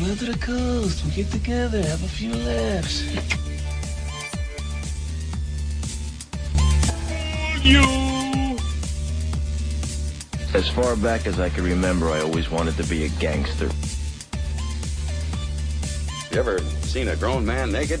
Come out to the coast. We get together, have a few laughs. You. As far back as I can remember, I always wanted to be a gangster. You ever seen a grown man naked?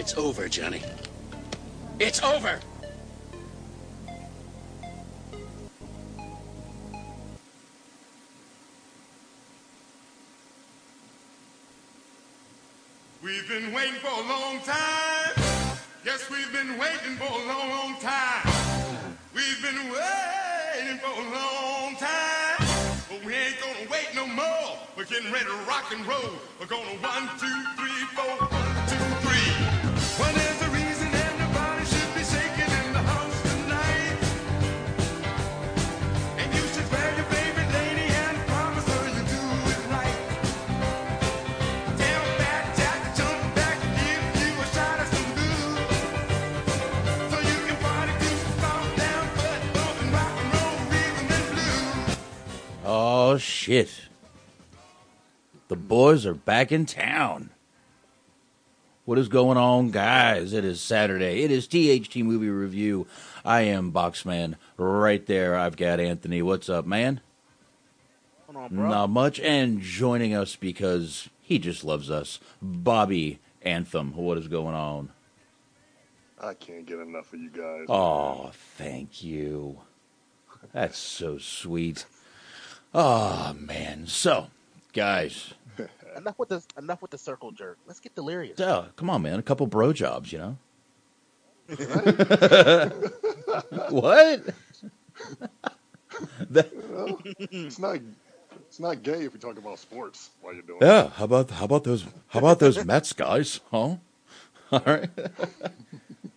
It's over, Johnny. It's over! Boys are back in town. What is going on, guys? It is Saturday. It is THT Movie Review. I am Boxman. Right there, I've got Anthony. What's up, man? Not much. And joining us because he just loves us, Bobby Anthem. What is going on? I can't get enough of you guys. Oh, thank you. That's so sweet. Oh, man. So, guys, Enough with the enough with the circle jerk. Let's get delirious. Oh, come on, man. A couple bro jobs, you know? what? That- Well, it's not. It's not gay if we talk about sports while you're doing. yeah, how about how about those how about those Mets guys, huh? All right.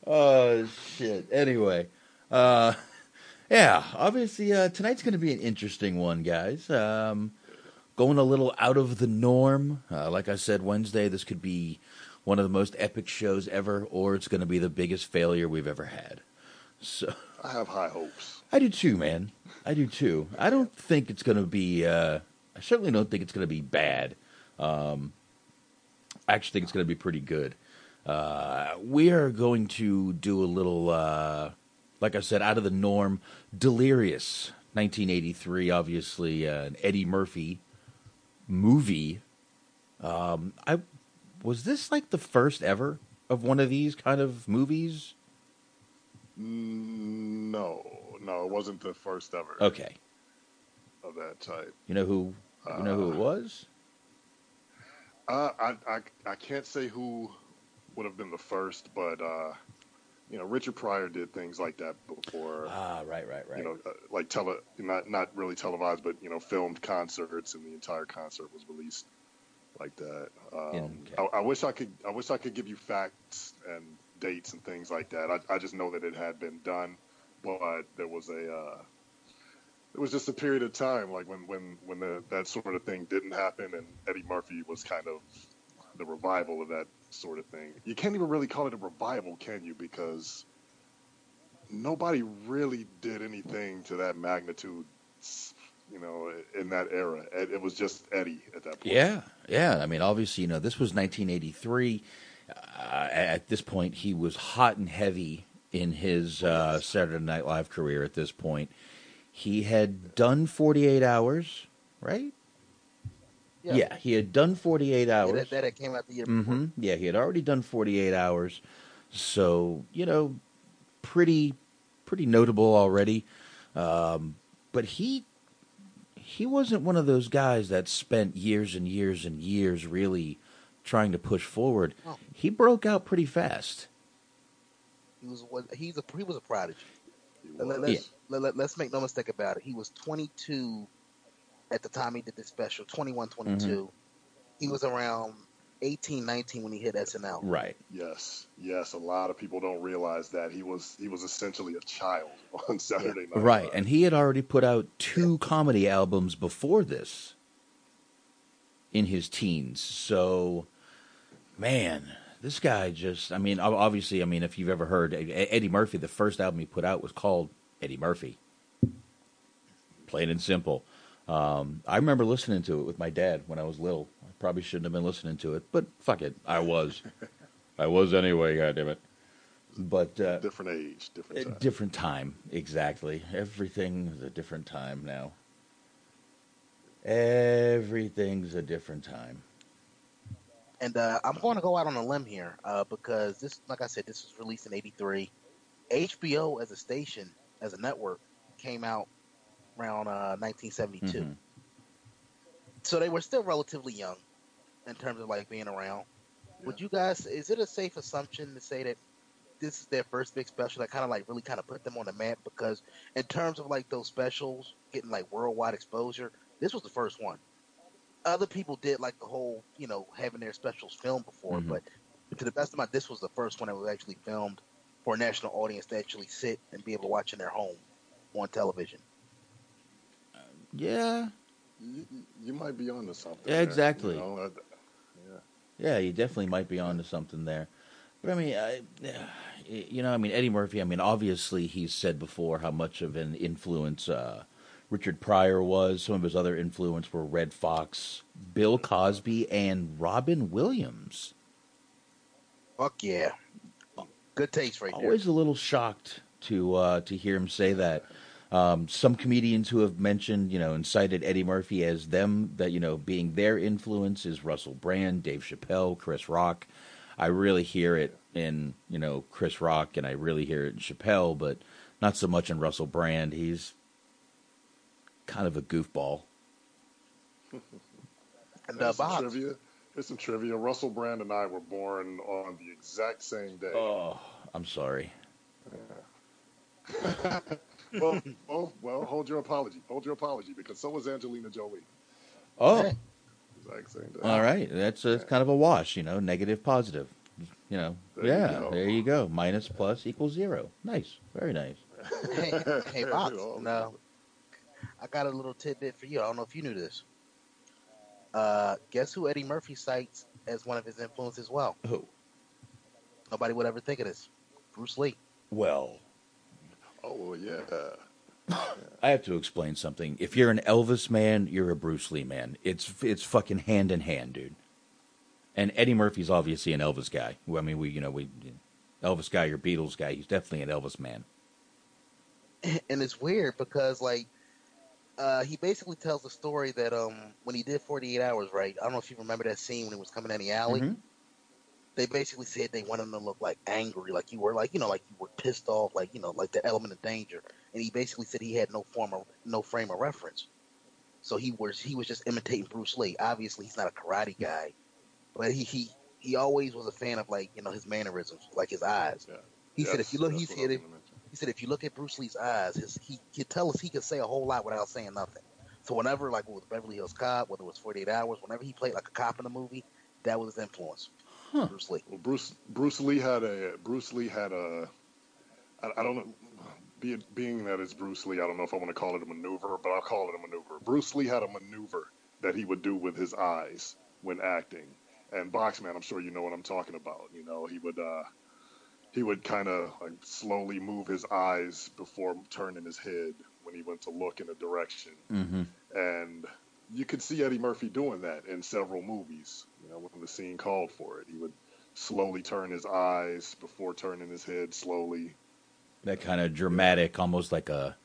oh shit. Anyway, uh yeah, obviously uh tonight's going to be an interesting one, guys. Um going a little out of the norm. Uh, like I said Wednesday, this could be one of the most epic shows ever or it's going to be the biggest failure we've ever had. So I have high hopes. I do too, man. I do too. I don't think it's going to be. Uh, I certainly don't think it's going to be bad. Um, I actually think it's going to be pretty good. Uh, we are going to do a little, uh, like I said, out of the norm. Delirious, 1983. Obviously, uh, an Eddie Murphy movie. Um, I was this like the first ever of one of these kind of movies. Mm, No, no, it wasn't the first ever Okay, of that type. you know who you know who it was. Uh, I, I, I can't say who would have been the first, but uh, you know, Richard Pryor did things like that before. Ah, right, right, right. You know, uh, like tele, not not really televised, but you know, filmed concerts, and the entire concert was released like that. Um, okay. I, I wish I could. I wish I could give you facts and dates and things like that. I, I just know that it had been done, but there was a. Uh, it was just a period of time, like when when when the, that sort of thing didn't happen, and Eddie Murphy was kind of the revival of that sort of thing. You can't even really call it a revival, can you? Because nobody really did anything to that magnitude, you know, in that era. It, was just Eddie at that point. Yeah, yeah. I mean, obviously, you know, this was 1983. Uh, at this point, he was hot and heavy in his uh, Saturday Night Live career. At this point, he had done 48 hours, right? Yeah, he had done 48 hours. Yeah, that, that had came out the year hmm before. Yeah, he had already done 48 hours. So, you know, pretty pretty notable already. Um, but he he wasn't one of those guys that spent years and years and years really trying to push forward. Oh. He broke out pretty fast. He was he's a he was a prodigy. Let, us let, us make no mistake about it. He was 22 at the time he did this special. 21, 22. Mm-hmm. He was around 18, 19 when he hit SNL. Right. Yes, yes. A lot of people don't realize that he was he was essentially a child on Saturday Night. Right. And he had already put out two comedy albums before this in his teens. So, man, this guy just, I mean, obviously, I mean, if you've ever heard Eddie Murphy, the first album he put out was called Eddie Murphy. Plain and simple. Um, I remember listening to it with my dad when I was little. I probably shouldn't have been listening to it, but fuck it. I was. I was anyway, Goddamn it. But, uh, different age, different time. different time, exactly. Everything is a different time now. Everything's a different time. And uh, I'm going to go out on a limb here uh, because this, like I said, this was released in '83. HBO as a station, as a network, came out around uh, 1972. Mhm. So they were still relatively young in terms of like being around. Would you guys? Is it a safe assumption to say that this is their first big special that kind of like really kind of put them on the map? Because in terms of like those specials getting like worldwide exposure, this was the first one. Other people did like the whole, you know, having their specials filmed before, Mhm. but to the best of my, this was the first one that was actually filmed for a national audience to actually sit and be able to watch in their home on television. Yeah, You, you- might be onto something. Yeah, exactly. you know, uh, yeah. yeah, you definitely might be onto something there. But I mean, I, you know, I mean, Eddie Murphy. I mean, obviously, he's said before how much of an influence uh, Richard Pryor was. Some of his other influence were Redd Foxx, Bill Cosby, and Robin Williams. Fuck yeah, good taste right there. always a little shocked to uh, to hear him say that. Um, some comedians who have mentioned, you know, and cited Eddie Murphy as them that you know being their influence is Russell Brand, Dave Chappelle, Chris Rock. I really hear it in you know Chris Rock, and I really hear it in Chappelle, but not so much in Russell Brand. He's kind of a goofball. And uh, Here's some trivia. Here's some trivia. Russell Brand and I were born on the exact same day. Oh, I'm sorry. well, well, well, hold your apology. Hold your apology because so was Angelina Jolie. Oh, Exact same. All right, that's a, kind of a wash, you know, negative, positive. You know, There yeah, go. there you go. Minus plus equals zero. Nice, very nice. hey, hey, Bob, no, I got a little tidbit for you. I don't know if you knew this. Uh, guess who Eddie Murphy cites as one of his influences as well? Who? Nobody would ever think of this. Bruce Lee. Well, Oh yeah. I have to explain something. If you're an Elvis man, you're a Bruce Lee man. It's it's fucking hand in hand, dude. And Eddie Murphy's obviously an Elvis guy. I mean, we you know we Elvis guy or Beatles guy. He's definitely an Elvis man. and it's weird because like uh, he basically tells the story that um when he did 48 hours right i don't know if you remember that scene when he was coming down the alley Mhm. They basically said they wanted him to look like angry like you were like you know like you were pissed off like you know like the element of danger and he basically said he had no form of no frame of reference so he was he was just imitating bruce lee obviously he's not a karate guy but he he he always was a fan of like you know his mannerisms like his eyes Yeah. He said if you look, he said if, he said if you look at Bruce Lee's eyes, his he could tell us he could say a whole lot without saying nothing. So whenever like with Beverly Hills Cop, whether it was 48 Hours, whenever he played like a cop in a movie, that was his influence. Bruce Lee. Well, Bruce Bruce Lee had a Bruce Lee had a I, I don't know being being that it's Bruce Lee, I don't know if I want to call it a maneuver, but I'll call it a maneuver. Bruce Lee had a maneuver that he would do with his eyes when acting. And Boxman, I'm sure you know what I'm talking about. You know, he would uh he would kind of like slowly move his eyes before turning his head when he went to look in a direction. Mm-hmm. And you could see Eddie Murphy doing that in several movies. You know, when the scene called for it, he would slowly turn his eyes before turning his head slowly. That kind of dramatic, almost like a,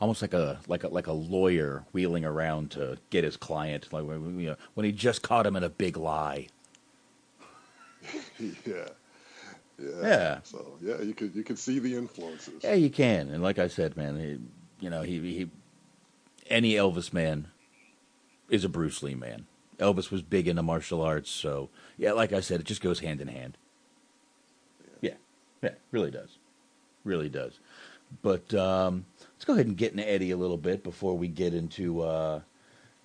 almost like a like a like a lawyer wheeling around to get his client, like when, you know, when he just caught him in a big lie. yeah. Yeah. Yeah. So yeah, you could you could see the influences. Yeah, you can, and like I said, man, he, you know, he, he any Elvis man is a Bruce Lee man. Elvis was big into martial arts, so yeah, like I said, it just goes hand in hand. Yeah, yeah, really does, really does. But um, let's go ahead and get into Eddie a little bit before we get into, uh,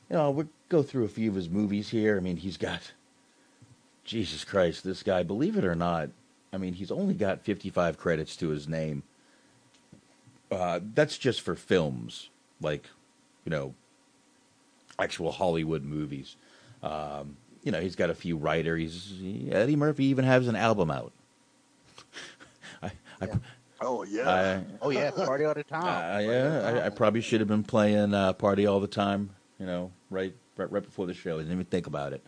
you know, we'll go through a few of his movies here. I mean, he's got Jesus Christ, this guy. Believe it or not, I mean, he's only got 55 credits to his name. Uh, that's just for films, like, you know, actual Hollywood movies. Um, you know, he's got a few writer. He's he, Eddie Murphy even has an album out. I, I, Oh yeah. I, Oh yeah, party all the time. uh, yeah, I, I probably should have been playing uh, "Party All the Time." You know, right, right, right before the show. I didn't even think about it.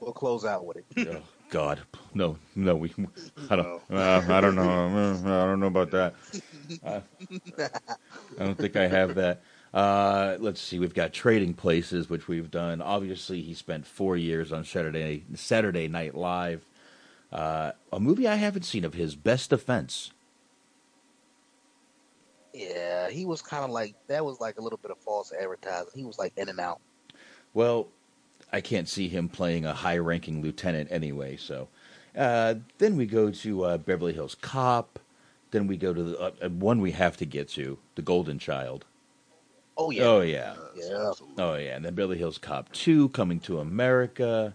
We'll close out with it. oh, God, no, no, we. I don't. Uh, I don't know. I don't know about that. Uh, I don't think I have that. Uh, let's see. We've got Trading Places, which we've done. Obviously, he spent four years on Saturday Saturday Night Live. Uh, a movie I haven't seen of his, Best Defense. Yeah, he was kind of like that. Was like a little bit of false advertising. He was like in and out. Well, I can't see him playing a high-ranking lieutenant anyway. So, uh, then we go to uh, Beverly Hills Cop. Then we go to the uh, one we have to get to, The Golden Child. Oh yeah. Oh yeah. Yeah. Oh yeah. And then Beverly Hills Cop Two, Coming to America,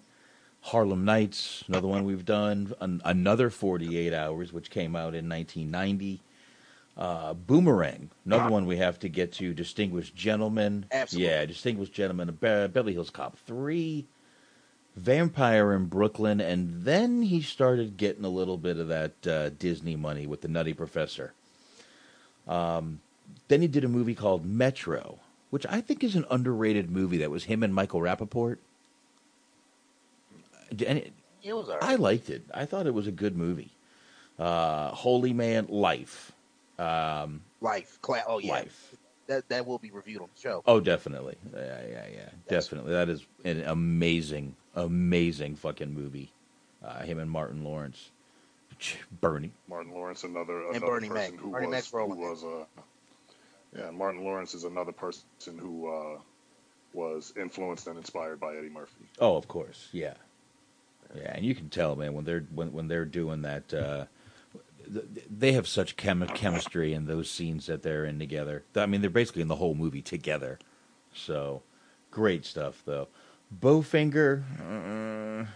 Harlem Nights, another one we've done. An- another Forty Eight Hours, which came out in 1990. Uh, Boomerang, another one we have to get to. Distinguished Gentleman. Absolutely. Yeah, Distinguished Gentleman. Be- Beverly Hills Cop Three. Vampire in Brooklyn, and then he started getting a little bit of that uh, Disney money with the Nutty Professor. Um, then he did a movie called Metro, which I think is an underrated movie. That was him and Michael Rappaport. And it- It was alright. I liked it. I thought it was a good movie. Uh, Holy Man Life. Um, Life. Cla- oh yeah. Life. That that will be reviewed on the show. Oh, definitely. Yeah, yeah, yeah. Definitely. That is an amazing, amazing fucking movie. Uh, him and Martin Lawrence. Bernie. Martin Lawrence, another And another Bernie person Mac. who Bernie was who was uh, yeah. Martin Lawrence is another person who uh, was influenced and inspired by Eddie Murphy. Oh, of course. Yeah. Yeah, and you can tell, man, when they're when when they're doing that. Uh, they have such chem- chemistry in those scenes that they're in together. I mean, they're basically in the whole movie together. So, great stuff, though. Bowfinger.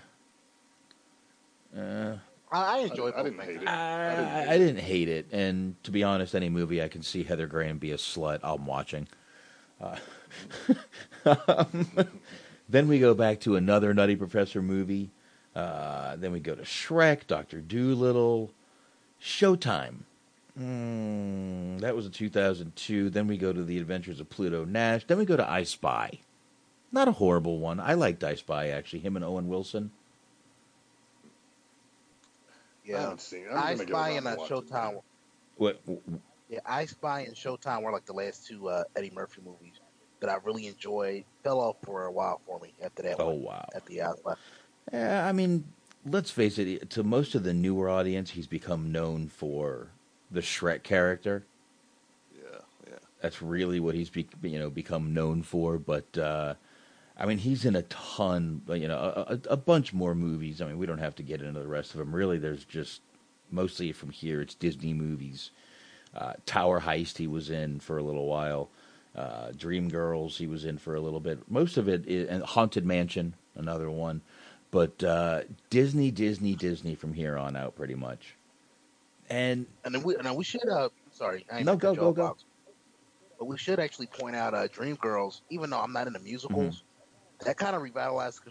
Uh, uh, I, I enjoyed. I, I didn't hate it. I, I didn't hate it, and to be honest, any movie I can see Heather Graham be a slut, I'm watching. Uh, then we go back to another Nutty Professor movie. Uh, then we go to Shrek, Doctor Dolittle, Showtime. Mm, that was in 2002. Then we go to The Adventures of Pluto Nash. Then we go to I Spy. Not a horrible one. I liked I Spy actually. Him and Owen Wilson. I Yeah. haven't seen. it. I'm I Spy around and uh, Showtime. What? Yeah, I Spy and Showtime were like the last two uh, Eddie Murphy movies that I really enjoyed. Fell off for a while for me after that. Oh one, wow. At the I Yeah, I mean, let's face it. To most of the newer audience, he's become known for the Shrek character. Yeah, yeah. That's really what he's be, you know become known for. But uh, I mean, he's in a ton, you know, a, a, bunch more movies. I mean, we don't have to get into the rest of them. Really, there's just mostly from here. It's Disney movies. Uh, Tower Heist he was in for a little while. Uh, Dream Girls he was in for a little bit. Most of it is and Haunted Mansion, another one. But uh, Disney, Disney, Disney from here on out, pretty much. And And we, and we should. Uh, sorry, No, go, go, go. Box. But we should actually point out uh, Dreamgirls. Even though I'm not into musicals, Mm-hmm. That kind of revitalized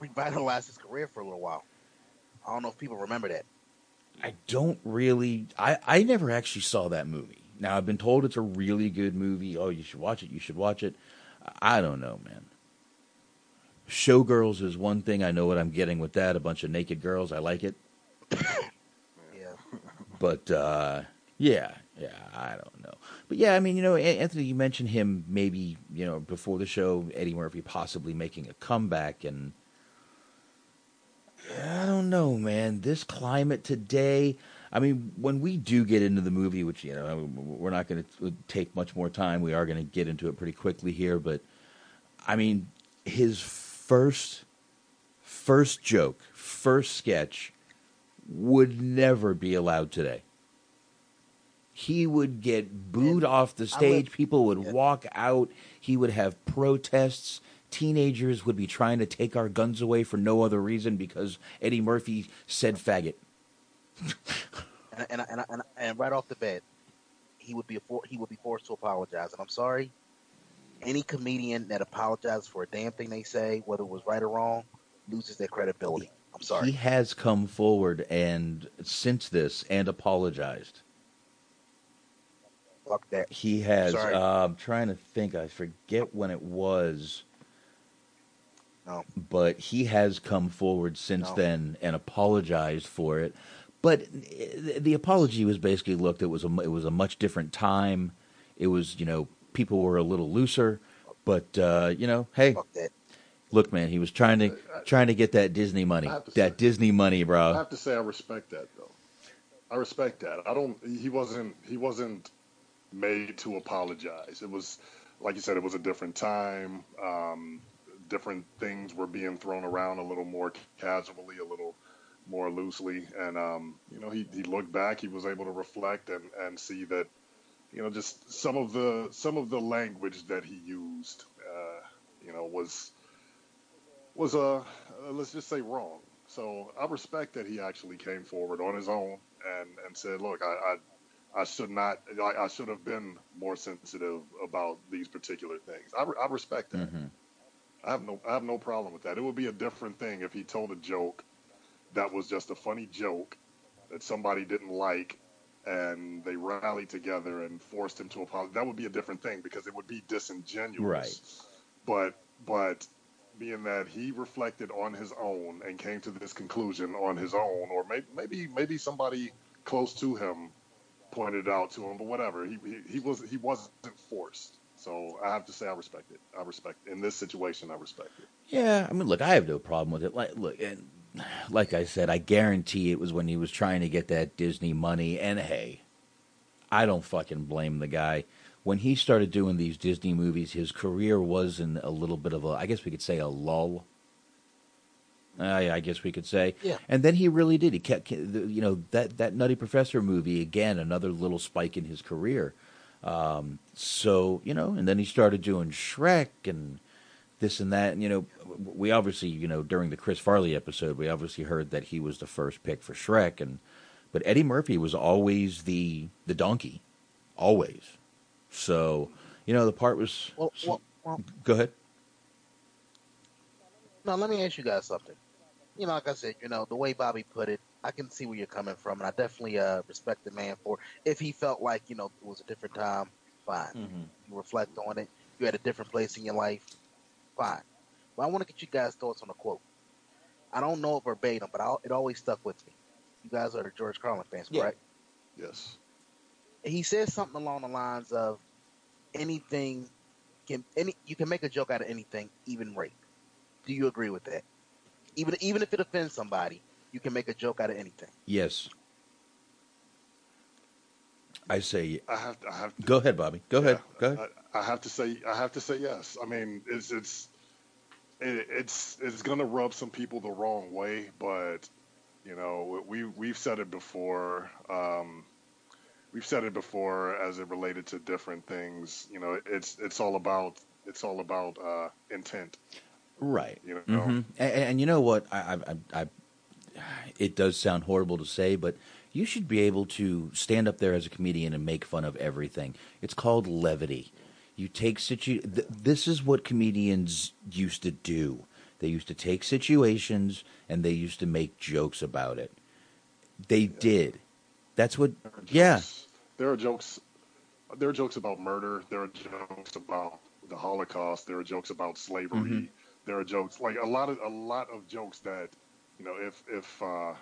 revitalized his career for a little while. I don't know if people remember that. I don't really. I I never actually saw that movie. Now I've been told it's a really good movie. Oh, you should watch it. You should watch it. I don't know, man. Showgirls is one thing. I know what I'm getting with that. A bunch of naked girls. I like it. Yeah. But uh, yeah, yeah, I don't. But yeah, I mean, you know, Anthony, you mentioned him maybe, you know, before the show, Eddie Murphy possibly making a comeback, and I don't know, man. This climate today. I mean, when we do get into the movie, which you know, we're not going to take much more time. We are going to get into it pretty quickly here, but I mean, his first first joke, first sketch would never be allowed today. He would get booed off the stage. People would walk out. He would have protests. Teenagers would be trying to take our guns away for no other reason because Eddie Murphy said faggot. And and and, and, and right off the bat, he would be for, he would be forced to apologize. And I'm sorry, any comedian that apologizes for a damn thing they say, whether it was right or wrong, loses their credibility. I'm sorry. He has come forward and since this and apologized. Fuck that. He has. Sorry. Uh, I'm trying to think. I forget when it was. No. But he has come forward since No. then and apologized for it. But the apology was basically, looked. It was a it was a much different time. It was you know people were a little looser, but uh, you know hey, Fuck that. look man, he was trying to trying to get that Disney money, I have to that Disney money, bro. I have to say I respect that though. I respect that. I don't. He wasn't. He wasn't made to apologize. It was, like you said, it was a different time. Um, different things were being thrown around a little more casually, a little more loosely, and um, you know, he he looked back. He was able to reflect and and see that, you know, just some of the some of the language that he used, uh, you know, was was uh, uh, let's just say wrong. So I respect that he actually came forward on his own and, and said, look, I, I, I should not, I, I should have been more sensitive about these particular things. I, I respect that. Mm-hmm. I have no, I have no problem with that. It would be a different thing if he told a joke that was just a funny joke that somebody didn't like and they rallied together and forced him to apologize. That would be a different thing because it would be disingenuous. Right. But, but being that he reflected on his own and came to this conclusion on his own, or maybe maybe maybe somebody close to him pointed out to him, but whatever. He he, he was he wasn't forced. So I have to say I respect it. I respect in this situation. I respect it. Yeah, I mean, look, I have no problem with it. Like, look, and like I said, I guarantee it was when he was trying to get that Disney money. And hey, I don't fucking blame the guy. When he started doing these Disney movies, his career was in a little bit of a, I guess we could say, a lull. I, I guess we could say. Yeah. And then he really did. He kept, you know, that that Nutty Professor movie again, another little spike in his career. Um, so you know, and then he started doing Shrek and this and that. And you know, we obviously, you know, during the Chris Farley episode, we obviously heard that he was the first pick for Shrek, and but Eddie Murphy was always the the donkey, always. So you know, the part was. Well, well, well, Go ahead. now let me ask you guys something. You know, like I said, you know, the way Bobby put it, I can see where you're coming from, and I definitely uh, respect the man for if he felt like you know it was a different time. Fine, you reflect on it. You had a different place in your life. Fine, but I want to get you guys' thoughts on the quote. I don't know it verbatim, but I, it always stuck with me. You guys are the George Carlin fans, Yeah. correct? Yes. He says something along the lines of anything can any you can make a joke out of anything, even rape. Do you agree with that? Even even if it offends somebody, you can make a joke out of anything. Yes. I say, I have to, I have to, go ahead, Bobby. Go ahead. Go ahead. I, I have to say I have to say yes. I mean, it's it's it, it's it's gonna rub some people the wrong way, but You know, we we've said it before. Um, we've said it before as it related to different things. You know, it's it's all about it's all about uh, intent. Right. You know. Mhm. And, and you know what? I, I, I, I, it does sound horrible to say, but you should be able to stand up there as a comedian and make fun of everything. It's called levity. You take situ. Th- this is what comedians used to do. They used to take situations and they used to make jokes about it. They did. That's what. Yeah. There are jokes. There are jokes about murder. There are jokes about the Holocaust. There are jokes about slavery. Mhm. There are jokes like a lot of a lot of jokes that you know if if uh,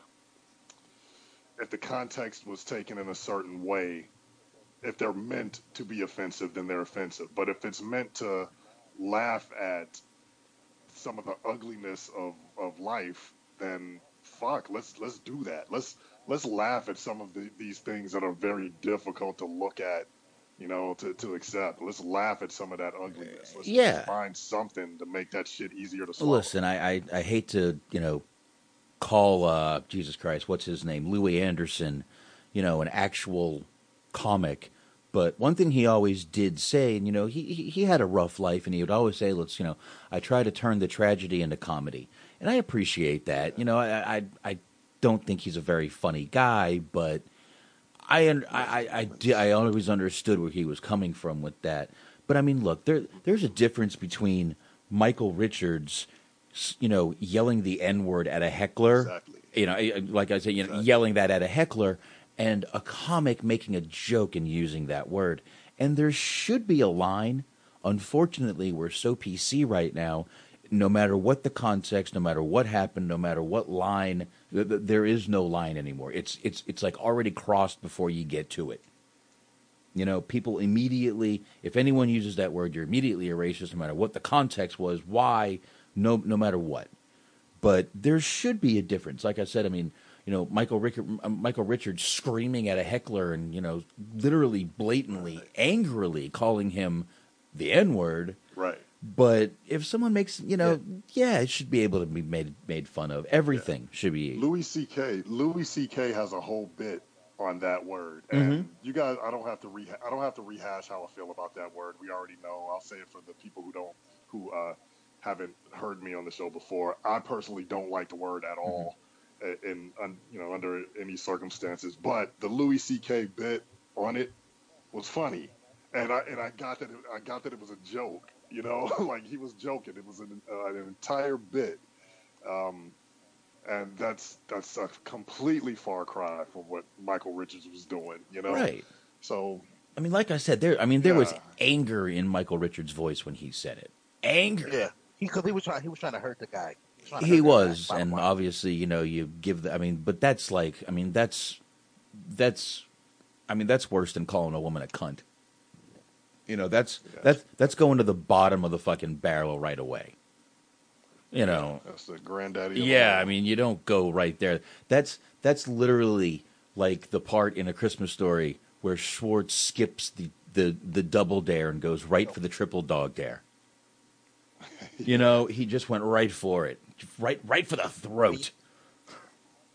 if the context was taken in a certain way, if they're meant to be offensive, then they're offensive. But if it's meant to laugh at some of the ugliness of, of life, then fuck, let's let's do that. Let's let's laugh at some of the, these things that are very difficult to look at, you know, to, to accept. Let's laugh at some of that ugliness. Let's Yeah. find something to make that shit easier to swallow. Listen, I, I, I hate to, you know, call uh, Jesus Christ, what's his name, Louie Anderson, you know, an actual comic. But one thing he always did say, and you know, he he he had a rough life, and he would always say, "Let's, you know, I try to turn the tragedy into comedy," and I appreciate that. You know, I I, I don't think he's a very funny guy, but I I I, I, I always understood where he was coming from with that. But I mean, look, there there's a difference between Michael Richards, you know, yelling the N word at a heckler, you know, eh, like I said, you know, yelling that at a heckler, and a comic making a joke and using that word. And there should be a line. Unfortunately, we're so PC right now. No matter what the context, no matter what happened, no matter what line, th- th- there is no line anymore. It's it's it's like already crossed before you get to it. You know, people immediately, if anyone uses that word, you're immediately a racist, no matter what the context was, why, no, no matter what. But there should be a difference. Like I said, I mean, you know, Michael Rick, Michael Richards screaming at a heckler and you know, literally, blatantly, angrily calling him the N word. Right. But if someone makes, you know, yeah. it should be able to be made made fun of. Everything should be. Louis C.K. Louis C.K. has a whole bit on that word, and Mhm. you guys, I don't have to reha- I don't have to rehash how I feel about that word. We already know. I'll say it for the people who don't, who uh, haven't heard me on the show before. I personally don't like the word at all, i- in, un, you know, under any circumstances. But the Louis C.K. bit on it was funny, and I and I got that it, I got that it was a joke. You know, like he was joking. It was an, uh, an entire bit. Um, and that's that's a completely far cry from what Michael Richards was doing, you know. Right. So I mean, like I said, there. I mean, there was anger in Michael Richards' voice when he said it. Anger. Yeah, because he was trying. He was trying to hurt the guy. was trying to He was, guy, and obviously, you know, you give the. I mean, but that's like, I mean, that's that's, I mean, that's worse than calling a woman a cunt. You know, that's that's that's going to the bottom of the fucking barrel right away. You know, that's the granddaddy. of yeah, I mean, you don't go right there. That's that's literally like the part in a Christmas story where Schwartz skips the the the double dare and goes right for the triple dog dare. You know, he just went right for it, right right for the throat.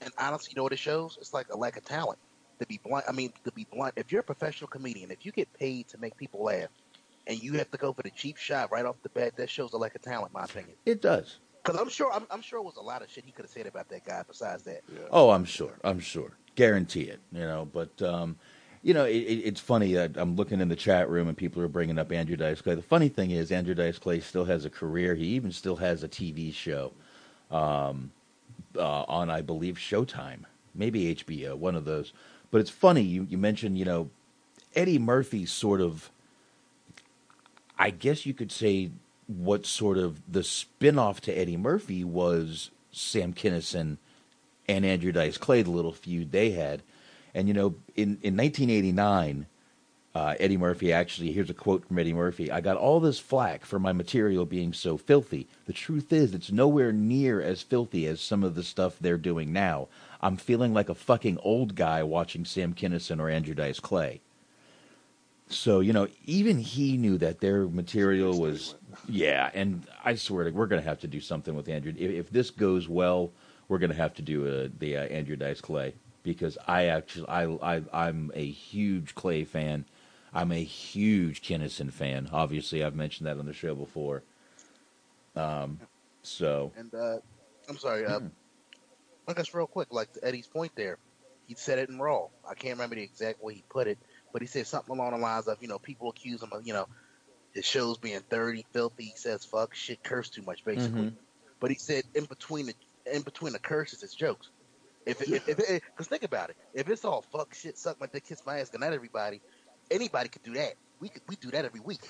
And honestly, you know what it shows? It's like a lack of talent. To be blunt, I mean, to be blunt, if you're a professional comedian, if you get paid to make people laugh, and you have to go for the cheap shot right off the bat, that shows a lack of talent, in my opinion. It does. Because I'm sure, I'm, I'm sure it was a lot of shit he could have said about that guy. Besides that, Oh, I'm sure. I'm sure. Guarantee it. You know, but um, you know, it, it, it's funny that I'm looking in the chat room and people are bringing up Andrew Dice Clay. The funny thing is, Andrew Dice Clay still has a career. He even still has a TV show um, uh, on, I believe, Showtime, maybe HBO, one of those. But it's funny you you mentioned, you know, Eddie Murphy sort of. I guess you could say what sort of the spin-off to Eddie Murphy was Sam Kinison and Andrew Dice Clay, the little feud they had. And you know, in in 1989, uh, Eddie Murphy actually here's a quote from Eddie Murphy: "I got all this flack for my material being so filthy. The truth is, it's nowhere near as filthy as some of the stuff they're doing now. I'm feeling like a fucking old guy watching Sam Kinison or Andrew Dice Clay." So you know, even he knew that their material was, yeah. And I swear to, we're going to have to do something with Andrew if, if this goes well. we're going to have to do a, the uh, Andrew Dice Clay because I actually I, I I'm a huge Clay fan. I'm a huge Kinison fan. Obviously, I've mentioned that on the show before. Um, so And uh, I'm sorry, uh, I guess real quick, like to Eddie's point there, he said it in Raw. I can't remember the exact way he put it, but he said something along the lines of, you know, people accuse him of, you know, his shows being dirty, filthy. He says fuck, shit, curse too much, basically. Mhm. But he said in between the in between the curses, it's jokes. If it, if, if because think about it, if it's all fuck shit, suck my dick, kiss my ass, and not everybody, anybody could do that. We could we do that every week.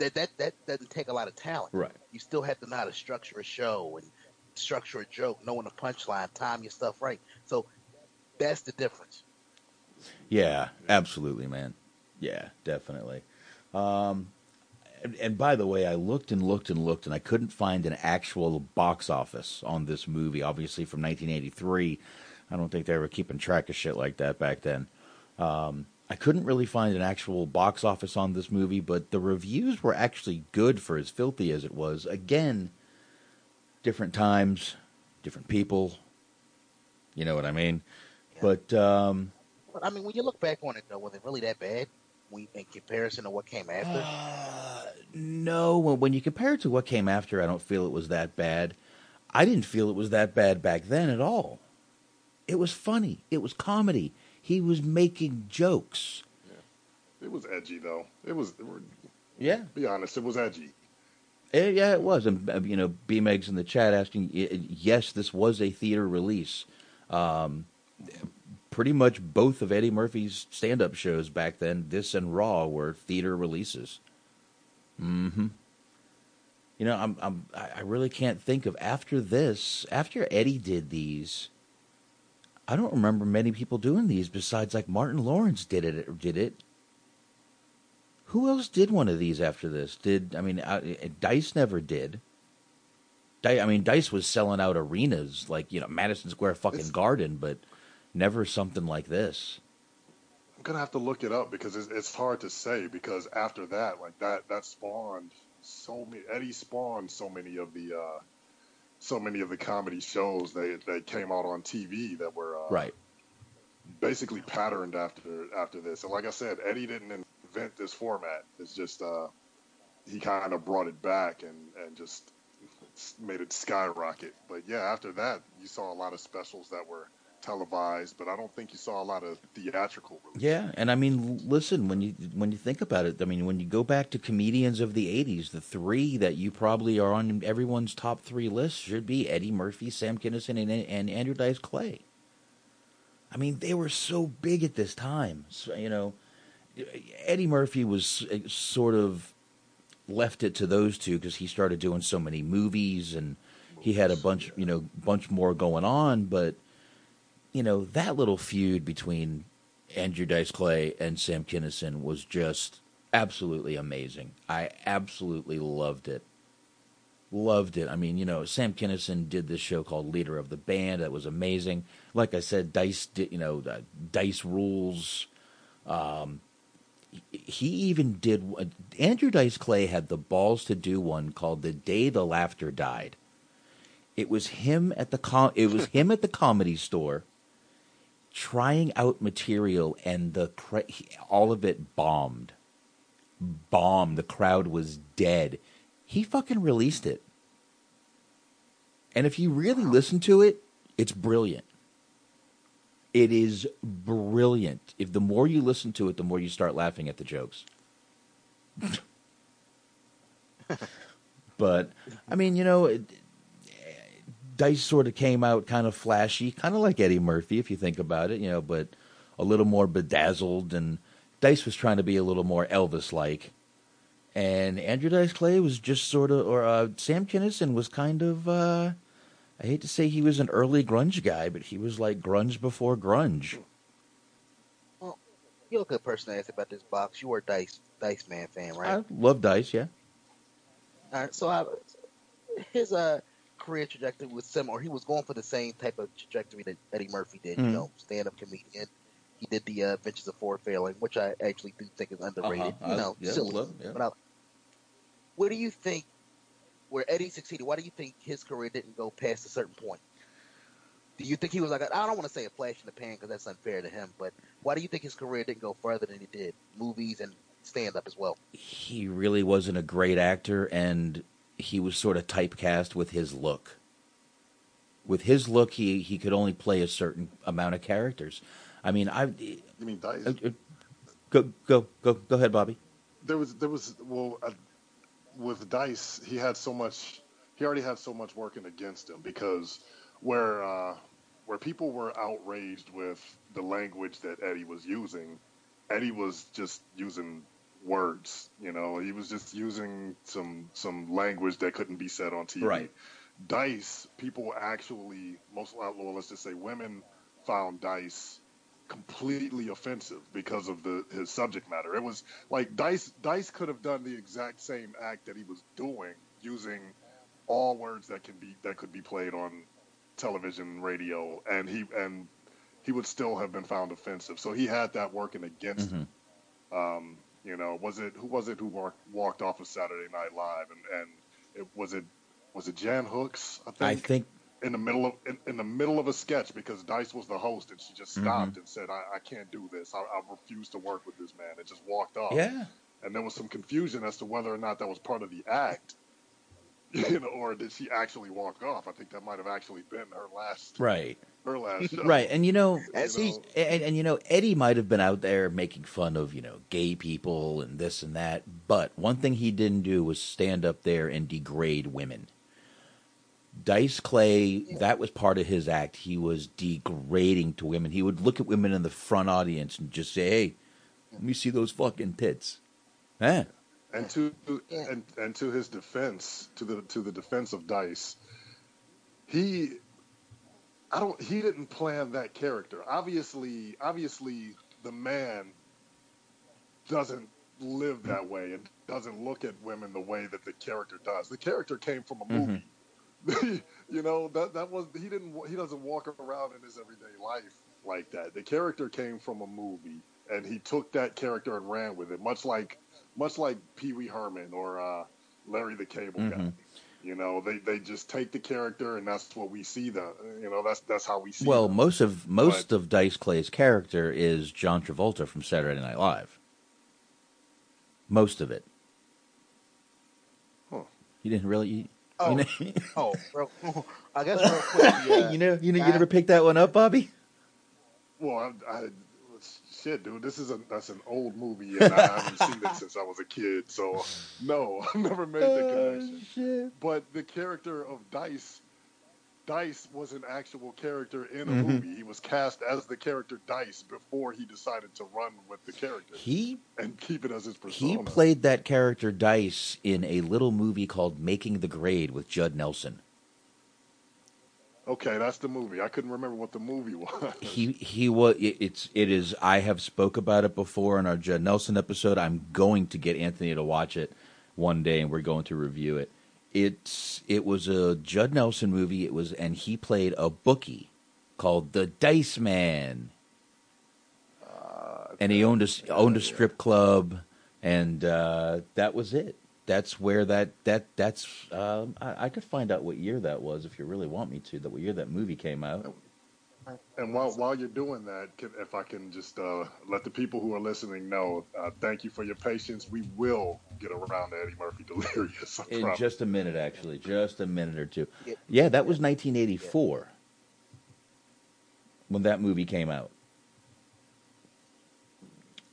That that that doesn't take a lot of talent. Right. You still have to know how to structure a show and structure a joke, knowing the punchline, time your stuff right. So that's the difference. Yeah, absolutely, man. Yeah, definitely. Um, and, and by the way, I looked and looked and looked, and I couldn't find an actual box office on this movie. Obviously, from 1983, I don't think they were keeping track of shit like that back then. Um, I couldn't really find an actual box office on this movie, but the reviews were actually good for as filthy as it was. Again, different times, different people. You know what I mean? But um, But I mean, when you look back on it, though, was it really that bad? When, in comparison to what came after? Uh, no, when, when you compare it to what came after, I don't feel it was that bad. I didn't feel it was that bad back then at all. It was funny. It was comedy. He was making jokes. Yeah. It was edgy though. It was. Yeah. Be honest, it was edgy. Eh, yeah, it was. And uh, you know, B Megs in the chat asking, yes, this was a theater release. Um, pretty much both of Eddie Murphy's stand-up shows back then, this and Raw, were theater releases. Hmm. You know, I'm, I'm, I I really can't think of after this. After Eddie did these, I don't remember many people doing these besides like Martin Lawrence did it. Did it? Who else did one of these after this? Did I mean uh, Dice never did? Di- I mean Dice was selling out arenas like you know Madison Square fucking Garden, but never something like this. I'm gonna have to look it up because it's, it's hard to say because after that, like that, that spawned so many. Eddie spawned so many of the, uh, so many of the comedy shows that that came out on TV that were uh, Right. basically patterned after after this. And like I said, Eddie didn't invent this format. It's just uh, he kind of brought it back and and just made it skyrocket. But yeah, after that, you saw a lot of specials that were televised, but I don't think you saw a lot of theatrical. Yeah, and I mean, listen when you when you think about it, I mean, when you go back to comedians of the '80s, the three that you probably are on everyone's top three list should be Eddie Murphy, Sam Kinison, and, and Andrew Dice Clay. I mean, they were so big at this time. So, you know, Eddie Murphy was uh, sort of left it to those two because he started doing so many movies and he had a bunch, you know, bunch more going on. But you know, that little feud between Andrew Dice Clay and Sam Kinison was just absolutely amazing. I absolutely loved it. Loved it. I mean, you know, Sam Kinison did this show called Leader of the Banned. That was amazing. Like I said, Dice did, you know, uh, Dice Rules. Um, he even did. Uh, Andrew Dice Clay had the balls to do one called "The Day the Laughter Died." It was him at the com- It was him at the comedy store, trying out material, and the cra- all of it bombed. Bombed. The crowd was dead. He fucking released it, and if you really listen to it, it's brilliant. It is brilliant. If the more you listen to it, the more you start laughing at the jokes. but I mean, you know, it, Dice sort of came out kind of flashy, kind of like Eddie Murphy, if you think about it, you know, but a little more bedazzled. And Dice was trying to be a little more Elvis like. And Andrew Dice Clay was just sort of, or uh, Sam Kinison was kind of, uh, I hate to say he was an early grunge guy, but he was like grunge before grunge. Well, you're a good person to ask about this box. You were Dice Dice Man fan, right? I love Dice, yeah. All right, so I, his uh career trajectory was similar. He was going for the same type of trajectory that Eddie Murphy did. Mhm. You know, stand up comedian. He did the uh, Adventures of Ford Fairlane, which I actually do think is underrated. Uh-huh. You I- know, yeah, silly. love- yeah. But I, where do you think where Eddie succeeded? Why do you think his career didn't go past a certain point? Do you think he was like, I don't want to say a flash in the pan because that's unfair to him, but why do you think his career didn't go further than he did? Movies and stand up as well. He really wasn't a great actor, and he was sort of typecast with his look. With his look, he, he could only play a certain amount of characters. I mean, I. You mean Dice? Uh, uh, go go go go ahead, Bobby. There was there was well uh, with Dice, he had so much. He already had so much working against him because where uh, where people were outraged with the language that Eddie was using, Eddie was just using words. You know, he was just using some some language that couldn't be said on TV. Right. Dice, people actually, most well, let's just say women found Dice completely offensive because of the his subject matter. It was like Dice Dice could have done the exact same act that he was doing using all words that can be that could be played on television, radio, and he and he would still have been found offensive. So he had that working against him. Um, you know, was it who was it who walked, walked off of Saturday Night Live and and it was it was it Jan Hooks? I think. I think in the middle of in, in the middle of a sketch because Dice was the host and she just stopped Mhm. and said, I, "I can't do this. I, I refuse to work with this man." And just walked off. Yeah. And there was some confusion as to whether or not that was part of the act, you know, or did she actually walk off? I think that might have actually been her last right. her last show. Right, and you know, As he- and, and you know, Eddie might have been out there making fun of you know gay people and this and that, but one thing he didn't do was stand up there and degrade women. Dice Clay, that was part of his act. He was degrading to women. He would look at women in the front audience and just say, "Hey, let me see those fucking tits." Huh? And to and and to his defense, to the to the defense of Dice, he I don't he didn't plan that character. Obviously, obviously the man doesn't live that way and doesn't look at women the way that the character does. The character came from a mm-hmm. movie. you know, that that was he didn't he doesn't walk around in his everyday life like that. The character came from a movie and he took that character and ran with it, much like much like Pee Wee Herman or uh, Larry the Cable Guy. Mhm. You know, they, they just take the character and that's what we see the you know, that's that's how we see Well, them. most of most of Dice Clay's character is John Travolta from Saturday Night Live. Most of it. Huh. You didn't really. You, Oh, you know, oh, real, I guess real quick. The, uh, you know, you know, you guy- never picked that one up, Bobby. Well, I, I shit, dude, this is a that's an old movie, and I haven't seen it since I was a kid. So no, I've never made the connection. But the character of Dice, Dice was an actual character in a Mhm. movie. He was cast as the character Dice before he decided to run with the character He and keep it as his persona. he played that character Dice in a little movie called Making the Grade with Judd Nelson. Okay, that's the movie. I couldn't remember what the movie was. He he was it, it's it is I have spoke about it before in our Judd Nelson episode. I'm going to get Anthony to watch it one day and we're going to review it. It's it was a Judd Nelson movie. It was and he played a bookie called the Dice Man. and he owned a owned a strip club and uh, that was it. That's where that that that's um, I, I could find out what year that was if you really want me to. That what year that movie came out. And while while you're doing that, can, if I can just uh, let the people who are listening know, uh, thank you for your patience. We will get around to Eddie Murphy Delirious. I In promise. just a minute, actually, just a minute or two. Yeah, that was 1984 when that movie came out.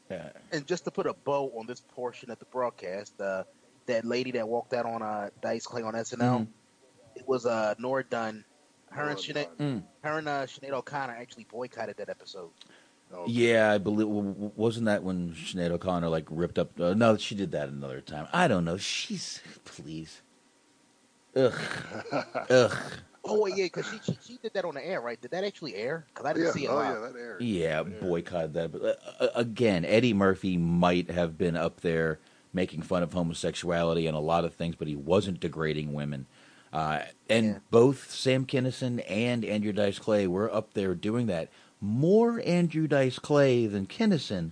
Yeah. And just to put a bow on this portion of the broadcast, uh, that lady that walked out on uh, Dice Clay on SNL, Mhm. it was uh, Nora Dunn. Her and Nora Sinead, Mm. her and uh, Sinead O'Connor actually boycotted that episode. Yeah, I believe. w- w- Wasn't that when Sinead O'Connor like ripped up? Uh, no, she did that another time. I don't know. She's please. Ugh. Ugh. Oh wait, yeah, because she, she she did that on the air, right? Did that actually air? Because I didn't yeah, see it oh live. yeah, that aired. Yeah, boycotted that. But uh, uh, again, Eddie Murphy might have been up there making fun of homosexuality and a lot of things, but he wasn't degrading women. Uh, and both Sam Kinison and Andrew Dice Clay were up there doing that. More Andrew Dice Clay than Kinison,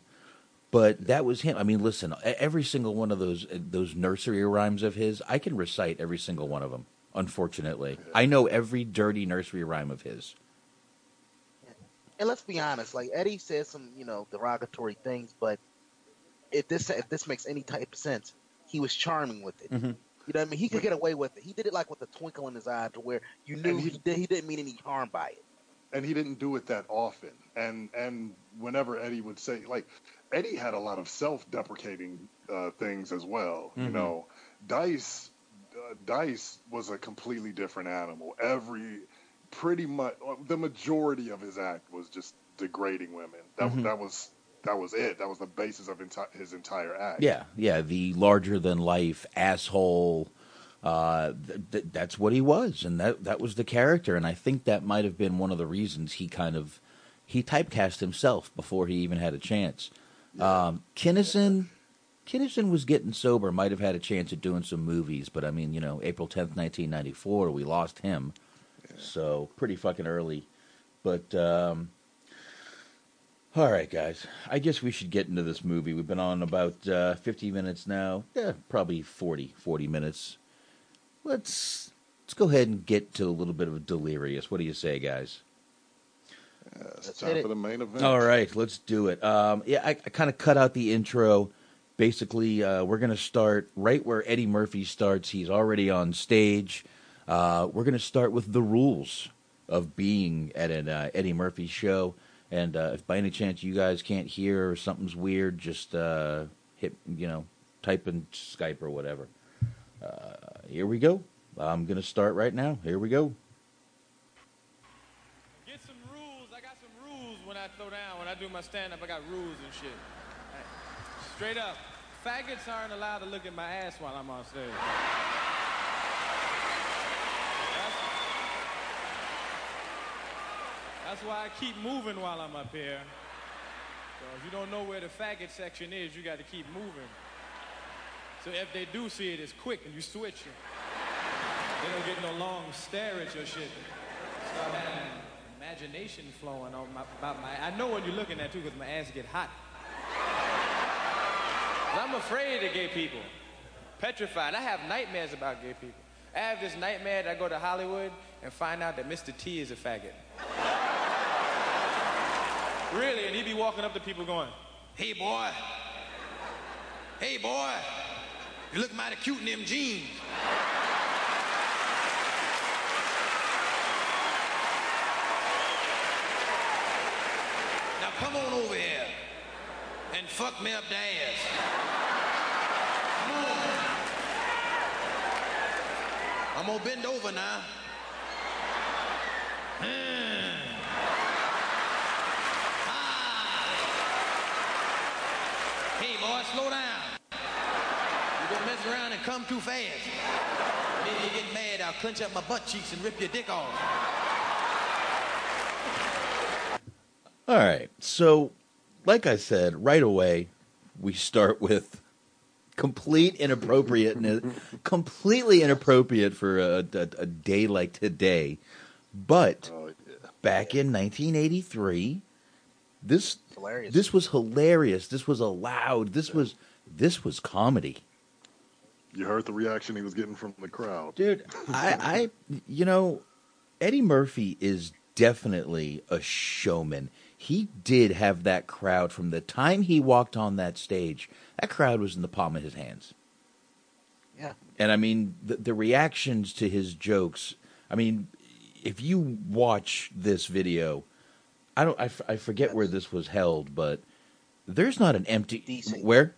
but that was him. I mean, listen, every single one of those uh, those nursery rhymes of his, I can recite every single one of them. Unfortunately, I know every dirty nursery rhyme of his. and let's be honest, like Eddie said some, you know, derogatory things, but if this if this makes any type of sense, he was charming with it. Mhm. You know what I mean? He could get away with it. He did it like with a twinkle in his eye, to where you knew he, he- did, he didn't mean any harm by it. and he didn't do it that often. And and whenever Eddie would say, like, Eddie had a lot of self-deprecating uh, things as well. You Mhm. know, Dice uh, Dice was a completely different animal. Every pretty much the majority of his act was just degrading women. That Mhm. that was that was it. That was the basis of enti- his entire act. Yeah, yeah, the larger than life asshole. Uh, th- th- that's what he was, and that that was the character. And I think that might have been one of the reasons he kind of he typecast himself before he even had a chance. Um, Kinison, Kinison was getting sober, might have had a chance at doing some movies, but I mean, you know, April tenth, nineteen ninety four, we lost him, so pretty fucking early. But um, all right, guys. I guess we should get into this movie. We've been on about uh, 50 minutes now. Yeah, probably 40, 40 minutes. Let's let's go ahead and get to a little bit of delirious. What do you say, guys? Yeah, it's Let's time for it. the main event. All right, let's do it. Um, yeah, I, I kind of cut out the intro. Basically, uh, we're going to start right where Eddie Murphy starts. He's already on stage. Uh, we're going to start with the rules of being at an uh, Eddie Murphy show. And uh, if by any chance you guys can't hear or something's weird, just uh, hit, you know, type in Skype or whatever. Uh, here we go. I'm going to start right now. Here we go. Get some rules. I got some rules when I throw down. When I do my stand up, I got rules and shit. Straight up. Faggots aren't allowed to look at my ass while I'm on stage. That's, that's why I keep moving while I'm up here. So if you don't know where the faggot section is, you got to keep moving. So if they do see it, it's quick and you switch it. They don't get no long stare at your shit. Start having imagination flowing on my, about my. I know when you're looking at too, because my ass get hot. I'm afraid of gay people. Petrified. I have nightmares about gay people. I have this nightmare that I go to Hollywood and find out that Mr. T is a faggot. Really, and he'd be walking up to people going, "Hey boy, hey boy, you look mighty cute in them jeans." Now come on over here and fuck me up the ass. Come on. I'm gonna bend over now. Hmm. Ah. Hey, boy, slow down. You're gonna mess around and come too fast. Then you get mad, I'll clench up my butt cheeks and rip your dick off. All right. So, like I said, right away, we start with complete inappropriateness, completely inappropriate for a, a, a day like today. But Oh, yeah. back in 1983, this Hilarious. this was hilarious. This was allowed. This was this was comedy. You heard the reaction he was getting from the crowd. Dude, I, I, you know, Eddie Murphy is definitely a showman. He did have that crowd from the time he walked on that stage. That crowd was in the palm of his hands. Yeah. And I mean, the, the reactions to his jokes. I mean, if you watch this video, I don't, I, f- I forget where this was held, but there's not an empty DC. where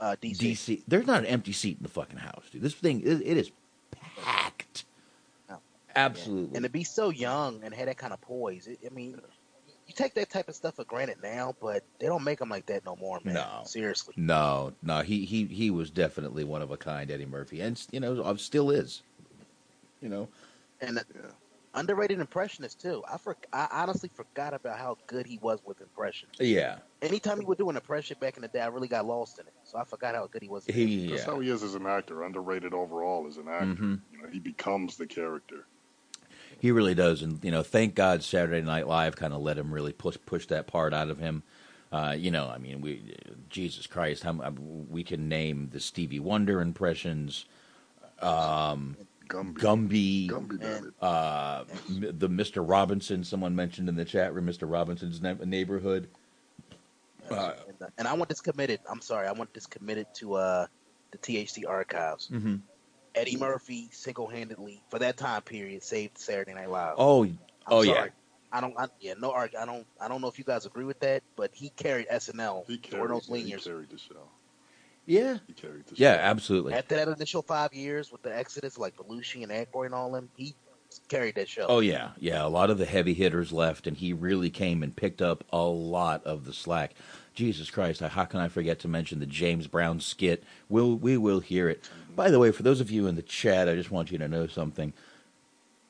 Uh, DC. DC. There's not an empty seat in the fucking house, dude. This thing, it, it is packed. No. Absolutely. And to be so young and have that kind of poise, it, I mean, you take that type of stuff for granted now, but they don't make them like that no more, man. No. Seriously. No, no, he he he was definitely one of a kind, Eddie Murphy, and you know, uh, still is. You know, And the Yeah. Underrated impressionist, too. I, for, I honestly forgot about how good he was with impressions. yeah, Anytime he would do an impression back in the day, I really got lost in it. So I forgot how good he was. he That's how he is as an actor. Underrated overall as an actor. Mhm. You know, he becomes the character. he really does, and you know, thank God Saturday Night Live kind of let him really push push that part out of him. Uh, you know, I mean, we Jesus Christ, how we can name the Stevie Wonder impressions. Um, Gumby. Gumby. Gumby, damn it. Uh, the Mr. Robinson, someone mentioned in the chat room, Mr. Robinson's ne- neighborhood. Uh, And, I want this committed. I'm sorry, I want this committed to uh, the THC archives. mhm. Eddie Murphy single-handedly for that time period saved Saturday Night Live. Oh, I'm oh yeah. I don't. I, yeah, no. I don't. I don't know if you guys agree with that, but he carried SNL. He There were carried, no he carried the show. Yeah. He carried the Yeah, show. absolutely. After that initial five years with the Exodus, like Belushi and Aykroyd and all them, he carried that show. Oh yeah, yeah. A lot of the heavy hitters left, and he really came and picked up a lot of the slack. Jesus Christ! How can I forget to mention the James Brown skit? Will we will hear it? By the way, for those of you in the chat, I just want you to know something.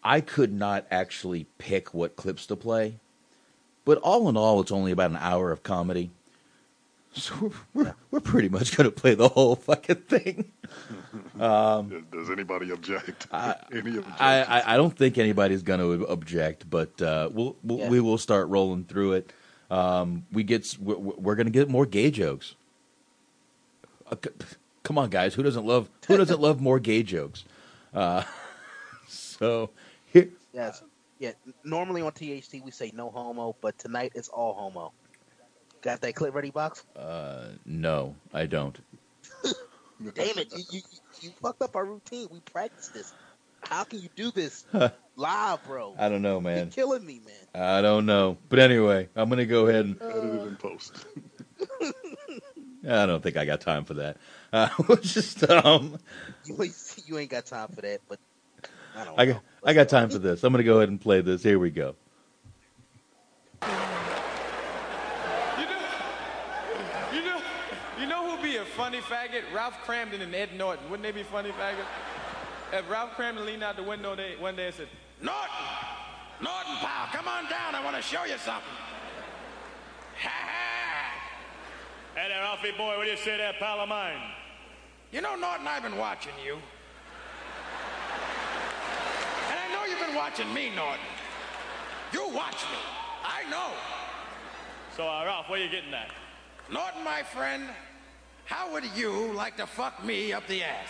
I could not actually pick what clips to play, but all in all, it's only about an hour of comedy. So we're we're, we're pretty much going to play the whole fucking thing. Um, Does, does anybody object? I, Any objection? I, I, I don't think anybody's going to object, but uh, we'll, we'll Yeah. we will start rolling through it. Um, we get we're, we're going to get more gay jokes. Uh, c- come on, guys! Who doesn't love who doesn't love more gay jokes? Uh, so here, Yes. Yeah. Normally on THT we say no homo, but tonight it's all homo. Got that clip ready, box? uh, no, I don't. Damn it! You, you you fucked up our routine. We practiced this. How can you do this live, bro? I don't know, You're man. killing me, man. I don't know, but anyway, I'm going to go ahead and Edit it in post. I don't think I got time for that. Uh, we'll just um. You ain't, you ain't got time for that, but I don't I know. got I got time for this. I'm going to go ahead and play this. Here we go. You know, you know, you know who'd be a funny faggot? Ralph Kramden and Ed Norton. Wouldn't they be funny faggots? If Ralph Kramden leaned out the window they, one day and said, Norton! Norton, pal, come on down. I want to show you something. Ha ha! Hey there, Ralphie boy, what do you say there, pal of mine? You know, Norton, I've been watching you. And I know you've been watching me, Norton. You watch me. I know. So, uh, Ralph, where are you getting that? Norton, my friend, how would you like to fuck me up the ass?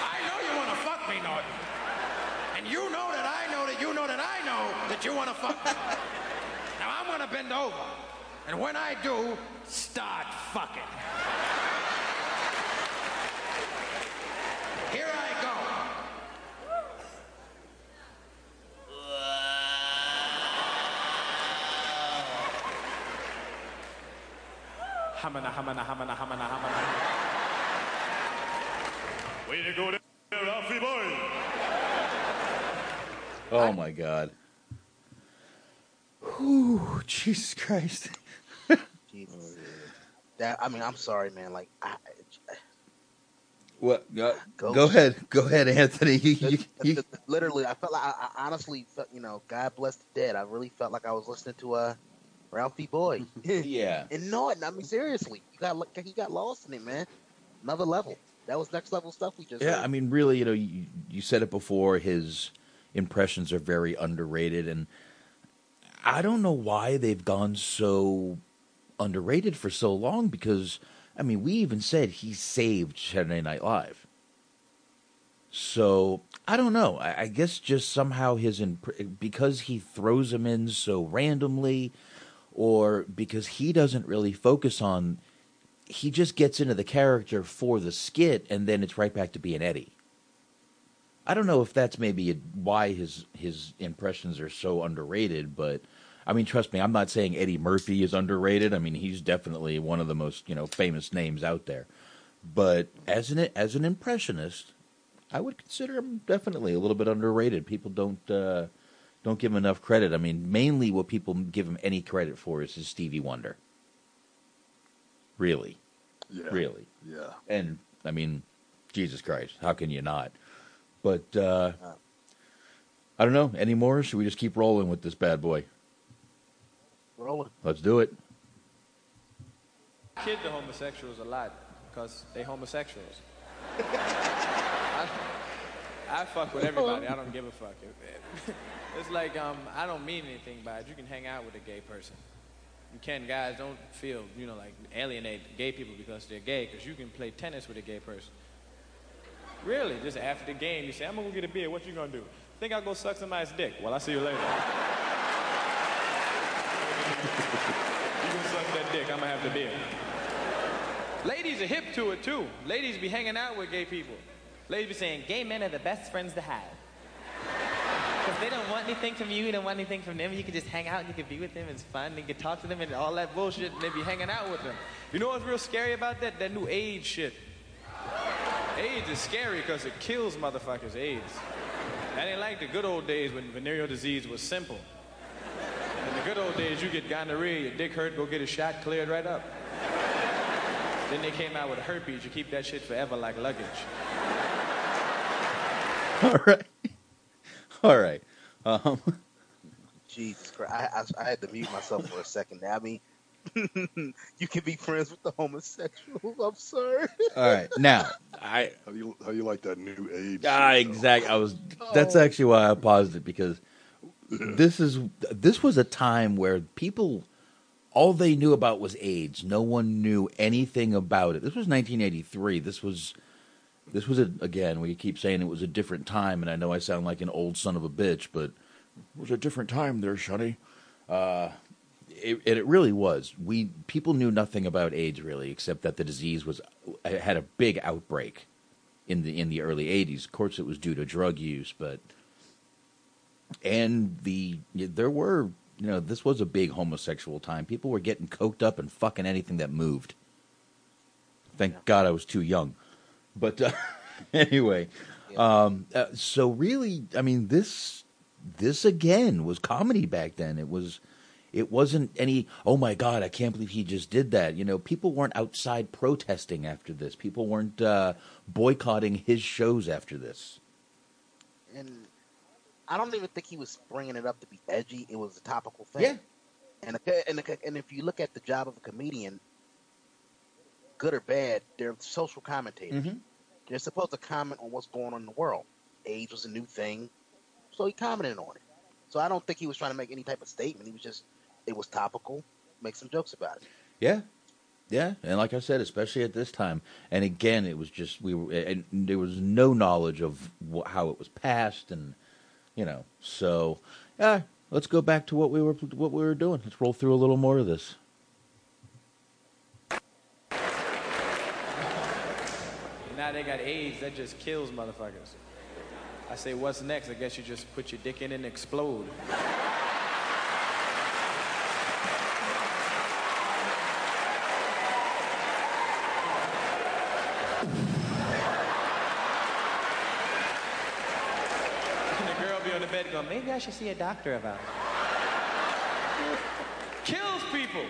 I know you want to fuck me, Norton. And you know that I know that you know that I know that you want to fuck me. now I'm going to bend over. And when I do, start fucking. Hamana, hamana, hamana, hamana, hamana. Way to go there, Ralphie boy. Oh my god. Whew, Jesus Christ. Jesus. That I mean, I'm sorry, man. Like, I, What? Go, Go. go ahead. Go ahead, Anthony. You, you, you, literally, I felt like I, I honestly felt, you know, God bless the dead. I really felt like I was listening to uh, Ralphie Boy. yeah. and Norton, I mean, seriously, you got he got lost in it, man. Another level. That was next level stuff we just. Yeah, heard. I mean, really, you know, you, you said it before. His impressions are very underrated, and I don't know why they've gone so underrated for so long. Because I mean, we even said he saved Saturday Night Live. So I don't know. I, I guess just somehow his imp- because he throws him in so randomly, or because he doesn't really focus on he just gets into the character for the skit and then it's right back to being Eddie. I don't know if that's maybe why his his impressions are so underrated, but I mean, trust me, I'm not saying Eddie Murphy is underrated. I mean, he's definitely one of the most you know famous names out there. But as an as an impressionist, I would consider him definitely a little bit underrated. People don't uh, don't give him enough credit. I mean, mainly what people give him any credit for is his Stevie Wonder. Really, Yeah. really. Yeah. And I mean, Jesus Christ, how can you not? But uh, I don't know. Any more? Should we just keep rolling with this bad boy? rolling. Let's do it. kid the homosexuals a lot because they homosexuals. I, I fuck with everybody. I don't give a fuck. It's like um, I don't mean anything by it. You can hang out with a gay person. You can, guys. Don't feel you know like alienate gay people because they're gay. Because you can play tennis with a gay person. Really, just after the game, you say, I'm gonna go get a beer. What you gonna do? Think I'll go suck somebody's dick? Well, I'll see you later. you gonna suck that dick, I'm gonna have the beer. Ladies are hip to it too. Ladies be hanging out with gay people. Ladies be saying, gay men are the best friends to have. Because they don't want anything from you, you don't want anything from them. You can just hang out and you can be with them. It's fun. You can talk to them and all that bullshit, and they be hanging out with them. You know what's real scary about that? That new AIDS shit. AIDS is scary because it kills motherfuckers, AIDS. That ain't like the good old days when venereal disease was simple. In the good old days, you get gonorrhea, your dick hurt, go get a shot, cleared right up. Then they came out with herpes. You keep that shit forever like luggage. All right. All right. Um, Jesus Christ! I, I, I had to mute myself for a second. there. I mean, you can be friends with the homosexuals. I'm sorry. all right. Now, I How do you how you like that new age? ah exactly. I was. That's actually why I paused it because this is this was a time where people all they knew about was AIDS. No one knew anything about it. This was 1983. This was this was a, again. We keep saying it was a different time, and I know I sound like an old son of a bitch, but it was a different time there, Shunny. Uh, it, and it really was. We people knew nothing about AIDS really, except that the disease was had a big outbreak in the in the early '80s. Of course, it was due to drug use, but and the there were you know this was a big homosexual time. People were getting coked up and fucking anything that moved. Thank God I was too young, but uh, anyway, um, uh, so really, I mean this this again was comedy back then. It was it wasn't any oh my god i can't believe he just did that you know people weren't outside protesting after this people weren't uh, boycotting his shows after this and I don't even think he was bringing it up to be edgy. It was a topical thing. Yeah. And and and if you look at the job of a comedian, good or bad, they're social commentators. Mhm. They're supposed to comment on what's going on in the world. AIDS was a new thing, so he commented on it. So I don't think he was trying to make any type of statement. He was just, it was topical. Make some jokes about it. yeah yeah and like i said especially at this time and again it was just we were and there was no knowledge of wh- how it was passed and you know so yeah let's go back to what we were what we were doing let's roll through a little more of this Now they got AIDS, that just kills motherfuckers. I say, what's next? I guess you just put your dick in and explode. And the girl be on the bed going, maybe I should see a doctor about it. Kills people.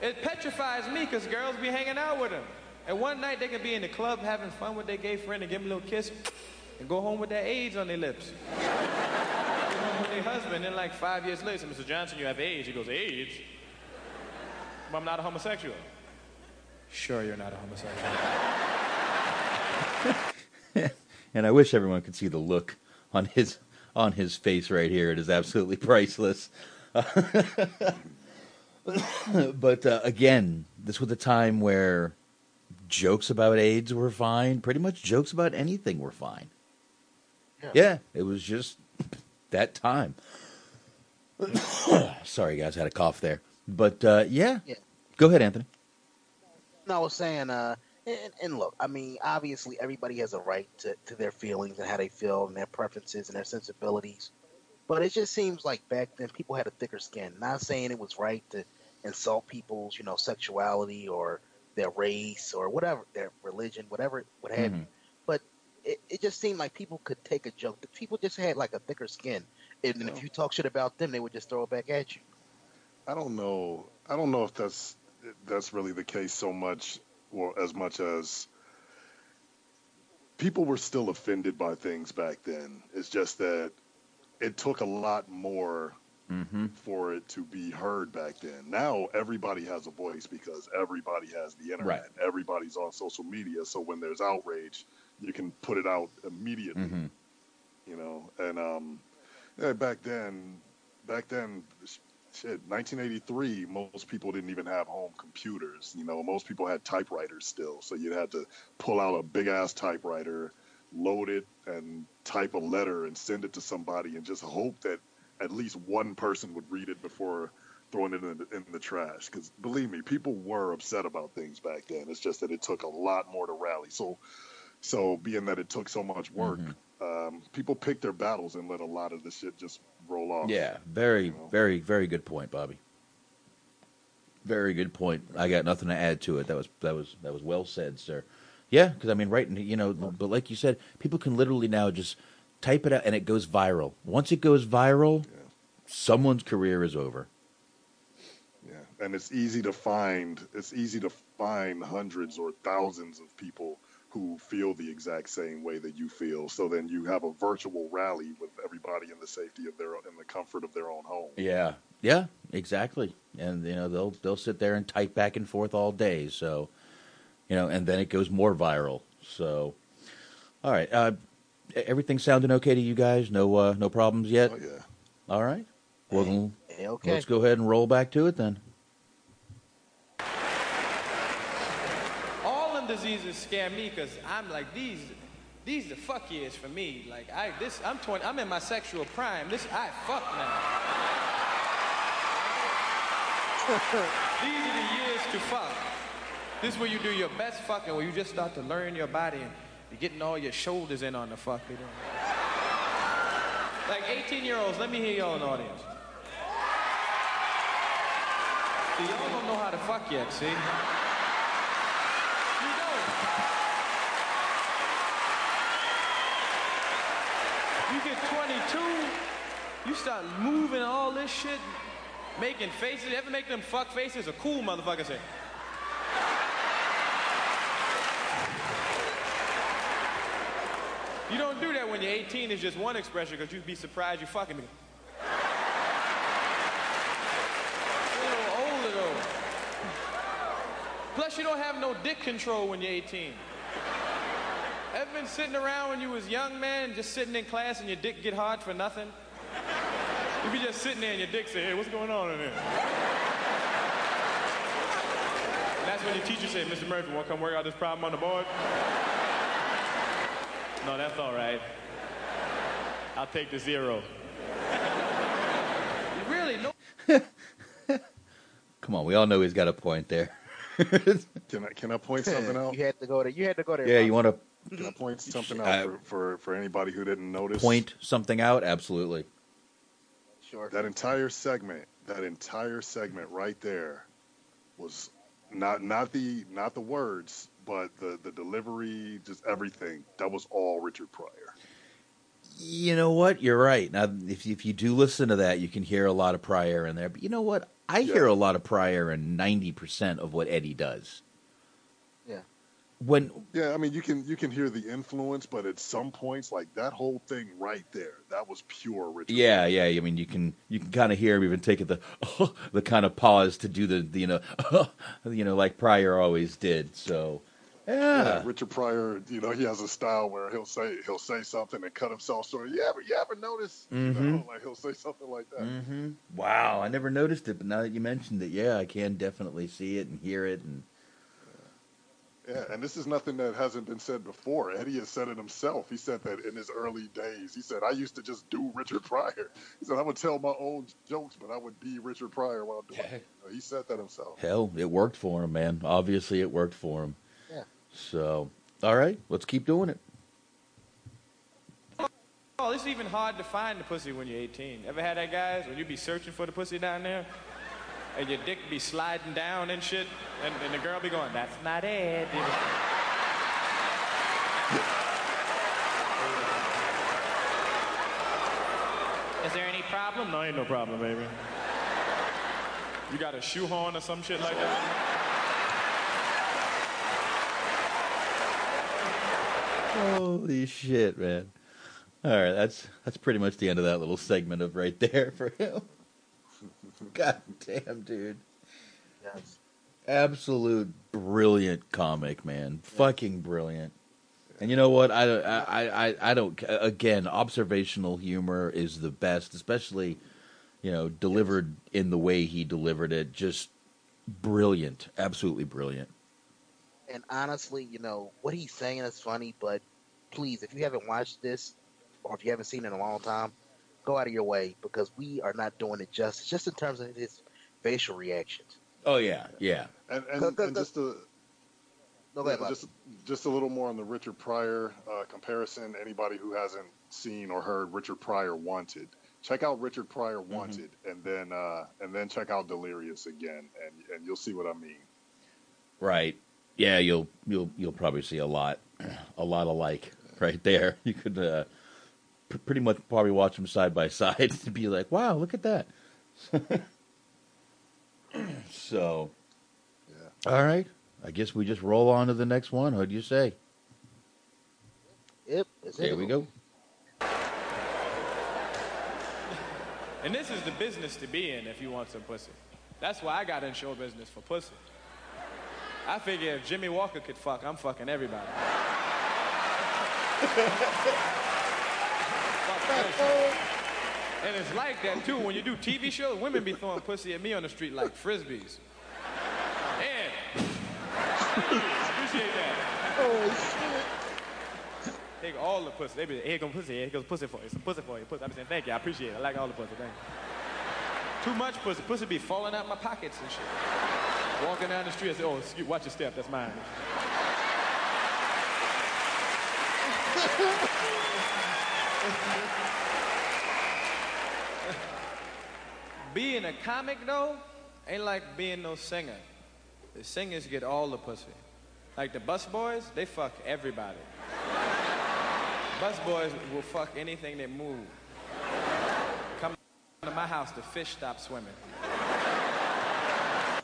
It petrifies me because girls be hanging out with them. And one night they can be in the club having fun with their gay friend and give them a little kiss and go home with their AIDS on their lips. Go home with their husband, and like five years later, Mr. Johnson, you have AIDS. He goes, AIDS? But I'm not a homosexual. Sure, you're not a homosexual. and I wish everyone could see the look on his on his face right here. It is absolutely priceless. but uh, again, this was a time where jokes about AIDS were fine. Pretty much jokes about anything were fine. Yeah, it was just that time. Sorry, guys, I had a cough there. But uh, yeah. Yeah. go ahead, Anthony. No, I was saying, uh, and, and look, I mean, obviously everybody has a right to, to their feelings and how they feel and their preferences and their sensibilities. But it just seems like back then people had a thicker skin. Not saying it was right to insult people's, you know, sexuality or their race or whatever, their religion, whatever, what have you. Mhm. But it, it just seemed like people could take a joke. The people just had like a thicker skin. And then if you talk shit about them, they would just throw it back at you. I don't know. I don't know if that's that's really the case so much, or as much as people were still offended by things back then. It's just that it took a lot more Mm-hmm. for it to be heard back then. Now everybody has a voice because everybody has the internet. Right. Everybody's on social media, so when there's outrage, you can put it out immediately. Mhm. You know, and um, yeah, back then, back then, shit, 1983, most people didn't even have home computers. You know, most people had typewriters still, so you had to pull out a big ass typewriter, load it and type a letter and send it to somebody and just hope that at least one person would read it before throwing it in the, in the trash. Because believe me, people were upset about things back then. It's just that it took a lot more to rally. So, so being that it took so much work, um, people picked their battles and let a lot of the shit just roll off. Yeah, very, very, very good point, Bobby. Very good point. I got nothing to add to it. That was that was that was well said, sir. Yeah, because I mean, right, you know, but like you said, people can literally now just type it out and it goes viral. Once it goes viral, someone's career is over. Yeah, and it's easy to find. It's easy to find hundreds or thousands of people who feel the exact same way that you feel. So then you have a virtual rally with everybody in the safety of their in the comfort of their own home. Yeah, yeah, exactly. And you know they'll they'll sit there and type back and forth all day. So, you know, and then it goes more viral. So, all right, uh, everything sounding okay to you guys? No uh, no problems yet. Oh yeah. All right. Well, then Hey, okay. let's go ahead and roll back to it then. all them diseases scare me because I'm like these these the fuck years for me. Like I this I'm 20 I'm in my sexual prime. This I fuck now. these are the years to fuck. This is where you do your best fucking, where you just start to learn your body and you're getting all your shoulders in on the fuck. You know? Like 18 year olds, let me hear y'all in the audience. Y'all don't know how to fuck yet, see? You don't. You get 22, you start moving all this shit, making faces. You ever make them fuck faces? A cool motherfucker say. You don't do that when you're 18. It's just one expression because you'd be surprised you fucking me. A little older though. Plus, you don't have no dick control when you're 18. Ever been sitting around when you was young, man, just sitting in class and your dick get hard for nothing? You be just sitting there and your dick say, hey, what's going on in there? And that's when your teacher said, Mr. Murphy, want to come work out this problem on the board? No, that's all right. I'll take the zero. really? No. Come on, we all know he's got a point there. Can I can I point something out? You had to go there. You had to go there. yeah, you want to Can I point something Uh, out for, for, for anybody who didn't notice? point something out? Absolutely. Sure. That entire segment, that entire segment right there, was not not the not the words, but the the delivery, just everything. That was all Richard Pryor. You know what? You're right. Now, if if you do listen to that, you can hear a lot of Pryor in there. But you know what? I hear a lot of Pryor in ninety percent of what Eddie does. Yeah. When Yeah, I mean you can you can hear the influence, but at some points, like that whole thing right there, that was pure Richard. Yeah, yeah. I mean, you can you can kind of hear him even taking the the kind of pause to do the, the you know you know like Pryor always did. So yeah, Richard Pryor, you know, he has a style where he'll say he'll say something and cut himself short. You ever you ever notice? You know, Mhm. like he'll say something like that. hmm Wow, I never noticed it, but now that you mentioned it, yeah, I can definitely see it and hear it. And Yeah, and this is nothing that hasn't been said before. Eddie has said it himself. He said that in his early days. He said, I used to just do Richard Pryor. He said, I would tell my own jokes, but I would be Richard Pryor while doing it. He said that himself. hell, it worked for him, man. Obviously, it worked for him. Yeah. So, all right, let's keep doing it. Oh, it's even hard to find the pussy when you're 18. Ever had that, guys? When you be searching for the pussy down there, and your dick be sliding down and shit, and, and the girl be going, "That's not it." dude." Is there any problem? No, ain't no problem, baby. You got a shoehorn or some shit like that? Holy shit, man! All right, that's that's pretty much the end of that little segment of right there for him. God damn, dude. Yes. Absolute brilliant comic, man. Fucking brilliant. And you know what? I, I, I, I don't. Again, observational humor is the best, especially, you know, delivered in the way he delivered it. Just brilliant, absolutely brilliant. And honestly, you know what he's saying is funny, but please, if you haven't watched this, or if you haven't seen it in a long time, go out of your way because we are not doing it justice. Just in terms of his facial reactions. Oh yeah, yeah. And, and, Go- go- and just to No, Yeah, just just a little more on the Richard Pryor uh, comparison. Anybody who hasn't seen or heard Richard Pryor Wanted, check out Richard Pryor Mm-hmm. Wanted, and then uh, and then check out Delirious again, and and you'll see what I mean. Right. Yeah, you'll you'll you'll probably see a lot, a lot alike right there. You could uh, pr- pretty much probably watch them side by side to be like, wow, look at that. so, all right. I guess we just roll on to the next one. What do you say? Yep. It's There we go. And this is the business to be in if you want some pussy. That's why I got in show business for pussy. I figure if Jimmie Walker could fuck, I'm fucking everybody. And it's like that too. When you do TV shows, women be throwing pussy at me on the street like frisbees. And appreciate that. Oh Take all the pussy. They be here goes pussy. Here goes pussy for you. Some pussy for you. Pussy. I be saying thank you. I appreciate it. I like all the pussy. Thank you. Too much pussy. Pussy be falling out my pockets and shit. Walking down the street, I say, "Oh, excuse, watch your step. That's mine." being a comic though ain't like being no singer. The singers get all the pussy. Like the Busboys, they fuck everybody. Busboys will fuck anything that move. Come to my house, the fish stop swimming.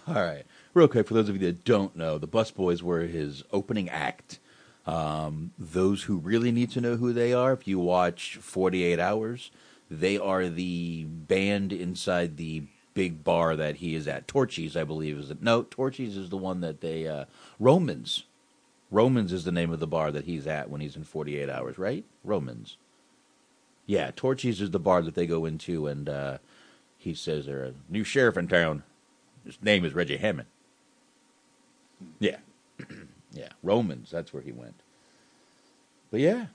All right. Real quick, for those of you that don't know, the Busboys were his opening act. Um, those who really need to know who they are, if you watch 48 Hours, they are the band inside the big bar that he is at. Torchy's, I believe, is it? No, Torchy's is the one that they. Uh, Vroman's. Vroman's is the name of the bar that he's at when he's in 48 Hours, right? Vroman's. Yeah, Torchy's is the bar that they go into, and uh, he says there's a new sheriff in town. His name is Reggie Hammond. Yeah. yeah. Vroman's, that's where he went. But yeah.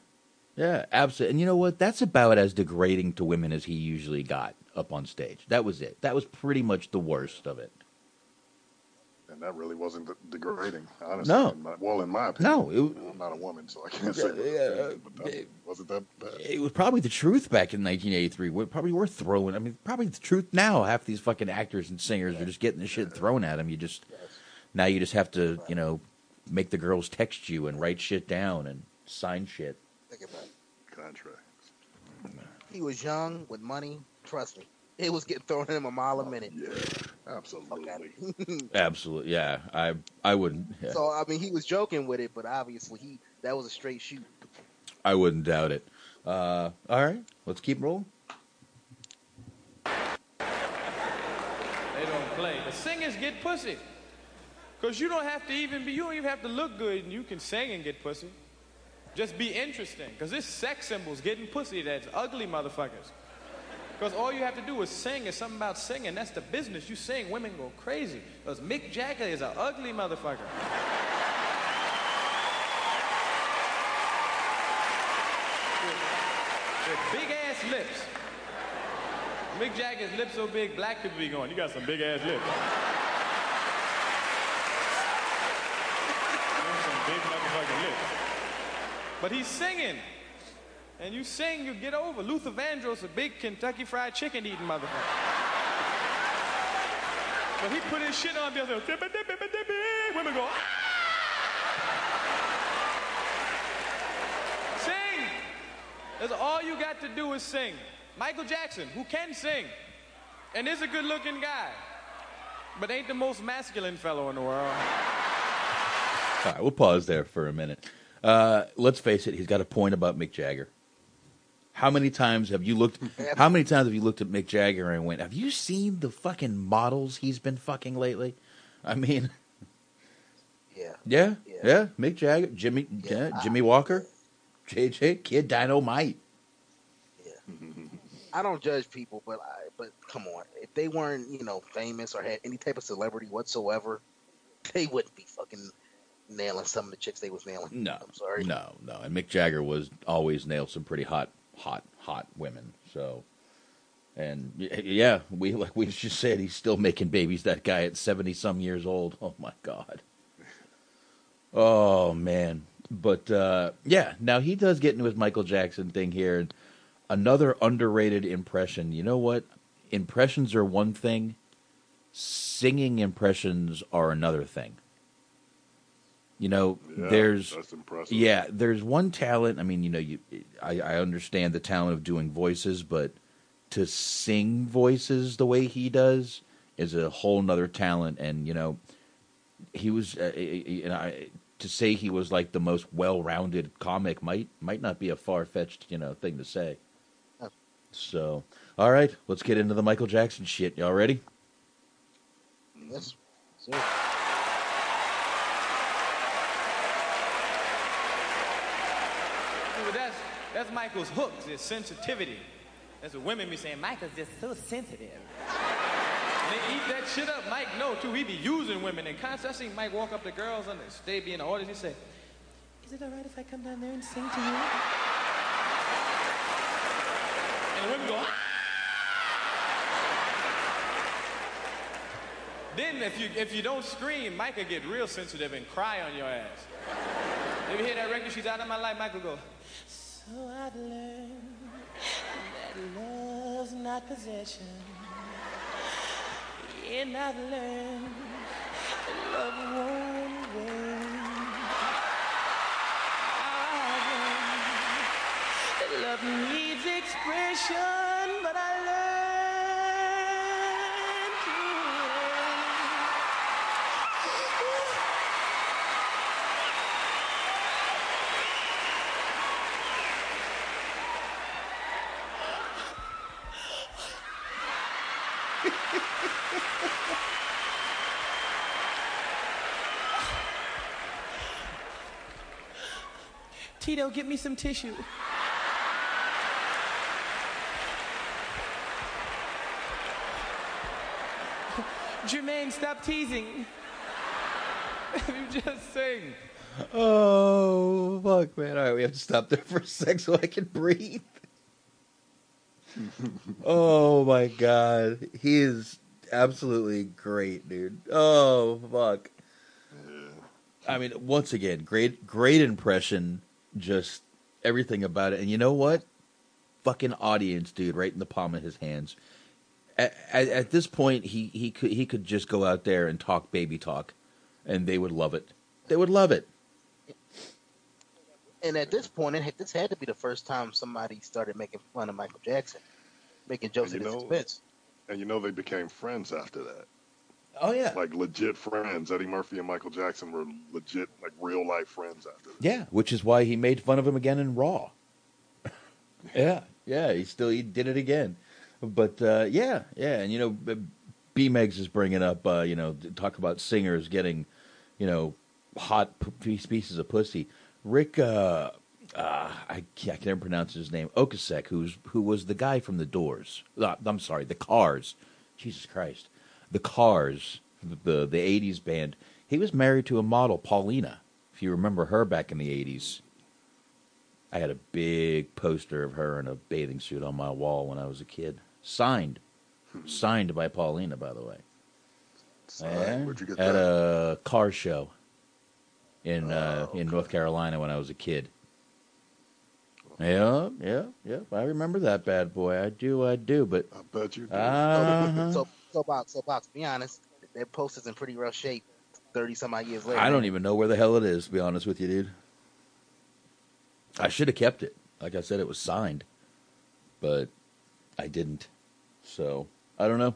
Yeah, absolutely. And you know what? That's about as degrading to women as he usually got up on stage. That was it. That was pretty much the worst of it. And that really wasn't degrading, honestly. No. In my, well, in my opinion, No, it- I'm not a woman, so I can't say. Yeah, that, uh, but that wasn't that bad. It was probably the truth back in 1983. We probably were throwing. I mean, probably the truth now. Half these fucking actors and singers are just getting the shit thrown at them. You just now you just have to, you know, make the girls text you and write shit down and sign shit. Think about it. Contract. He was young with money. Trust me, it was getting thrown at him a mile a oh, minute. Yeah, absolutely. Absolutely, yeah. I I wouldn't. yeah. So I mean, he was joking with it, but obviously he that was a straight shoot. I wouldn't doubt it. Uh, all right, let's keep rolling. They don't play. The singers get pussy. Because you don't have to even be, you don't even have to look good and you can sing and get pussy. Just be interesting. Because this sex symbols getting pussy that's ugly motherfuckers. Because all you have to do is sing. It's something about singing. That's the business. You sing, women go crazy. Because Mick Jagger is an ugly motherfucker. With big ass lips. Mick Jagger's lips so big, black people be going, you got some big ass lips. Some big motherfucking lips. But he's singing. And you sing, you get over. Luther Vandross, a big Kentucky Fried Chicken eating motherfucker. But he put his shit on the other. Women go, "Ah!" Sing. That's all you got to do is sing. Michael Jackson, who can sing, and is a good looking guy, but ain't the most masculine fellow in the world. All right, we'll pause there for a minute. Uh, let's face it, he's got a point about Mick Jagger. How many times have you looked? How many times have you looked at Mick Jagger and went, "Have you seen the fucking models he's been fucking lately?" I mean, Yeah. yeah, yeah, yeah. Mick Jagger, Jimmy, yeah, Jimmie Walker, JJ, Kid Dynamite. Yeah, I don't judge people, but I, but come on, if they weren't you know famous or had any type of celebrity whatsoever, they wouldn't be fucking nailing some of the chicks they was nailing. No, I'm sorry. no, no. And Mick Jagger was always nailed some pretty hot, hot, hot women. So, and yeah, we like we just said, he's still making babies. That guy at seventy some years old. Oh my god. Oh man. But uh, yeah, now he does get into his Michael Jackson thing here. Another underrated impression. You know what? Impressions are one thing. Singing impressions are another thing. You know, Yeah, there's that's impressive. yeah, there's one talent. I mean, you know, you I, I understand the talent of doing voices, but to sing voices the way he does is a whole nother talent. And you know, he was, uh, eh, eh, eh, you know, I, to say he was like the most well-rounded comic might might not be a far-fetched you know thing to say. So, all right, let's get into the Michael Jackson shit. Y'all ready? Yes. Sir. See, but that's, Michael's hooks, his sensitivity. That's what women be saying, Michael's just so sensitive. They eat that shit up. Mike know too. He be using women in concerts. I see Mike walk up to girls and the stage, be in the audience. He say, "Is it all right if I come down there and sing to you?" And women go. "Ah!" Then if you if you don't scream, Mike will get real sensitive and cry on your ass. if You hear that record? She's out of my life. Michael go. So I've learned that love's not possession. And I've learned that love won't win. I've learned that love needs expression, Tito, get me some tissue. Jermaine, stop teasing. you just sing. Oh fuck, man! All right, we have to stop there for a sec so I can breathe. oh my god, he is absolutely great, dude. Oh fuck. I mean, once again, great, great impression. Just everything about it, and you know what? Fucking audience, dude, right in the palm of his hands. At, at, at this point, he he could he could just go out there and talk baby talk, and they would love it. They would love it. And at this point, it had, this had to be the first time somebody started making fun of Michael Jackson, making jokes And at his know- expense. And you know they became friends after that. Oh yeah, like legit friends. Eddie Murphy and Michael Jackson were legit, like real life friends after that. Yeah, which is why he made fun of him again in Raw. yeah, yeah, he still he did it again. But uh, yeah, yeah, and you know, B Megs is bringing up, uh, you know, talk about singers getting, you know, hot p- pieces of pussy. Ric, uh, uh, I, can't, I can never pronounce his name. Ocasek, who's who was the guy from the Doors. Uh, I'm sorry, the Cars. Jesus Christ, the Cars, the the '80s band. He was married to a model, Paulina. If you remember her back in the '80s, I had a big poster of her in a bathing suit on my wall when I was a kid. Signed, signed by Paulina, by the way. Yeah, Where'd you get at that? a car show in uh, in North Carolina when I was a kid. Yeah, yeah, yeah. I remember that bad boy. I do, I do. But I bet you. Uh-huh. So, box, so box. Be honest, their poster's in pretty rough shape. Thirty some odd years later. I don't even know where the hell it is. To be honest with you, dude. I should have kept it. Like I said, it was signed, but I didn't. So I don't know.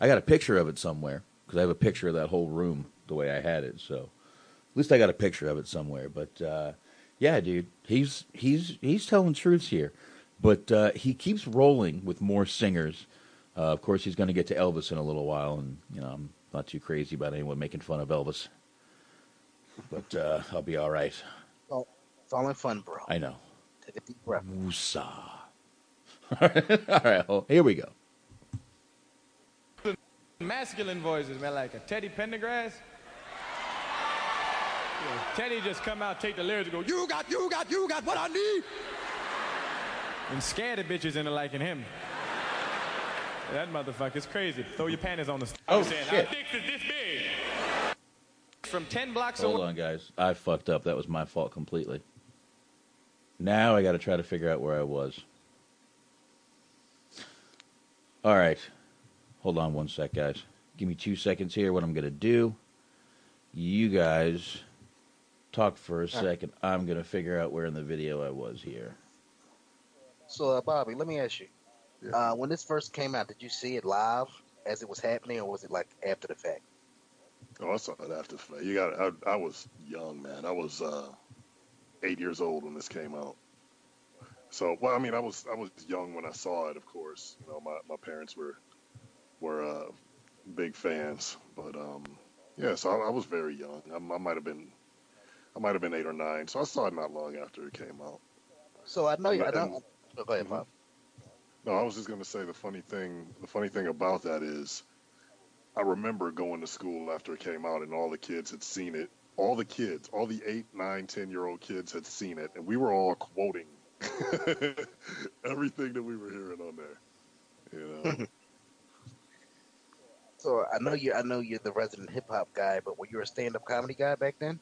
I got a picture of it somewhere because I have a picture of that whole room the way I had it. So at least I got a picture of it somewhere. But uh, yeah, dude, he's he's he's telling truths here. But uh, he keeps rolling with more singers. Uh, of course, he's going to get to Elvis in a little while, and you know I'm not too crazy about anyone making fun of Elvis. But uh, I'll be all right. Oh, it's all in fun, bro. I know. Take a deep breath. Musa. all right, well, here we go. Masculine voices, man, like a Teddy Pendergrass. Teddy just come out, take the lyrics, and go, "You got, you got, you got what I need," and scare the bitches into liking him. That motherfucker's crazy. Throw your panties on the. St- Oh, saying, shit. Our dicks is this big. From ten blocks Hold away. on, guys. I fucked up. That was my fault completely. Now I got to try to figure out where I was. All right. Hold on one sec, guys. Give me two seconds here. What I'm going to do, you guys talk for a second. I'm going to figure out where in the video I was here. So, uh, Bobby, let me ask you. Uh, when this first came out, did you see it live as it was happening, or was it like after the fact? Oh, I saw it after the fact. You got. I, I was young, man. I was uh, eight years old when this came out. So, well, I mean, I was I was young when I saw it. Of course, you know, my, my parents were were uh, big fans, but um, yeah. So I, I was very young. I, I might have been I might have been eight or nine. So I saw it not long after it came out. So I know you. I And- know. oh, go ahead, Bob. No, I was just gonna say the funny thing. The funny thing about that is, I remember going to school after it came out, and all the kids had seen it. All the kids, all the eight, nine, ten year old kids had seen it, and we were all quoting everything that we were hearing on there. You know, So I know you. I know you're the resident hip hop guy, but were you a stand up comedy guy back then,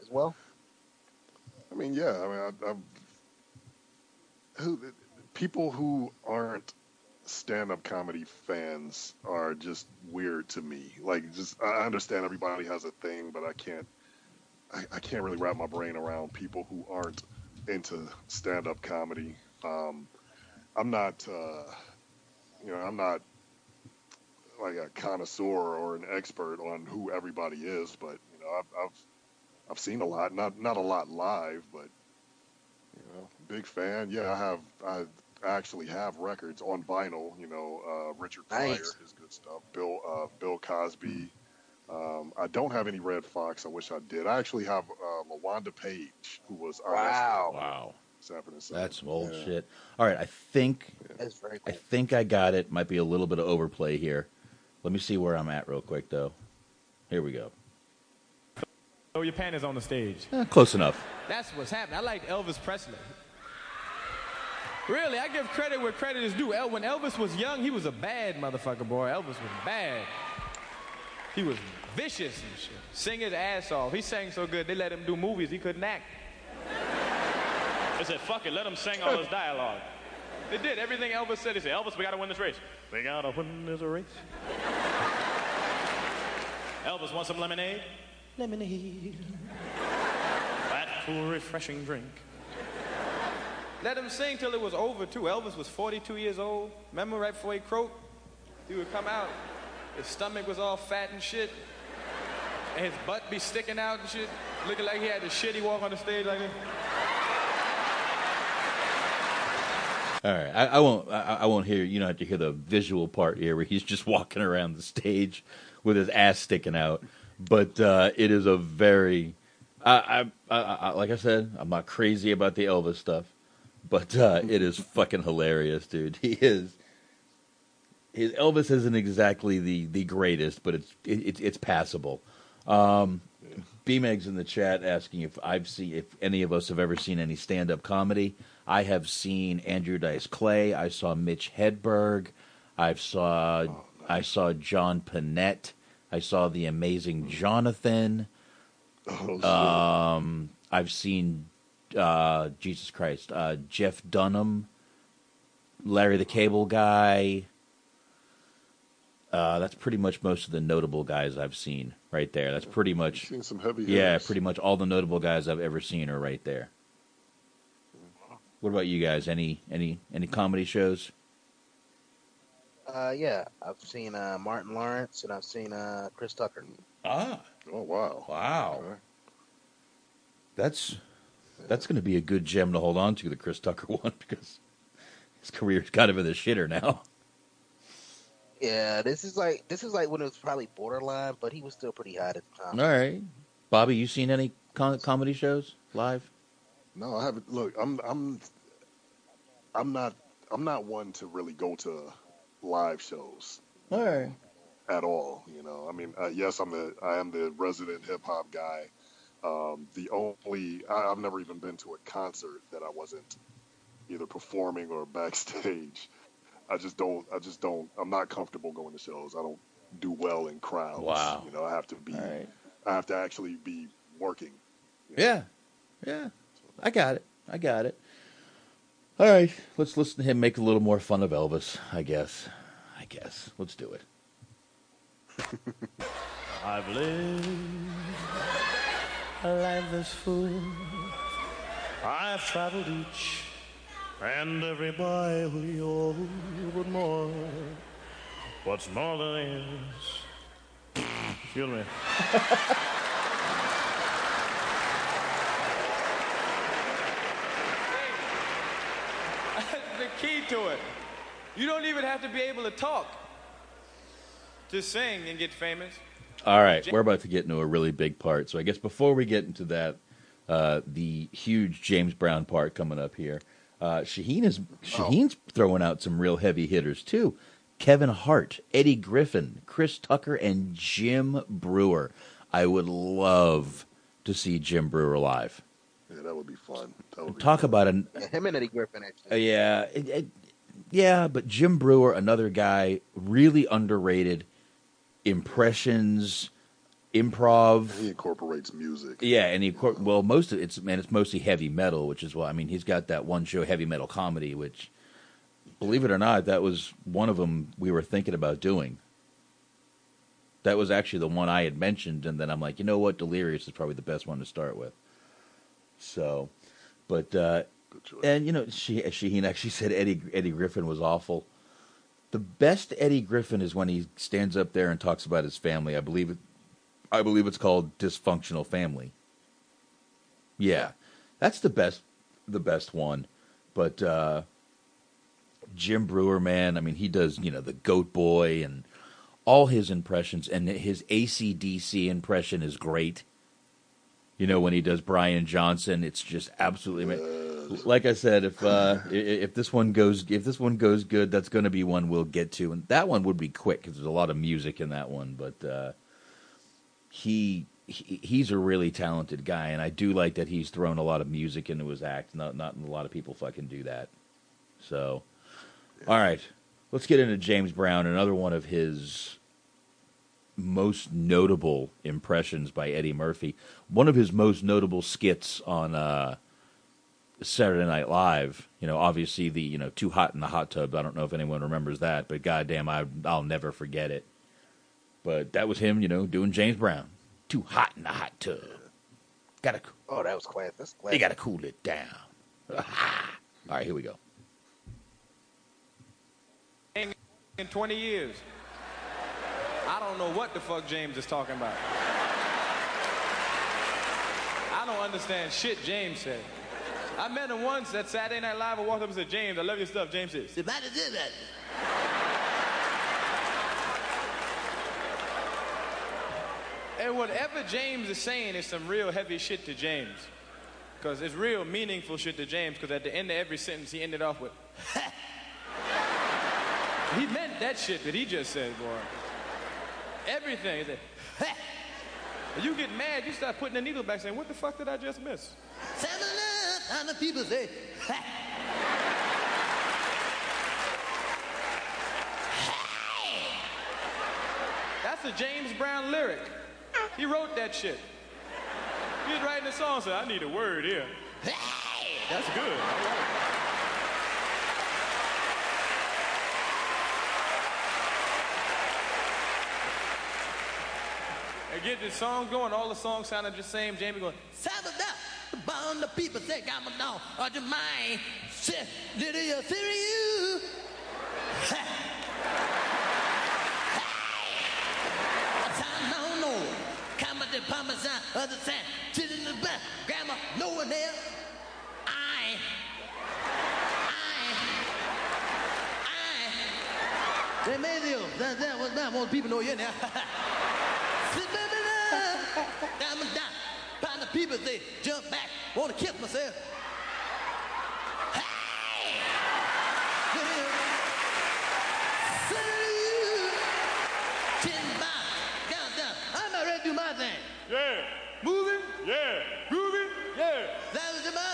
as well? I mean, yeah. I mean, I, I'm, who people who aren't stand-up comedy fans are just weird to me. Like, just I understand everybody has a thing, but I can't. I, I can't really wrap my brain around people who aren't into stand-up comedy. Um, I'm not. Uh, you know, I'm not like a connoisseur or an expert on who everybody is, but you know, I've, I've I've seen a lot, not not a lot live, but you know, big fan. Yeah, I have. I actually have records on vinyl. You know, uh, Richard Pryor, Nice. his good stuff. Bill uh, Bill Cosby. Um, I don't have any Redd Foxx. I wish I did. I actually have uh, LaWanda Page, who was Wow. Wow. That's some old Yeah. shit. All right, I think That's very I think I got it. Might be a little bit of overplay here. Let me see where I'm at real quick though. Here we go. Throw your panties on the stage. Eh, close enough. That's what's happening. I like Elvis Presley. Really, I give credit where credit is due. El- When Elvis was young, he was a bad motherfucker, boy. Elvis was bad. He was vicious and shit. Sing his ass off. He sang so good, they let him do movies he couldn't act. They said, fuck it, let him sing all his dialogue. They did. Everything Elvis said, he said, Elvis, we gotta win this race. We gotta win this race. Elvis, want some lemonade? Lemonade. That cool, refreshing drink. Let him sing till it was over, too. Elvis was 42 years old. Remember right before he croaked? He would come out. His stomach was all fat and shit. And his butt be sticking out and shit. Looking like he had the shit he walk on the stage like this. All right, I, I won't. I, I won't hear. You don't have to hear the visual part here, where he's just walking around the stage with his ass sticking out. But uh, it is a very, I, I, I, like I said, I'm not crazy about the Elvis stuff, but uh, it is fucking hilarious, dude. He is. His Elvis isn't exactly the the greatest, but it's it, it's it's passable. Um, B-Meg's in the chat asking if I've seen if any of us have ever seen any stand up comedy. I have seen Andrew Dice Clay. I saw Mitch Hedberg. I've saw I saw John Pinette. I saw the amazing Jonathan. um, I've seen uh, Jesus Christ, uh, Jeff Dunham, Larry the Cable Guy. Uh, that's pretty much most of the notable guys I've seen right there. That's pretty much Seen some heavy yeah, hitters. pretty much all the notable guys I've ever seen are right there. What about you guys? Any any any comedy shows? Uh, yeah, I've seen uh, Martin Lawrence and I've seen uh, Chris Tucker. Ah, Oh wow, wow, Okay. that's that's going to be a good gem to hold on to the Chris Tucker one because his career's kind of in the shitter now. Yeah, this is like this is like when it was probably borderline, but he was still pretty hot at the time. All right, Bobby, you seen any com- comedy shows live? No, I haven't. Look, I'm I'm I'm not I'm not one to really go to live shows All right, at all. You know, I mean, uh, yes, I'm the I am the resident hip hop guy, Um, the only I, I've never even been to a concert that I wasn't either performing or backstage. I just don't. I just don't. I'm not comfortable going to shows. I don't do well in crowds. Wow. You know, I have to be. I have to actually be working. Yeah, yeah. I got it. I got it. All right, let's listen to him make a little more fun of Elvis. I guess. I guess. Let's do it. I've lived a life that's full. I've traveled each and every byway, oh, but more. What's more than is, feel me? the key to it. You don't even have to be able to talk to sing and get famous. All right, we're about to get into a really big part. So I guess before we get into that, uh, the huge James Brown part coming up here, uh, Shaheen is Shaheen's throwing out some real heavy hitters too. Kevin Hart, Eddie Griffin, Chris Tucker, and Jim Breuer. I would love to see Jim Breuer live. Yeah, that would be fun. That would be Talk about an Yeah, him and Eddie Griffin actually. uh, yeah, it, it, yeah, but Jim Breuer, another guy, really underrated. Impressions, improv. He incorporates music. Yeah, and he cor- well, most of it's man, it's mostly heavy metal, which is why I mean he's got that one show, heavy metal comedy, which, believe it or not, that was one of them we were thinking about doing. That was actually the one I had mentioned, and then I'm like, you know what, Delirious is probably the best one to start with. So, but uh, and you know, she Shaheen actually said Eddie Eddie Griffin was awful. The best Eddie Griffin is when he stands up there and talks about his family. I believe it. I believe it's called dysfunctional family. Yeah, that's the best. The best one, but uh, Jim Breuer, man, I mean, he does you know the Goat Boy and all his impressions, and his ACDC impression is great. You know when he does Brian Johnson, it's just absolutely. ma- Like I said, if uh, if this one goes if this one goes good, that's going to be one we'll get to, and that one would be quick because there's a lot of music in that one. But uh, he, he he's a really talented guy, and I do like that he's thrown a lot of music into his act. Not not a lot of people fucking do that. So, all right, let's get into James Brown, another one of his most notable impressions by Eddie Murphy. One of his most notable skits on uh, Saturday Night Live. You know, obviously the you know Too Hot in the Hot Tub. I don't know if anyone remembers that, but goddamn, I I'll never forget it. But that was him, you know, doing James Brown. Too hot in the hot tub. Gotta Oh, that was class. That's class. you gotta cool it down. All right, here we go. In 20 years. I don't know what the fuck James is talking about. I don't understand shit James said. I met him once at Saturday Night Live. I walked up and said, James, I love your stuff. James said, "Somebody did that." And whatever James is saying is some real heavy shit to James. Because it's real meaningful shit to James, because at the end of every sentence, he ended off with, he meant that shit that he just said, boy. Everything. He said, you get mad, you start putting the needle back saying, what the fuck did I just miss? And the people say, That's a James Brown lyric. He wrote that shit. He was writing a song, said, I need a word here. Hey. That's good. And get the song going, all the songs sounded the same. Jamie going, Sabbath up, bound the people say, I'm a dog, or mine. Say, did you see you? The parmesan sand. Sit in the back. Grandma, no one there. I. I. I. They made you. That, that was not most people know you now. people they jump back. Want to kiss myself. Count down. I'm not ready to do my thing. Yeah. Moving? Yeah. Movie? Yeah.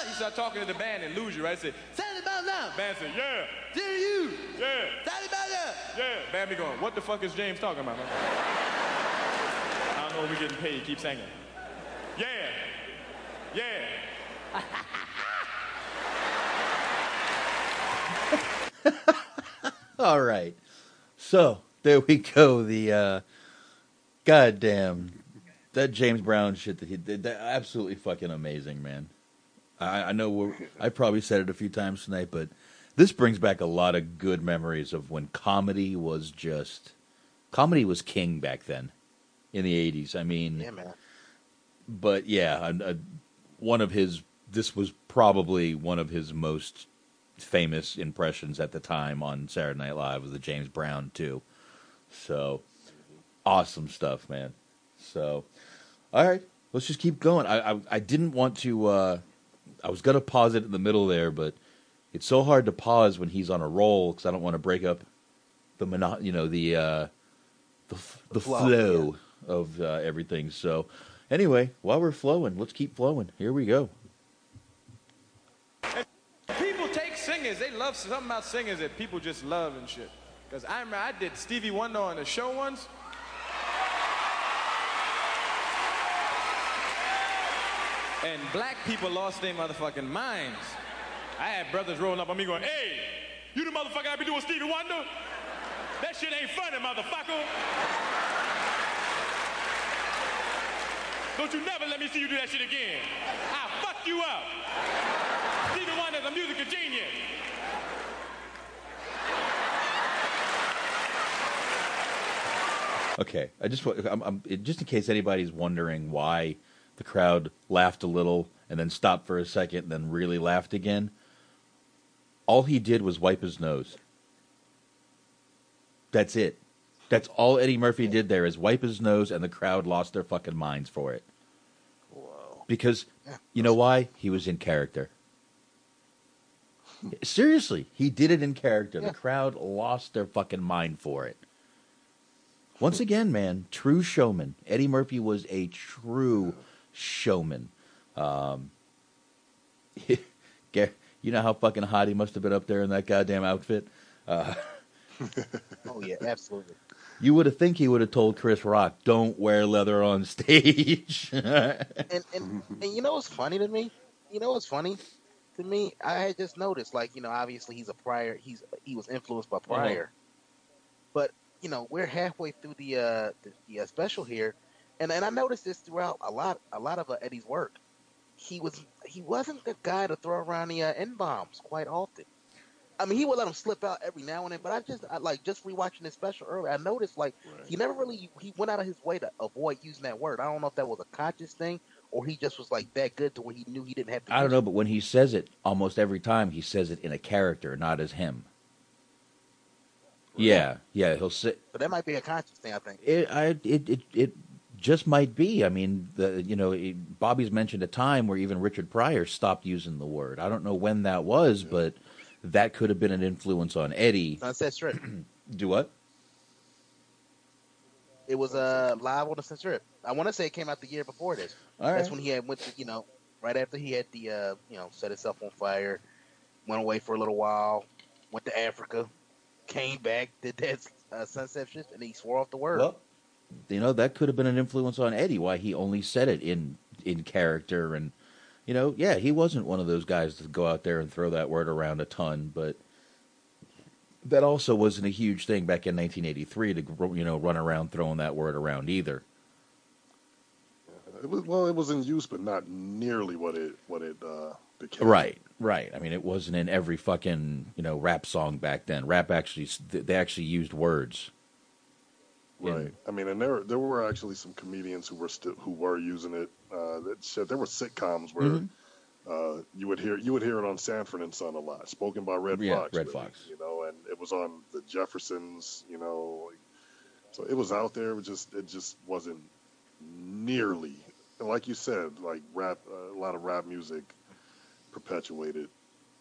You start talking to the band and lose you, right? Say, Sally about now. Band say, yeah. Did you? Yeah. Sally about now. Yeah. Band be going, what the fuck is James talking about? man?" I don't know if we're getting paid. Keep singing. Yeah. Yeah. All right. So there we go. The uh, goddamn that James Brown shit that he did. That absolutely fucking amazing, man. I, I know we're, I probably said it a few times tonight, but this brings back a lot of good memories of when comedy was just comedy was king back then in the eighties. I mean, Yeah, man. but yeah, a, a, one of his. This was probably one of his most famous impressions at the time on Saturday Night Live was the James Brown too. So awesome stuff, man. So all right, let's just keep going. I I, I didn't want to. Uh, I was gonna pause it in the middle there, but it's so hard to pause when he's on a roll because I don't want to break up the mono, you know the uh, the f- the, flow, flow of uh, everything. So anyway, while we're flowing, let's keep flowing. Here we go. People take singers. They love something about singers that people just love and shit. Because I remember I did Stevie Wonder on the show once. And black people lost their motherfucking minds. I had brothers rolling up on me going, hey, you the motherfucker I be doing Stevie Wonder? That shit ain't funny, motherfucker. Don't you never let me see you do that shit again. I'll fuck you up. Stevie Wonder's a musical genius. Okay, I just I'm, I'm, just in case anybody's wondering why the crowd laughed a little and then stopped for a second and then really laughed again. All he did was wipe his nose. That's it. That's all Eddie Murphy did there is wipe his nose and the crowd lost their fucking minds for it. Because you know why? He was in character. Seriously, he did it in character. The crowd lost their fucking mind for it. Once again, man, true showman. Eddie Murphy was a true showman. Um, you know how fucking hot he must have been up there in that goddamn outfit. Uh, Oh yeah, absolutely. You would have think he would have told Chris Rock, "Don't wear leather on stage." and and and you know what's funny to me? You know what's funny to me? I had just noticed, like you know, obviously he's a Pryor. He's he was influenced by Pryor, but you know we're halfway through the uh the, the uh, special here, and and I noticed this throughout a lot a lot of uh, Eddie's work. He was he wasn't the guy to throw around the uh, n bombs quite often. I mean, he would let them slip out every now and then, but I just I, like just rewatching this special earlier. I noticed like he never really he went out of his way to avoid using that word. I don't know if that was a conscious thing or he just was like that good to where he knew he didn't have to. I don't know, but when he says it, almost every time he says it in a character, not as him. Yeah, yeah, he'll say So that might be a conscious thing. I think. it. I it it it just might be. I mean, the you know, it, Bobby's mentioned a time where even Richard Pryor stopped using the word. I don't know when that was, but that could have been an influence on Eddie. Sunset Strip. Do what? It was uh live on the Sunset Strip. I want to say it came out the year before this. That's when he had went to you know right after he had the uh you know set himself on fire, went away for a little while, went to Africa, came back, did that uh, Sunset Strip, and he swore off the word. Well, you know that could have been an influence on Eddie. Why he only said it in in character, and you know, yeah, he wasn't one of those guys to go out there and throw that word around a ton. But that also wasn't a huge thing back in 1983 to you know run around throwing that word around either. It was, well, it was in use, but not nearly what it what it uh, became. Right, right. I mean, it wasn't in every fucking you know rap song back then. Rap actually they actually used words. Right. I mean, and there there were actually some comedians who were still who were using it. Uh, that shit, there were sitcoms where Mhm. uh, you would hear you would hear it on Sanford and Son a lot, spoken by Redd Yeah, Foxx. Redd really, Foxx. You know, and it was on the Jeffersons. You know, like, so it was out there. It just it just wasn't nearly. And like you said, like rap, uh, a lot of rap music perpetuated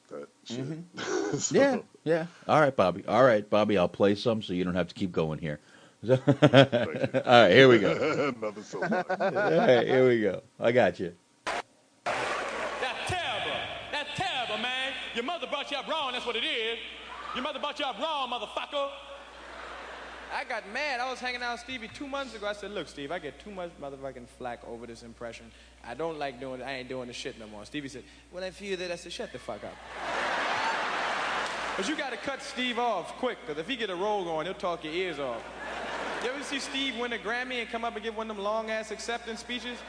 that shit. So- Yeah, yeah. All right, Bobby. All right, Bobby. I'll play some so you don't have to keep going here. All right, here we go. Nothing so All right, here we go. I got you. That's terrible. That's terrible, man. Your mother brought you up wrong, that's what it is. Your mother brought you up wrong, motherfucker. I got mad. I was hanging out with Stevie two months ago. I said, look, Steve, I get too much motherfucking flack over this impression. I don't like doing it. I ain't doing the shit no more. Stevie said, when I feel that, I said, shut the fuck up. But you gotta cut Steve off quick, because if he get a roll going, he'll talk your ears off. You ever see Steve win a Grammy and come up and give one of them long ass acceptance speeches?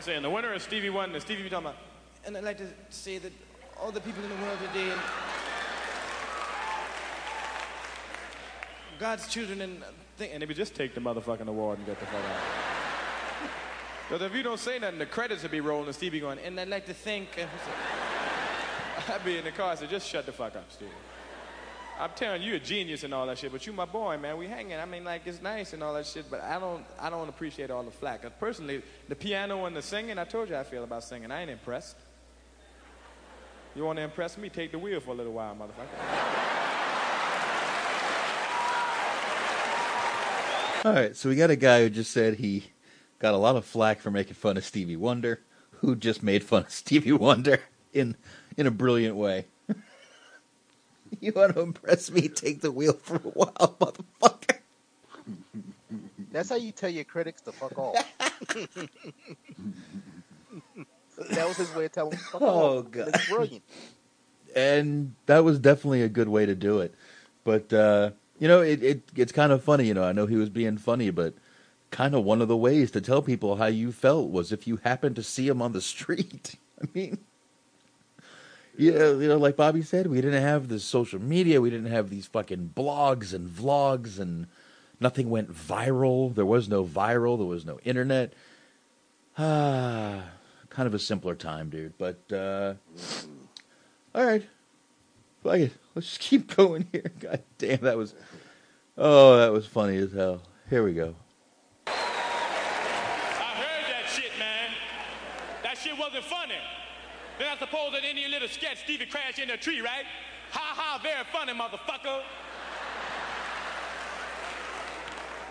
Saying the winner is Stevie won, and Stevie be talking about, and I'd like to say that all the people in the world today and God's children and thing, and they would just take the motherfucking award and get the fuck out. Because if you don't say nothing, the credits would be rolling and Stevie going, and I'd like to thank. and I'd be in the car, I said, just shut the fuck up, Stevie. I'm telling you, you're a genius and all that shit, but you my boy, man. We hanging. I mean, like it's nice and all that shit, but I don't, I don't appreciate all the flack. Uh, personally, the piano and the singing, I told you I feel about singing. I ain't impressed. You want to impress me? Take the wheel for a little while, motherfucker. All right, so we got a guy who just said he got a lot of flack for making fun of Stevie Wonder, who just made fun of Stevie Wonder in in a brilliant way. you want to impress me? Take the wheel for a while, motherfucker. That's how you tell your critics to fuck off. that was his way of telling them to fuck off. Oh, off. God. It's brilliant. and that was definitely a good way to do it. But uh, you know, it, it it's kind of funny. You know, I know he was being funny, but kind of one of the ways to tell people how you felt was if you happened to see him on the street. I mean, yeah, you know, like Bobby said, we didn't have the social media, we didn't have these fucking blogs and vlogs, and nothing went viral. There was no viral. There was no internet. Ah, kind of a simpler time, dude. But uh, all right. Fuck it. Let's just keep going here. God damn, that was. Oh, that was funny as hell. Here we go. I heard that shit, man. That shit wasn't funny. Then I suppose that in your little sketch, Stevie crashed into a tree, right? Ha ha, very funny, motherfucker.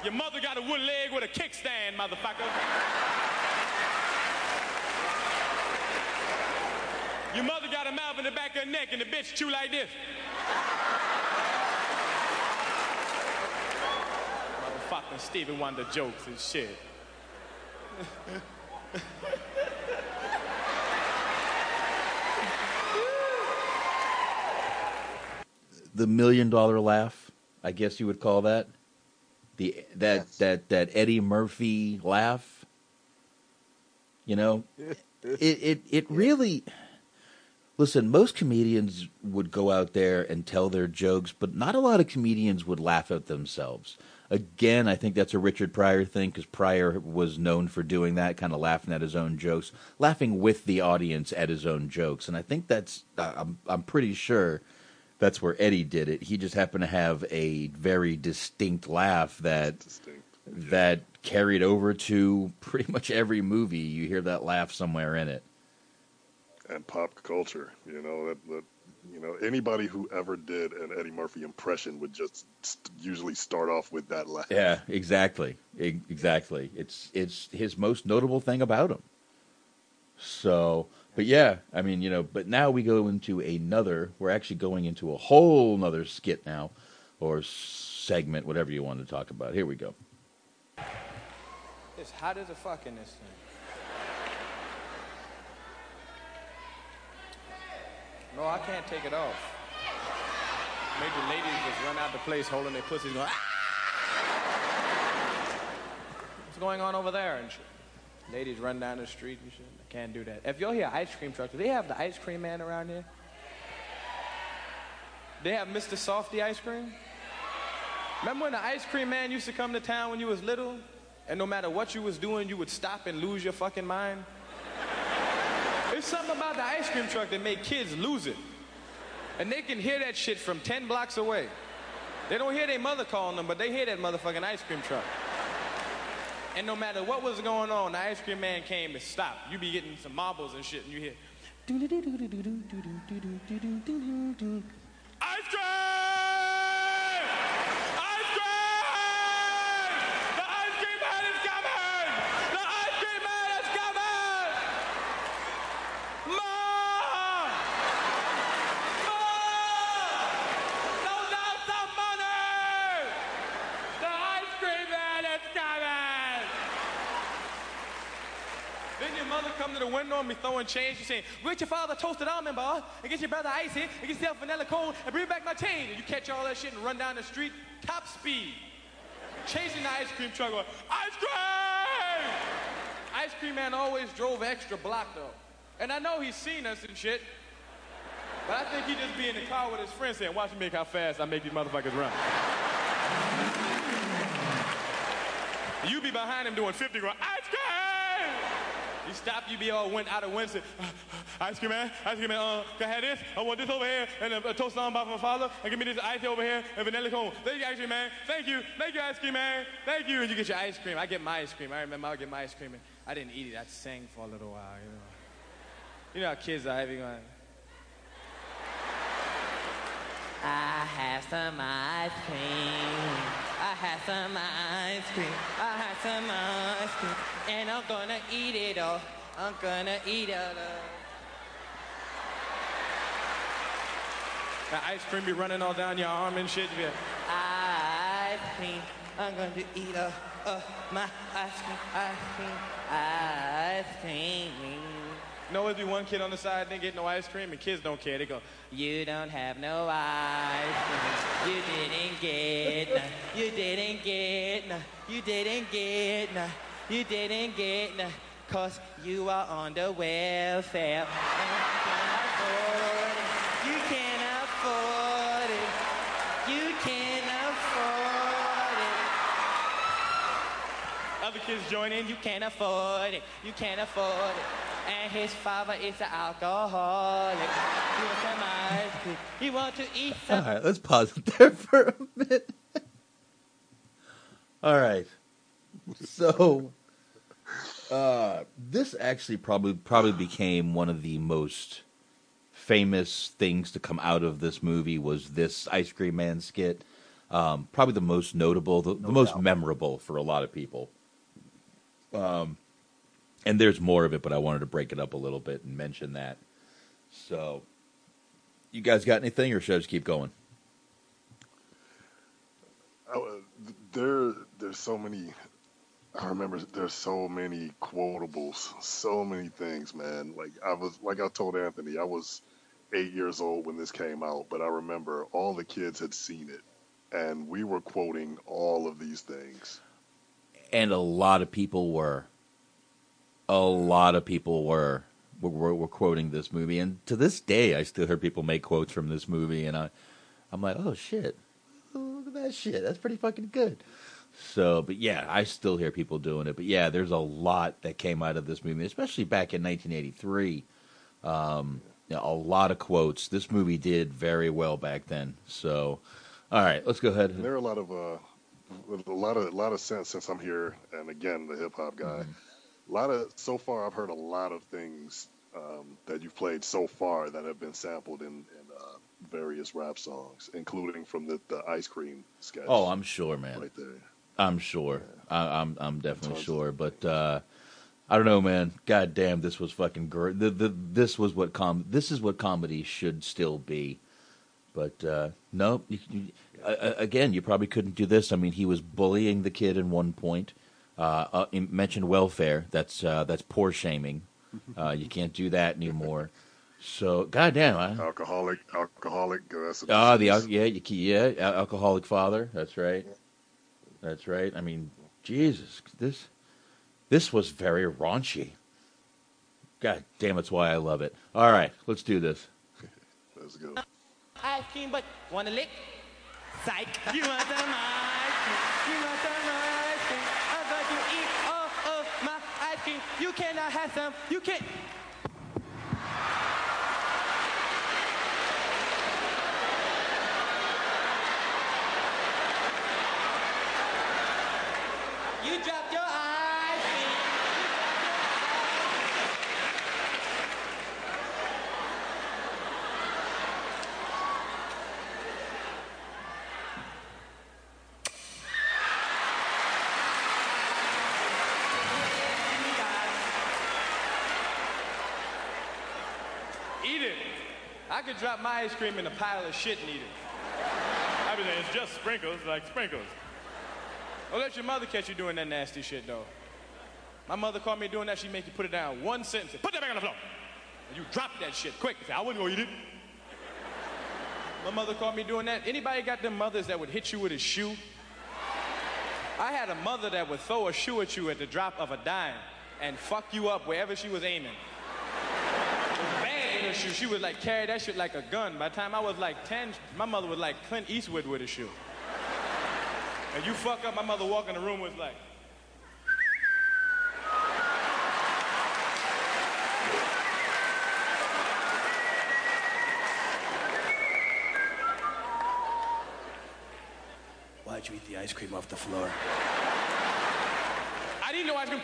Your mother got a wood leg with a kickstand, motherfucker. Your mother got a mouth in the back of her neck and the bitch chew like this. Motherfucking Stevie Wonder jokes and shit. The million dollar laugh, I guess you would call that. The that that that Eddie Murphy laugh. You know, it it it really. Listen, most comedians would go out there and tell their jokes, but not a lot of comedians would laugh at themselves. Again, I think that's a Richard Pryor thing because Pryor was known for doing that, kind of laughing at his own jokes, laughing with the audience at his own jokes, and I think that's I'm I'm pretty sure that's where Eddie did it. He just happened to have a very distinct laugh that that carried over to pretty much every movie. You hear that laugh somewhere in it. and pop culture. You know that, that you know anybody who ever did an Eddie Murphy impression would just st- usually start off with that laugh. Yeah, exactly. E- Exactly. It's it's his most notable thing about him. So, but yeah, I mean, you know, but now we go into another. We're actually going into a whole nother skit now, or segment, whatever you want to talk about. Here we go. It's hot as a fuck in this thing. No, I can't take it off. The ladies just run out the place holding their pussies going, "Ah!" What's going on over there and? Ladies run down the street and shit. I can't do that. If you'll hear ice cream truck, do they have the ice cream man around here? They have Mr. Softee ice cream? Remember when the ice cream man used to come to town when you was little? And no matter what you was doing, you would stop and lose your fucking mind? There's something about the ice cream truck that make kids lose it. And they can hear that shit from 10 blocks away. They don't hear their mother calling them, but they hear that motherfucking ice cream truck. And no matter what was going on, the ice cream man came and stopped. You be getting some marbles and shit, and you hear, Ice cream! Ice cream! The ice cream man is coming! The ice cream man is coming! Mom! Normally throwing change. You're saying, get your father toasted almond bar, and get your brother icy, and get yourself vanilla cone, and bring back my change. And you catch all that shit and run down the street, top speed, chasing the ice cream truck going, ice cream! Ice cream man always drove extra block though. And I know he's seen us and shit. But I think he just be in the car with his friends saying, watch me make how fast I make these motherfuckers run. You be behind him doing 50 going, ice cream! He stopped, you be all went out of Winston. "Uh, ice cream man, ice cream man, uh, can I have this? I want this over here, and a, a toast on by my father, and give me this ice over here, and vanilla cone. Thank you, ice cream man. Thank you. Thank you, ice cream man. Thank you. And you get your ice cream. I get my ice cream. I remember I would get my ice cream, and I didn't eat it. I sang for a little while, you know. You know how kids are heavy going, I have some ice cream. I have some ice cream. I have some ice cream. And I'm gonna eat it all. I'm gonna eat it all. The ice cream be running all down your arm and shit. Like, ice cream. I'm going to eat all of my ice cream. Ice cream. Ice cream. Know, there'd be one kid on the side didn't get no ice cream, and kids don't care. They go, "You don't have no ice. You didn't get none. You didn't get none. You didn't get none. You didn't get none. Cause you are on the welfare. And you can't afford it. You can't afford it. You can't afford it. Other kids join in. You can't afford it. You can't afford it. And his father is an alcoholic. He wants some ice cream. He wants to eat All some. right, let's pause it there for a minute. All right. So uh, this actually probably probably became one of the most famous things to come out of this movie was this ice cream man skit. Um, probably the most notable, the, the most memorable for a lot of people. Um, and there's more of it, but I wanted to break it up a little bit and mention that. So, you guys got anything, or should I just keep going? Uh, there, there's so many. I remember there's so many quotables, so many things, man. Like I was, like I told Anthony, I was eight years old when this came out, but I remember all the kids had seen it, and we were quoting all of these things. And a lot of people were. A lot of people were were, were quoting this movie, and to this day, I still hear people make quotes from this movie, and I, I'm like, oh shit, look at that shit, that's pretty fucking good. So, but yeah, I still hear people doing it. But yeah, there's a lot that came out of this movie, especially back in 1983. Um, you know, a lot of quotes. This movie did very well back then. So, all right, let's go ahead. And there are a lot of uh, a lot of a lot of sense since I'm here, and again, the hip hop guy. A lot of so far, I've heard a lot of things um, that you've played so far that have been sampled in, in uh, various rap songs, including from the, the ice cream sketch. Oh, I'm sure, man. Right there. I'm sure. I, I'm I'm definitely sure. But uh, I don't know, man. God damn, this was fucking great. The, the, this was what com. This is what comedy should still be. But uh, no, you, you, uh, again, you probably couldn't do this. I mean, he was bullying the kid in one point. Uh, uh, mentioned welfare. That's uh, that's poor shaming. Uh, you can't do that anymore. So, goddamn, I, Alcoholic, alcoholic. uh, Ah, the yeah, you, yeah, alcoholic father. That's right. That's right. I mean, Jesus, this this was very raunchy. God damn, it's why I love it. All right, let's do this. Let's go. Ice cream, but wanna lick? Psych. You want some ice cream? You want some ice cream? I'm going to eat all of my ice cream. You cannot have some. You can't. You dropped your ice cream. Eat it. I could drop my ice cream in a pile of shit and eat it. I mean, it's just sprinkles, like sprinkles. Don't let your mother catch you doing that nasty shit, though. My mother caught me doing that. She make you put it down one sentence. Put that back on the floor. And you drop that shit quick. Say, I wouldn't go eat it. My mother caught me doing that. Anybody got them mothers that would hit you with a shoe? I had a mother that would throw a shoe at you at the drop of a dime and fuck you up wherever she was aiming. Shoe. She would like carry that shit like a gun. By the time I was like 10, my mother was like Clint Eastwood with a shoe. And you fuck up, my mother walk in the room was like, Why'd you eat the ice cream off the floor? I didn't know I was gonna.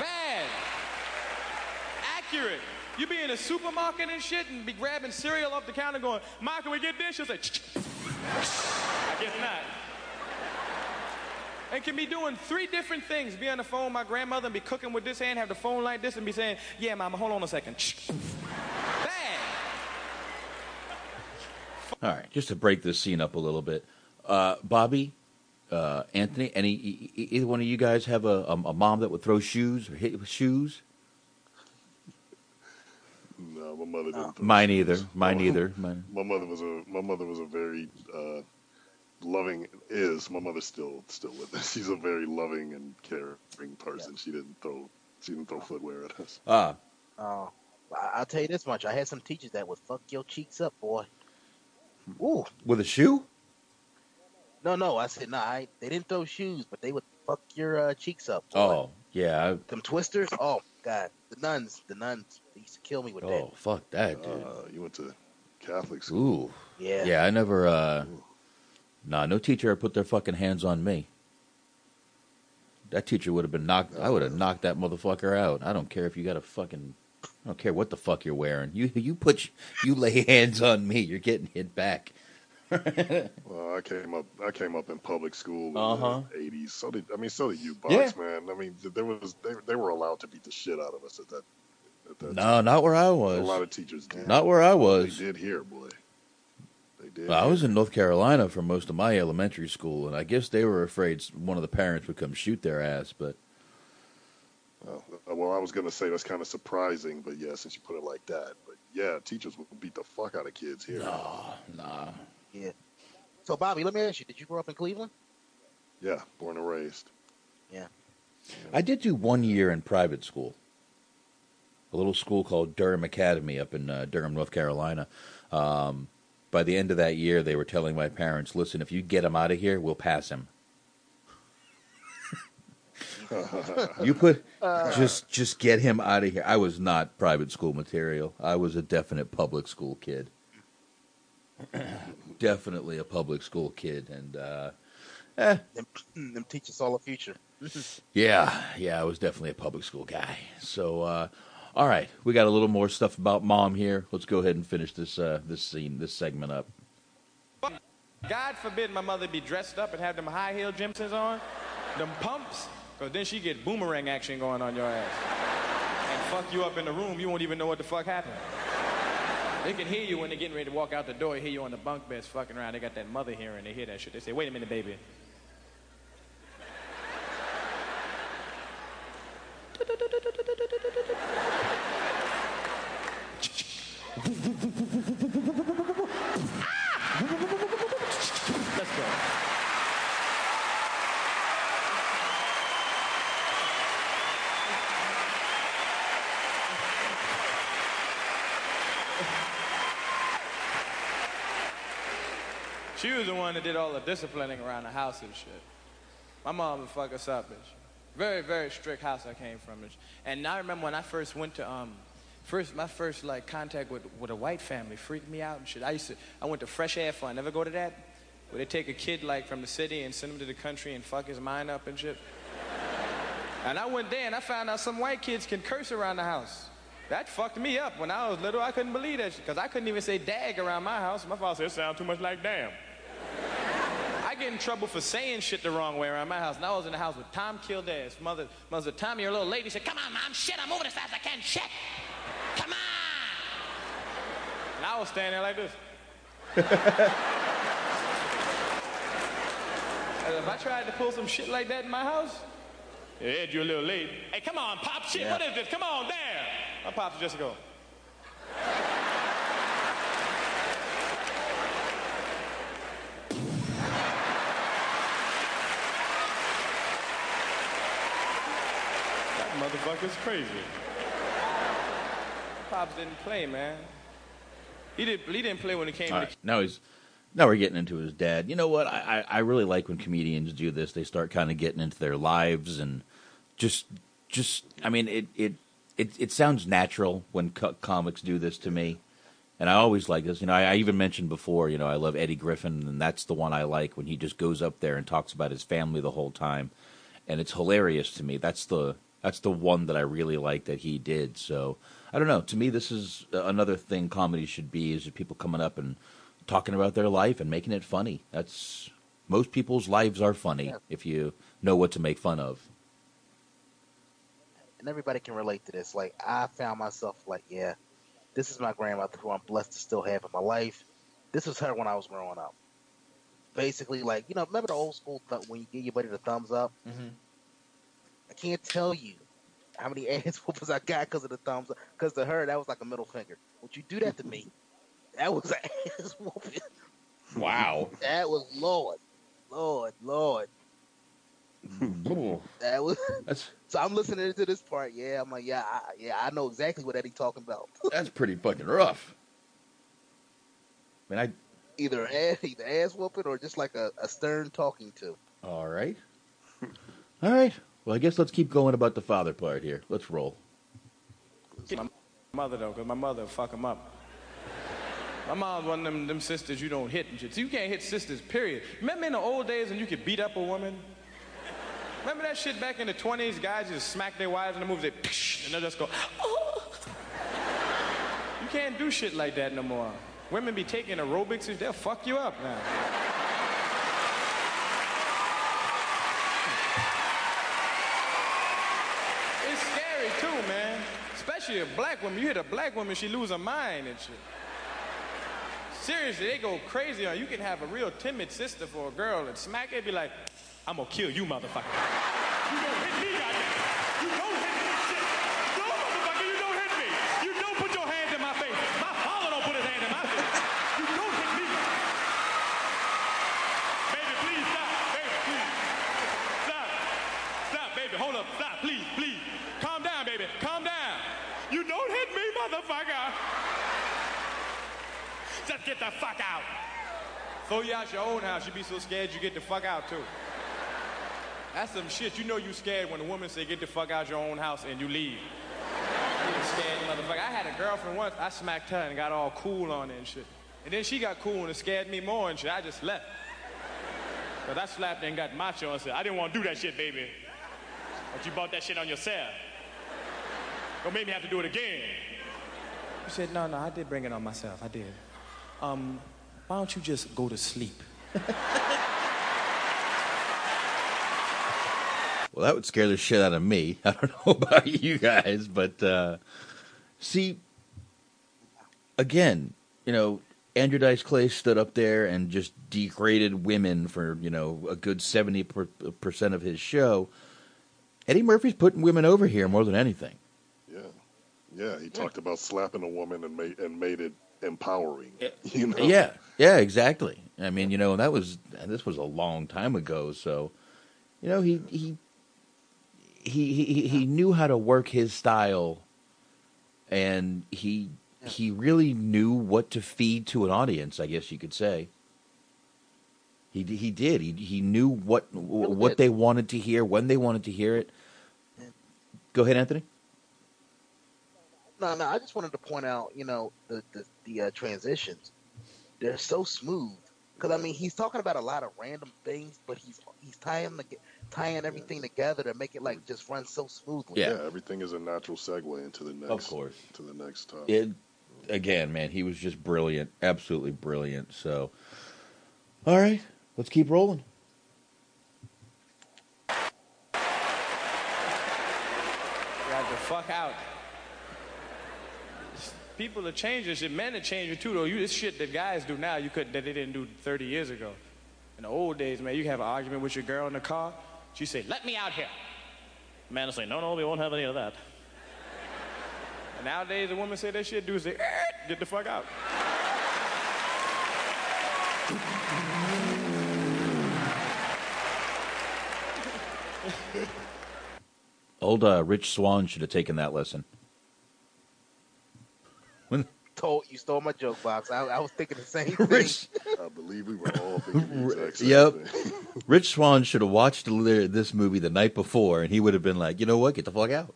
Bad. Accurate. A supermarket and shit and be grabbing cereal off the counter going, Ma, can we get this? She'll say, I guess not. And can be doing three different things. Be on the phone with my grandmother and be cooking with this hand, have the phone like this and be saying, yeah, mama, hold on a second. All right, just to break this scene up a little bit, uh, Bobby, uh, Anthony, any either one of you guys have a, a, a mom that would throw shoes or hit with shoes? No, my mother didn't. throw Mine either. Mine My- either. Mine. My mother was a my mother was a very uh, loving is my mother's still still with us. She's a very loving and caring person. She didn't throw she didn't throw footwear at us. Ah, Oh, I- I'll tell you this much: I had some teachers that would fuck your cheeks up, boy. Ooh, with a shoe? no, no, I said no. I, they didn't throw shoes, but they would fuck your uh, cheeks up. Boy. Oh, yeah. them twisters. Oh God, the nuns, the nuns they used to kill me with I, that. oh, fuck that, dude. Uh, you went to Catholic school. Ooh. Yeah. Yeah, I never. uh Nah, no teacher ever put their fucking hands on me. That teacher would have been knocked. I would have knocked that motherfucker out. I don't care if you got a fucking. I don't care what the fuck you're wearing. You you put you lay hands on me, you're getting hit back. Well, I came up I came up in public school in Uh-huh. the eighties. So did I mean so did you, Box Yeah. man. I mean there was they, they were allowed to beat the shit out of us at that. At that No, not where I was. A lot of teachers did. Not where I was. They did here, boy. They did. I was in North Carolina for most of my elementary school, and I guess they were afraid one of the parents would come shoot their ass. But Well, uh, well, I was gonna say that's kind of surprising, but yeah, since you put it like that, but yeah, teachers would beat the fuck out of kids here. No, nah. Yeah. So Bobby, let me ask you: Did you grow up in Cleveland? Yeah, born and raised. Yeah. I did do one year in private school, a little school called Durham Academy up in uh, Durham, North Carolina. Um, by the end of that year, they were telling my parents, "Listen, if you get him out of here, we'll pass him." you put just just get him out of here. I was not private school material. I was a definite public school kid. Definitely a public school kid, and uh, eh, Them, them teachers saw the future. yeah, yeah, I was definitely a public school guy. So, uh, all right, we got a little more stuff about mom here. Let's go ahead and finish this uh, this scene, this segment up. God forbid my mother be dressed up and have them high heel Jimsons on, them pumps, because then she get boomerang action going on your ass. And fuck you up in the room, you won't even know what the fuck happened. They can hear you when they're getting ready to walk out the door, they hear you on the bunk beds fucking around. They got that mother hearing, they hear that shit. They say, wait a minute, baby. Let's go. She was the one that did all disciplining around the house and shit. My mom would fuck us up. Shit. Very, very strict house I came from. And, and I remember when I first went to, um, first my first like contact with, with a white family freaked me out and shit. I used to, I went to Fresh Air Fund. Never go to that? Where they take a kid like from the city and send him to the country and fuck his mind up and shit. And I went there and I found out some white kids can curse around the house. That fucked me up. When I was little, I couldn't believe that shit because I couldn't even say dag around my house. My father said, it sounds too much like damn. I get in trouble for saying shit the wrong way around my house. And I was in the house with Tom Kildare. Mother, mother, Tommy, your little lady said, come on, mom, shit, I'm moving as fast as I can, shit. Come on. And I was standing there like this. If I tried to pull some shit like that in my house, yeah, Ed, you're a little late. Hey, come on, pop shit. Yeah. What is this? Come on, there. My pops just go. That motherfucker's crazy. Pops didn't play, man. He didn't. He didn't play when it came All to right, now he's now we're getting into his dad. You know what? I, I, I really like when comedians do this. They start kind of getting into their lives and just just. I mean, it it it, it sounds natural when co- comics do this to me, and I always like this. You know, I, I even mentioned before. You know, I love Eddie Griffin, and that's the one I like when he just goes up there and talks about his family the whole time, and it's hilarious to me. That's the that's the one that I really like that he did. So I don't know. To me, this is another thing comedy should be: is people coming up and talking about their life and making it funny. That's most people's lives are funny if you know what to make fun of. and everybody can relate to this. Like I found myself like, yeah, this is my grandmother who I'm blessed to still have in my life. This was her when I was growing up. Basically, like you know, remember the old school th- when you give your buddy the thumbs up. Mm-hmm. I can't tell you how many ass whoopers I got because of the thumbs up. Because to her, that was like a middle finger. Would you do that to me? That was an ass whooping. Wow. That was Lord, Lord, Lord. That was. That's so I'm listening to this part. Yeah, I'm like, yeah, I, yeah, I know exactly what Eddie talking about. That's pretty fucking rough. I mean, I either ass, either ass whooping or just like a, a stern talking to. all right, all right. Well, I guess let's keep going about the father part here. Let's roll. My mother though, because my mother fuck him up. My mom's one of them, them sisters you don't hit and shit. So you can't hit sisters, period. Remember in the old days when you could beat up a woman? Remember that shit back in the 20s? Guys just smack their wives in the movies, they and they'll just go, oh. You can't do shit like that no more. Women be taking aerobics they'll fuck you up now. It's scary too, man. Especially a black woman. You hit a black woman, she lose her mind and shit. Seriously, they go crazy on you. can have a real timid sister for a girl and smack it, be like, I'm gonna kill you, motherfucker. You don't hit me, goddamn. You don't hit me, shit. No, motherfucker, you don't hit me. You don't put your hands in my face. My father don't put his hand in my face. You don't hit me. Baby, please stop. Baby, please. Stop. Stop, baby. Hold up. Stop, please, please. Calm down, baby. Calm down. You don't hit me, motherfucker. Just get the fuck out. Throw you out your own house. You be so scared you get the fuck out too. That's some shit. You know you scared when a woman say get the fuck out your own house and you leave. You scared motherfucker. I had a girlfriend once. I smacked her and got all cool on it and shit. And then she got cool and it scared me more and shit. I just left. But I slapped and got macho and said, I didn't want to do that shit, baby. But you bought that shit on yourself. Don't make me have to do it again. She said, no, no, I did bring it on myself. I did. Um, why don't you just go to sleep? Well, that would scare the shit out of me. I don't know about you guys, but uh, see, again, you know, Andrew Dice Clay stood up there and just degraded women for you know a good seventy percent of his show. Eddie Murphy's putting women over here more than anything. Yeah, yeah. He talked about slapping a woman and made and made it empowering. You know. Yeah, yeah, exactly. I mean, you know, that was this was a long time ago, so you know, he he he he, he knew how to work his style, and he he really knew what to feed to an audience. I guess you could say. He he did. He he knew what what they wanted to hear when they wanted to hear it. Go ahead, Anthony. No, no. I just wanted to point out, you know, the the, the uh, transitions. They're so smooth. Because I mean, he's talking about a lot of random things, but he's he's tying the, tying everything together to make it like just run so smoothly. Yeah. everything is a natural segue into the next. Of course. To the next topic. It again, man. He was just brilliant, absolutely brilliant. So, all right, let's keep rolling. Got the fuck out. People are changing shit. Men are changing too, though. You this shit that guys do now, you could that they didn't do 30 years ago. In the old days, man, you have an argument with your girl in the car. She say, "Let me out here." Man will say, no, no, we won't have any of that. And nowadays, a woman say that shit, dudes say, "Eh, "Get the fuck out." Old uh, Rich Swann should have taken that lesson. When Told you stole my joke box. I, I was thinking the same Rich- thing. I believe we were all thinking the exact same Yep. thing. Rich Swann should have watched this movie the night before, and he would have been like, you know what, get the fuck out.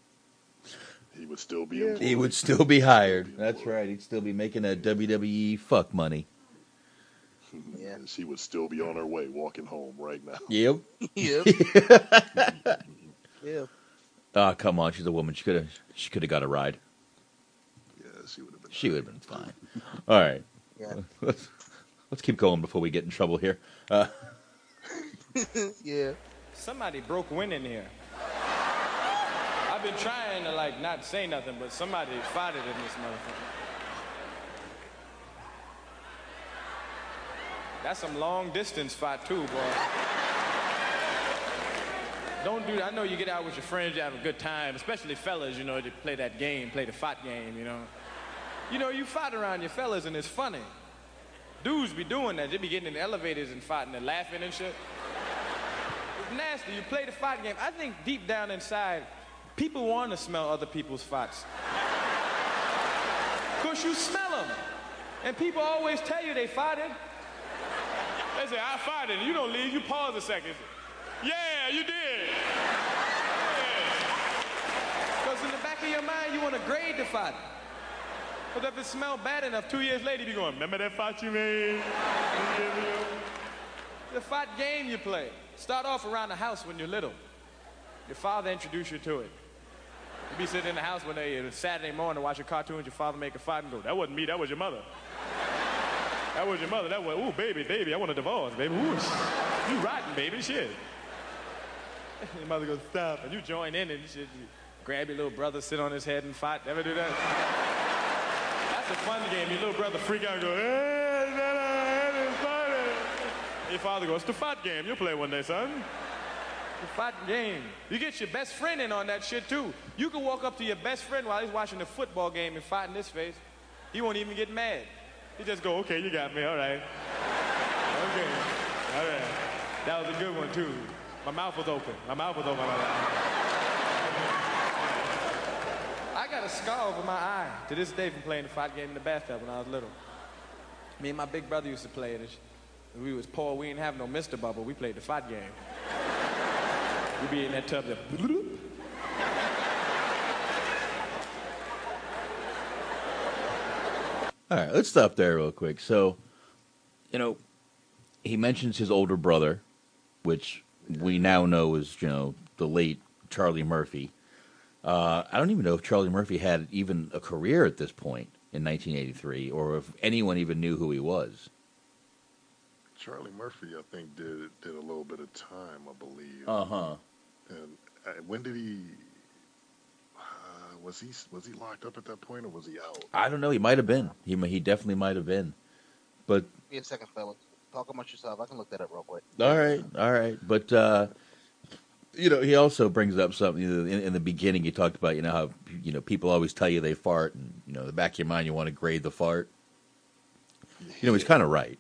He would still be employed. He would still be hired. That's right. He'd still be making that WWE fuck money. Yeah. And she would still be on her way walking home right now. Yep. Yep. yeah. Oh, come on. She's a woman. She could have. She could have got a ride. Yeah, she would have been. She would have been fine. All right. Yeah. Let's let's keep going before we get in trouble here. Uh, yeah. Somebody broke wind in here. I've been trying to like not say nothing, but somebody farted in this motherfucker. That's some long distance fight too, boy. Don't do that. I know you get out with your friends, you have a good time, especially fellas, you know, to play that game, play the fight game, you know. You know, you fight around your fellas and it's funny. Dudes be doing that. They be getting in elevators and fighting and laughing and shit. It's nasty. You play the fight game. I think deep down inside, people want to smell other people's fights. Because you smell them. And people always tell you they fighting. They say, I fought it. You don't leave. You pause a second. Yeah, you did. Because in the back of your mind, you want to grade the fight. But if it smelled bad enough, two years later, you be going, remember that fight you made? the fight game you play. Start off around the house when you're little. Your father introduced you to it. You be sitting in the house one day, it's Saturday morning, watching cartoons, your father make a fight and go, that wasn't me, that was your mother. That was your mother. That was, ooh, baby, baby, I want a divorce, baby. Ooh, you rotten, baby, shit. Your mother goes, stop. And you join in and shit. You grab your little brother, sit on his head and fight. Never do that? That's a fun game. Your little brother freak out and go, hey, is that a head and? Your father goes, it's the fight game. You'll play one day, son. The fight game. You get your best friend in on that shit, too. You can walk up to your best friend while he's watching the football game and fight in his face. He won't even get mad. He just go, okay, you got me, all right. Okay, all right. That was a good one too. My mouth was open. My mouth was open. I got a scar over my eye to this day from playing the fight game in the bathtub when I was little. Me and my big brother used to play it. We was poor. We didn't have no Mr. Bubble. We played the fight game. We'd be in that tub. That all right. Let's stop there real quick. So, you know, he mentions his older brother, which we now know is you know the late Charlie Murphy. Uh, I don't even know if Charlie Murphy had even a career at this point in 1983, or if anyone even knew who he was. Charlie Murphy, I think, did did a little bit of time, I believe. Uh huh. And uh, when did he? Uh, was he was he locked up at that point, or was he out? I don't know. He might have been. He he definitely might have been. But Be a second, fellas. Talk amongst yourself. I can look that up real quick. all right, all right. But uh, you know, he also brings up something you know, in, in the beginning. He talked about you know how you know people always tell you they fart, and you know, in the back of your mind, you want to grade the fart. You know, he's kind of right.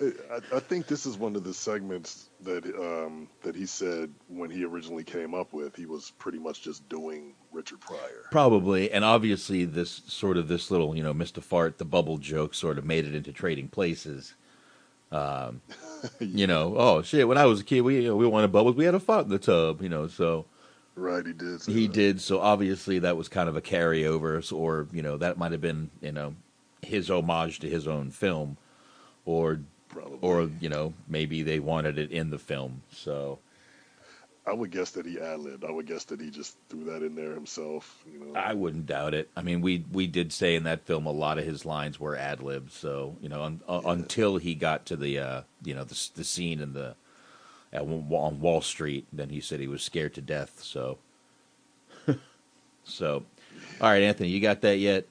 I, I think this is one of the segments that um, that he said when he originally came up with. He was pretty much just doing Richard Pryor. Probably, and obviously, this sort of this little, you know, Mister Fart, the bubble joke, sort of made it into Trading Places. Um, You know, oh shit! When I was a kid, we you know, we wanted bubbles. We had a fart in the tub, you know. So Right, he did. he that. did. So obviously, that was kind of a carryover, so- or you know, that might have been you know his homage to his own film, or Probably. or you know maybe they wanted it in the film. So I would guess that he ad libbed. I would guess that he just threw that in there himself. You know, I wouldn't doubt it. I mean, we we did say in that film a lot of his lines were ad libs. So you know, un, uh, until he got to the uh, you know the the scene in the at, on Wall Street, then he said he was scared to death. So so All right, Anthony, you got that yet?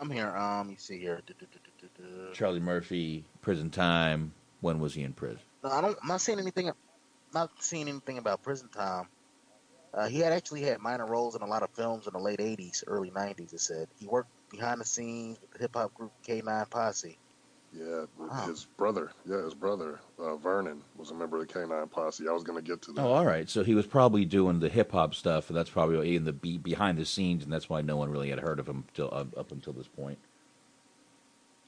I'm here. Um, you see here. Charlie Murphy, prison time. When was he in prison? No, I don't. I'm not seeing anything. Not seeing anything about prison time. Uh, he had actually had minor roles in a lot of films in the late '80s, early '90s. It said he worked behind the scenes with the hip hop group K9 Posse. Yeah, Wow. his brother. Yeah, his brother uh, Vernon was a member of the K9 Posse. I was going to get to that. Oh, all right. So he was probably doing the hip hop stuff, and that's probably in the be- behind the scenes, and that's why no one really had heard of him till up, up until this point.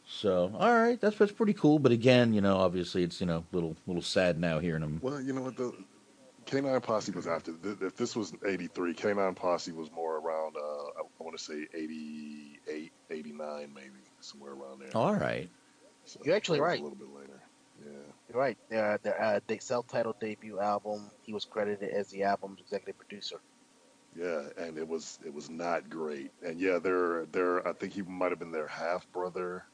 So, all right, that's that's pretty cool. But again, you know, obviously, it's you know, a little little sad now hearing them. Well, you know what? The K9 Posse was after. th- If this was '83, K9 Posse was more around. Uh, I, I want to say '88, '89, maybe somewhere around there. All right. So You're actually right. A little bit later. Yeah. You're right. Their their uh, their self-titled debut album. He was credited as the album's executive producer. Yeah, and it was it was not great. And yeah, they're they're I think he might have been their half brother.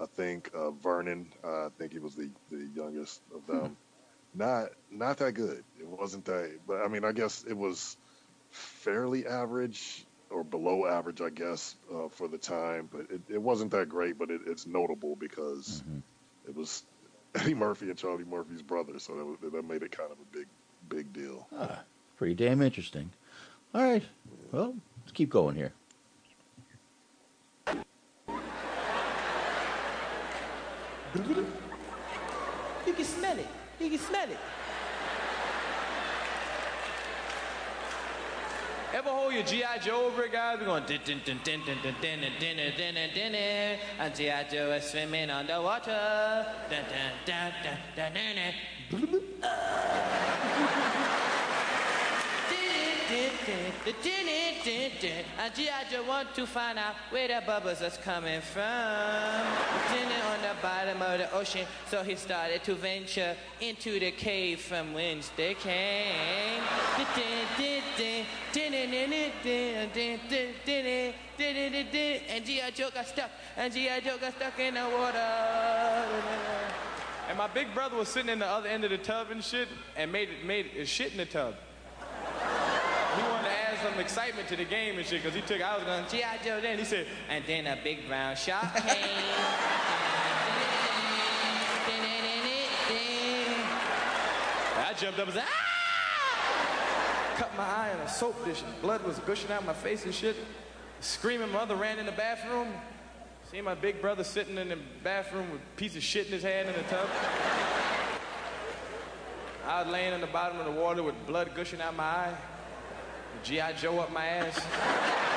I think uh, Vernon. Uh, I think he was the the youngest of them. Not not that good. It wasn't that. But I mean, I guess it was fairly average or below average, I guess, uh, for the time. But it, it wasn't that great. But it, it's notable because it was Eddie Murphy and Charlie Murphy's brother, so that, was, that made it kind of a big big deal. Ah, pretty damn interesting. All right. Well, let's keep going here. You can smell it. Ever hold your G.I. Joe over it, guys? We're going din din din din din din din din din din din and G.I. Joe is swimming underwater. Dun dun dun dun dun dun dun. And G.I. Joe want to find out where the bubbles is coming from. Dinner on the bottom of the ocean, so he started to venture into the cave from whence they came. And G.I. Joe got stuck, and G.I. Joe got stuck in the water. And my big brother was sitting in the other end of the tub and shit, and made made it shit in the tub. He wanted to add some excitement to the game and shit, because he took, I was going, G.I. Joe then. He said, and then a big brown shark came. I jumped up and said, ah! Cut my eye on a soap dish, and blood was gushing out my face and shit. Screaming, mother ran in the bathroom. See my big brother sitting in the bathroom with a piece of shit in his hand in the tub. I was laying in the bottom of the water with blood gushing out my eye. G.I. Joe up my ass.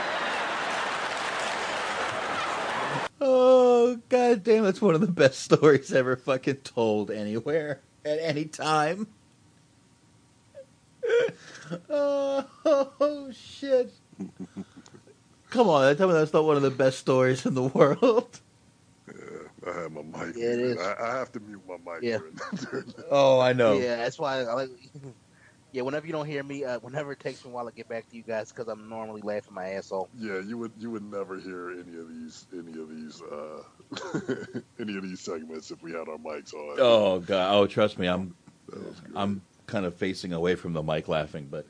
Oh god damn, that's one of the best stories ever fucking told anywhere at any time. oh, shit. Come on, tell me that's not one of the best stories in the world. Yeah, I have my mic. Yeah, it muted. is. I, I have to mute my mic. Yeah. during- during that. Oh, I know. Yeah, that's why I like. Yeah, whenever you don't hear me, uh, whenever it takes me a while to get back to you guys, because I'm normally laughing my ass off. Yeah, you would you would never hear any of these any of these uh any of these segments if we had our mics on. Oh god. Oh, trust me, I'm I'm kind of facing away from the mic laughing, but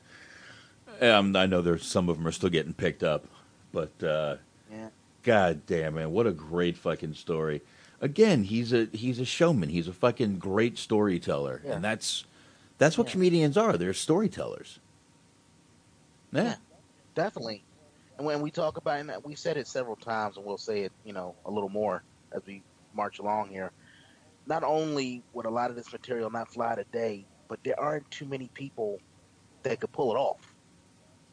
um, I know there's some of them are still getting picked up. But uh, Yeah. god damn man, what a great fucking story. Again, he's a he's a showman. He's a fucking great storyteller, Yeah. and that's that's what comedians are. They're storytellers. Yeah. Definitely. And when we talk about and we said it several times, and we'll say it, you know, a little more as we march along here. Not only would a lot of this material not fly today, but there aren't too many people that could pull it off.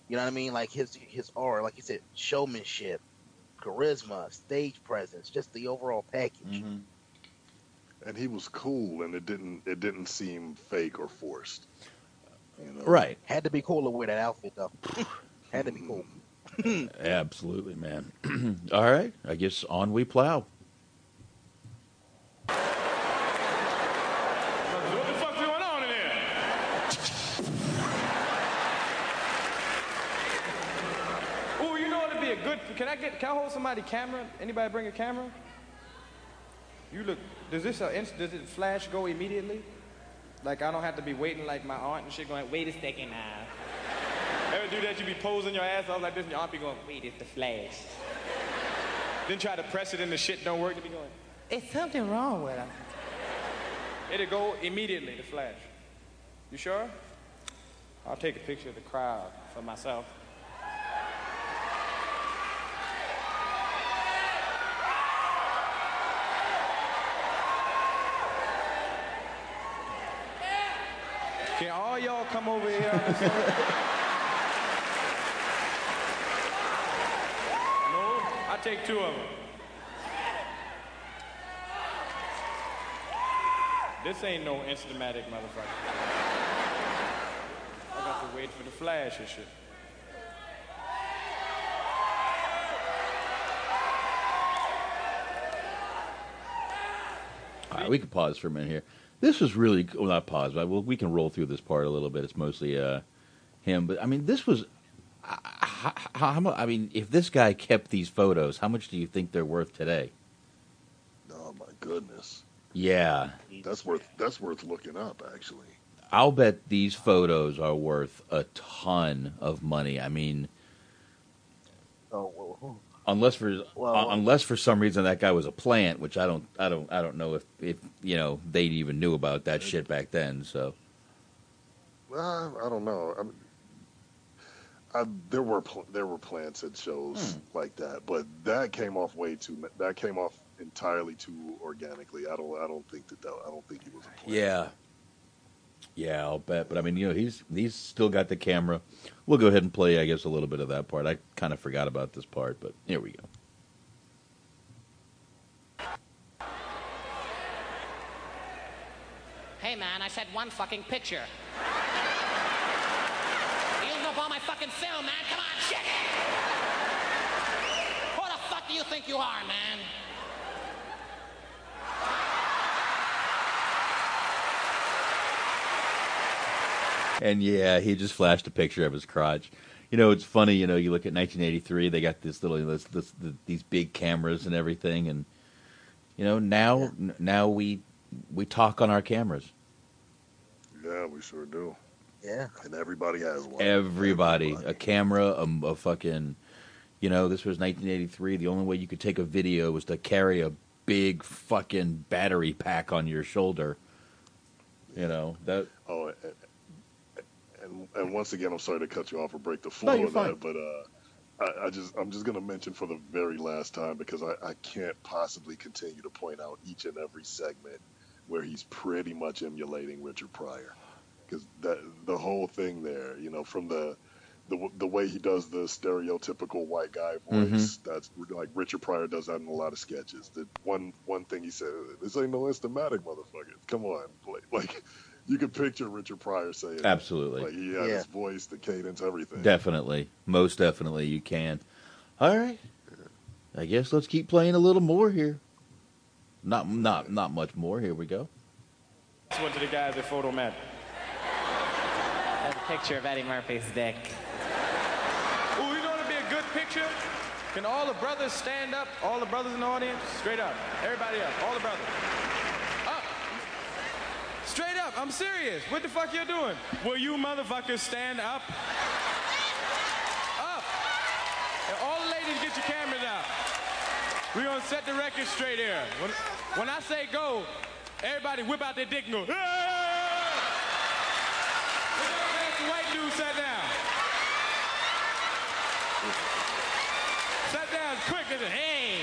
You know what I mean? Like his his aura, like you said, showmanship, charisma, stage presence, just the overall package. Mm-hmm. And he was cool, and it didn't it didn't seem fake or forced. You know? Right. Had to be cool to wear that outfit though. Had to be cool. Absolutely, man. All right. I guess on we plow. What the fuck going on in here? Ooh, you know what'd be a good? Can I get? Can I hold somebody camera? Anybody bring a camera? You look. Does this uh, inst- does it flash go immediately? Like I don't have to be waiting like my aunt and shit going. Wait a second now. Ever do that? You be posing your ass off like this, and your aunt be going, "Wait, it's the flash." then try to press it, and the shit don't work. You be going, It's something wrong with him. It'll go immediately, the flash. You sure? I'll take a picture of the crowd for myself. Y'all come over here? on this side? no? I'll take two of them. This ain't no Instamatic motherfucker. I got to wait for the flash and shit. All right, we can pause for a minute here. This was really well, not pause, but we can roll through this part a little bit. It's mostly uh, him, but I mean, this was. Uh, how, how, I mean, if this guy kept these photos, how much do you think they're worth today? Oh my goodness, Yeah, that's worth that's worth looking up actually. I'll bet these photos are worth a ton of money. I mean, unless for Well, uh, unless for some reason that guy was a plant, which I don't I don't I don't know if if you know they even knew about that shit back then. So Well, I don't know. I mean, I, there were pl- there were plants at shows like that, but that came off way too. That came off entirely too organically. I don't. I don't think that. that I don't think he was a plant. yeah, yeah, I'll bet. But I mean, you know, he's he's still got the camera. We'll go ahead and play, I guess, a little bit of that part. I kind of forgot about this part, but here we go. Hey man, I said one fucking picture. you using up all my fucking film, man. Come on, shit. Who the fuck do you think you are, man? And yeah, he just flashed a picture of his crotch. You know, it's funny. You know, you look at 1983. They got this little this, this, the, these big cameras and everything, and you know now n- now we we talk on our cameras. Yeah, we sure do. Yeah. And everybody has one. Everybody, a camera, a, a fucking, you know, this was 1983. The only way you could take a video was to carry a big fucking battery pack on your shoulder. You know that. Oh, and, and and once again, I'm sorry to cut you off or break the flow you're of fine. that, but uh, I, I just I'm just gonna mention for the very last time because I, I can't possibly continue to point out each and every segment where he's pretty much emulating Richard Pryor because that the whole thing there, you know, from the the the way he does the stereotypical white guy voice, that's like Richard Pryor does that in a lot of sketches. The one one thing he said, "This ain't no instamatic, motherfucker. Come on, like, like you could picture Richard Pryor saying, that. Absolutely. like he had Yeah. his voice, the cadence, everything." Definitely, most definitely, you can. All right, I guess let's keep playing a little more here. Not not not much more. Here we go. This one to the guys at the photo Fotomat. That's a picture of Eddie Murphy's dick. Ooh, you know what'd be a good picture? Can all the brothers stand up? All the brothers in the audience? Straight up. Everybody up. All the brothers. Straight up. I'm serious. What the fuck you doing? Will you motherfuckers stand up? Up. And all the ladies get your cameras out. We're gonna set the record straight here. When, when I say go, everybody whip out their dick and go! The white dude sat down. Sat down quick and said, hey.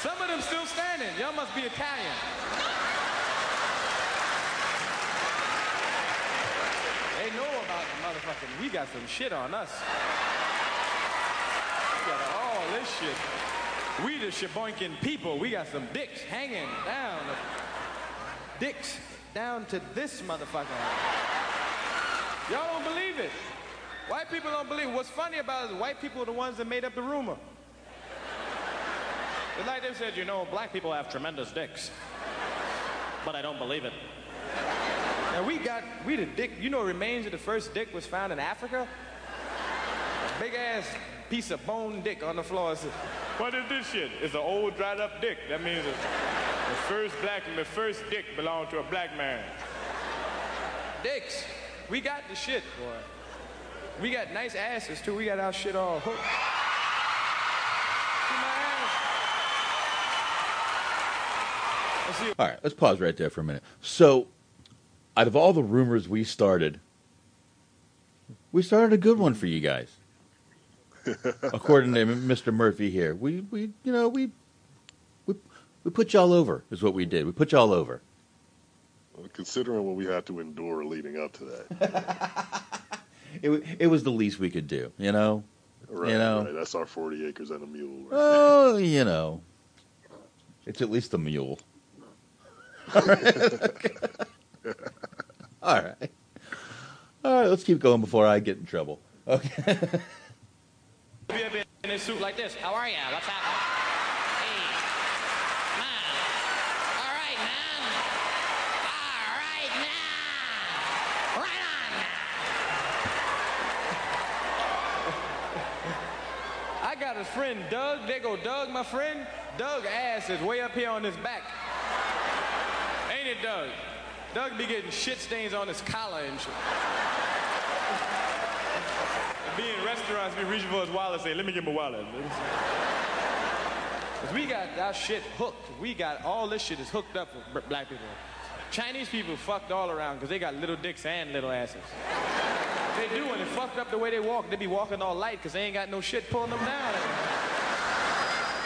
Some of them still standing. Y'all must be Italian. Know about the motherfucking, we got some shit on us. We got all this shit. We the shaboinking people. We got some dicks hanging down. Dicks down to this motherfucker. Y'all don't believe it. White people don't believe. it. What's funny about it is white people are the ones that made up the rumor. It's like they said, you know, black people have tremendous dicks. But I don't believe it. And we got, we the dick, you know, remains of the first dick was found in Africa? A big ass piece of bone dick on the floor. It what is this shit? It's an old dried up dick. That means the the first black, the first dick belonged to a black man. Dicks. We got the shit, boy. We got nice asses too. We got our shit all hooked. See my ass. Let's see. All right, let's pause right there for a minute. So, out of all the rumors we started, we started a good one for you guys. According to Mr. Murphy here, we we you know we we we put y'all over is what we did. We put y'all over. Considering what we had to endure leading up to that, It it was the least we could do, you know. right, you know. right, that's our 40 acres and a mule. Right? Oh, you know, it's at least a mule. All right. All right. Let's keep going before I get in trouble. Okay. Be up in a suit like this. How are ya? What's happening? Hey, man. All right, man. All right, now. Right on now. I got a friend, Doug. They go, Doug, my friend. Doug ass is way up here on his back. Ain't it, Doug? Doug be getting shit stains on his collar and shit. And be in restaurants, be reaching for his wallet, say, "Let me get my wallet." 'Cause we got our shit hooked. We got all this shit is hooked up b- black people. Chinese people fucked all around because they got little dicks and little asses. They do, and it fucked up the way they walk. They be walking all light because they ain't got no shit pulling them down.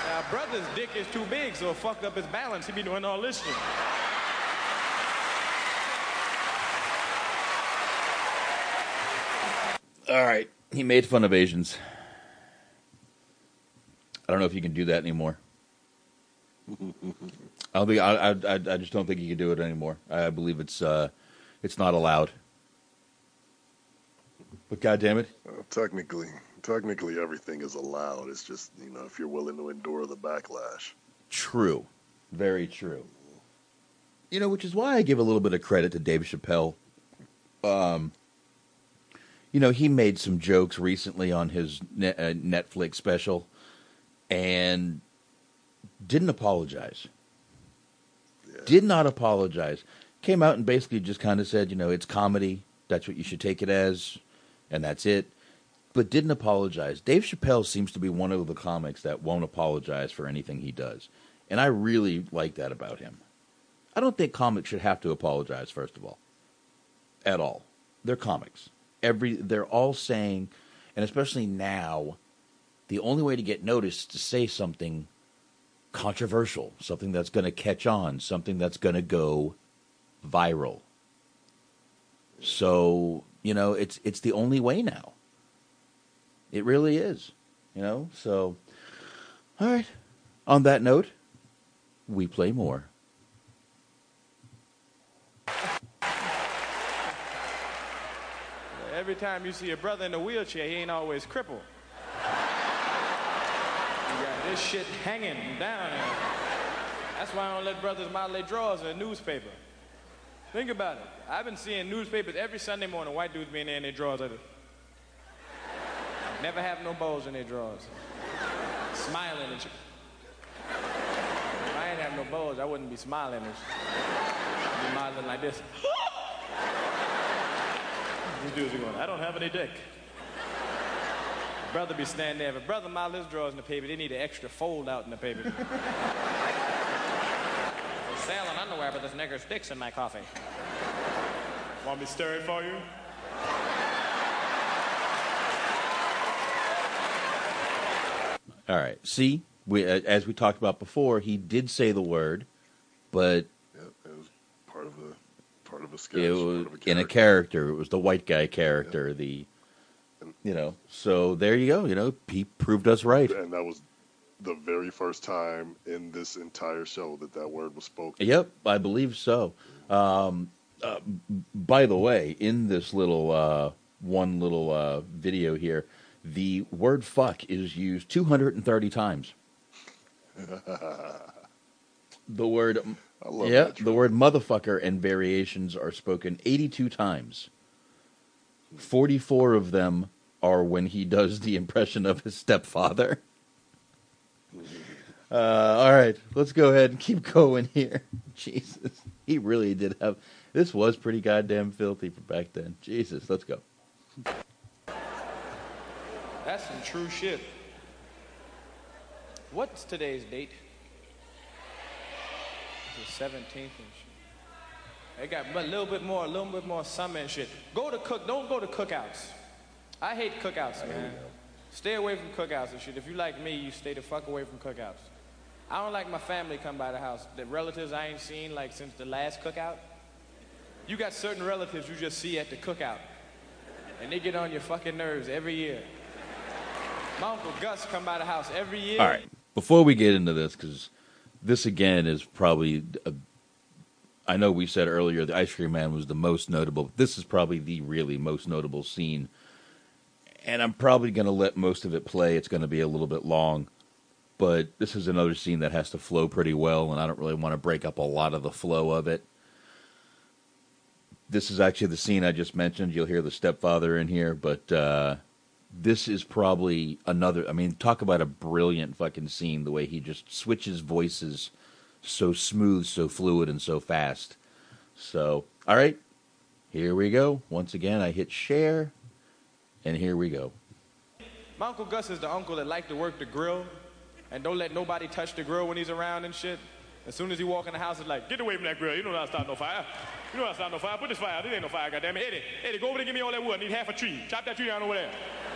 Now, brother's dick is too big, so it fucked up his balance. He be doing all this shit. All right. He made fun of Asians. I don't know if you can do that anymore. I don't think I, I, I I just don't think you can do it anymore. I believe it's uh, it's not allowed. But God damn it, Uh, technically, technically everything is allowed. It's just you know if you're willing to endure the backlash. true, very true. You know, which is why I give a little bit of credit to Dave Chappelle. Um, you know, he made some jokes recently on his uh, Netflix special, and didn't apologize. Did not apologize. Came out and basically just kind of said, you know, it's comedy. That's what you should take it as, and that's it. But didn't apologize. Dave Chappelle seems to be one of the comics that won't apologize for anything he does, and I really like that about him. I don't think comics should have to apologize. First of all, at all, they're comics. Every they're all saying, and especially now, the only way to get noticed is to say something controversial, something that's going to catch on, something that's going to go viral. So, you know, it's it's the only way now. It really is, you know? So all right. On that note, we play more. Every time you see a brother in a wheelchair, he ain't always crippled. You got this shit hanging down. here. That's why I don't let brothers model their drawers in a newspaper. Think about it. I've been seeing newspapers every Sunday morning, white dudes being there in their drawers like. Never have no balls in their drawers. Smiling and shit. If I ain't have no balls, I wouldn't be smiling. I'd be modeling like this. These dudes are going, I don't have any dick. Brother be standing there. but brother my his drawers in the paper, they need an extra fold out in the paper. For sale on underwear, but this nigger's dick's in my coffee. Want me to stir it for you? All right. See, we uh, as we talked about before, he did say the word, but Yeah, it was part of a part of a sketch. it was in a character. It was the white guy character. The you know. So there you go. You know, he proved us right. And that was the very first time in this entire show that that word was spoken. Yep, I believe so. Um, uh, by the way, in this little uh, one little uh, video here, the word "fuck" is used 230 times. The word, love yeah, that the word "motherfucker" and variations are spoken 82 times. 44 of them are when he does the impression of his stepfather. Uh, all right, let's go ahead and keep going here. Jesus, he really did have. This was pretty goddamn filthy for back then. Jesus, let's go. That's some true shit. What's today's date? The 17th and shit. They got a little bit more, a little bit more summer and shit. Go to cook, don't go to cookouts. I hate cookouts, man. Stay away from cookouts and shit. If you like me, you stay the fuck away from cookouts. I don't like my family come by the house. The relatives I ain't seen like since the last cookout. You got certain relatives you just see at the cookout. And they get on your fucking nerves every year. My Uncle Gus come by the house every year. All right. Before we get into this, because this again is probably, a, I know we said earlier the Ice Cream Man was the most notable. But this is probably the really most notable scene, and I'm probably going to let most of it play. It's going to be a little bit long, but this is another scene that has to flow pretty well, and I don't really want to break up a lot of the flow of it. This is actually the scene I just mentioned. You'll hear the stepfather in here, but. Uh, this is probably another. I mean, talk about a brilliant fucking scene. The way he just switches voices so smooth, so fluid, and so fast. So, all right, here we go. Once again, I hit share, and here we go. My Uncle Gus is the uncle that like to work the grill and don't let nobody touch the grill when he's around and shit. As soon as he walk in the house, it's like, get away from that grill. You know not to start no fire. You know not to start no fire. Put this fire out. This ain't no fire, goddamn it. Eddie, Eddie, go over there and give me all that wood. I need half a tree. Chop that tree down over there.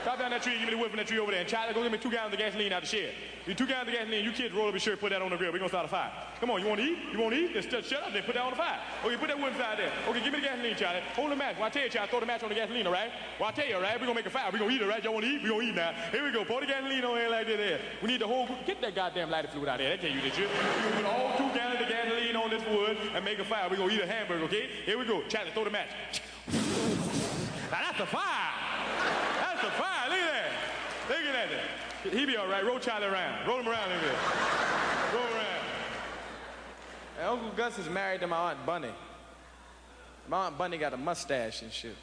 Chop down that tree and give me the wood from that tree over there. And Charlie, go get me two gallons of gasoline out the shed. Give two gallons of gasoline. You kids roll up your shirt, put that on the grill. We're gonna start a fire. Come on, you wanna eat? You wanna eat? Then shut, shut up, then put that on the fire. Okay, put that wood inside there. Okay, give me the gasoline, Charlie. Hold the match. When I tell you, Charlie, throw the match on the gasoline, all right? Well, I tell you, all right, we're gonna make a fire. We're gonna eat, it, all right? Y'all wanna eat? We're gonna eat now. Here we go. Pour the gasoline on here like this there. We need the whole get that goddamn lighter fluid out there. That tell you this. You put all two gallons of gasoline on this wood and make a fire. We're gonna eat a hamburger, okay? Here we go. Charlie, throw the match. Now that's a fire. That's a fire. Look at that. Look at that. He be all right. Roll Charlie around. Roll him around. Roll around. And Uncle Gus is married to my Aunt Bunny. My Aunt Bunny got a mustache and shit.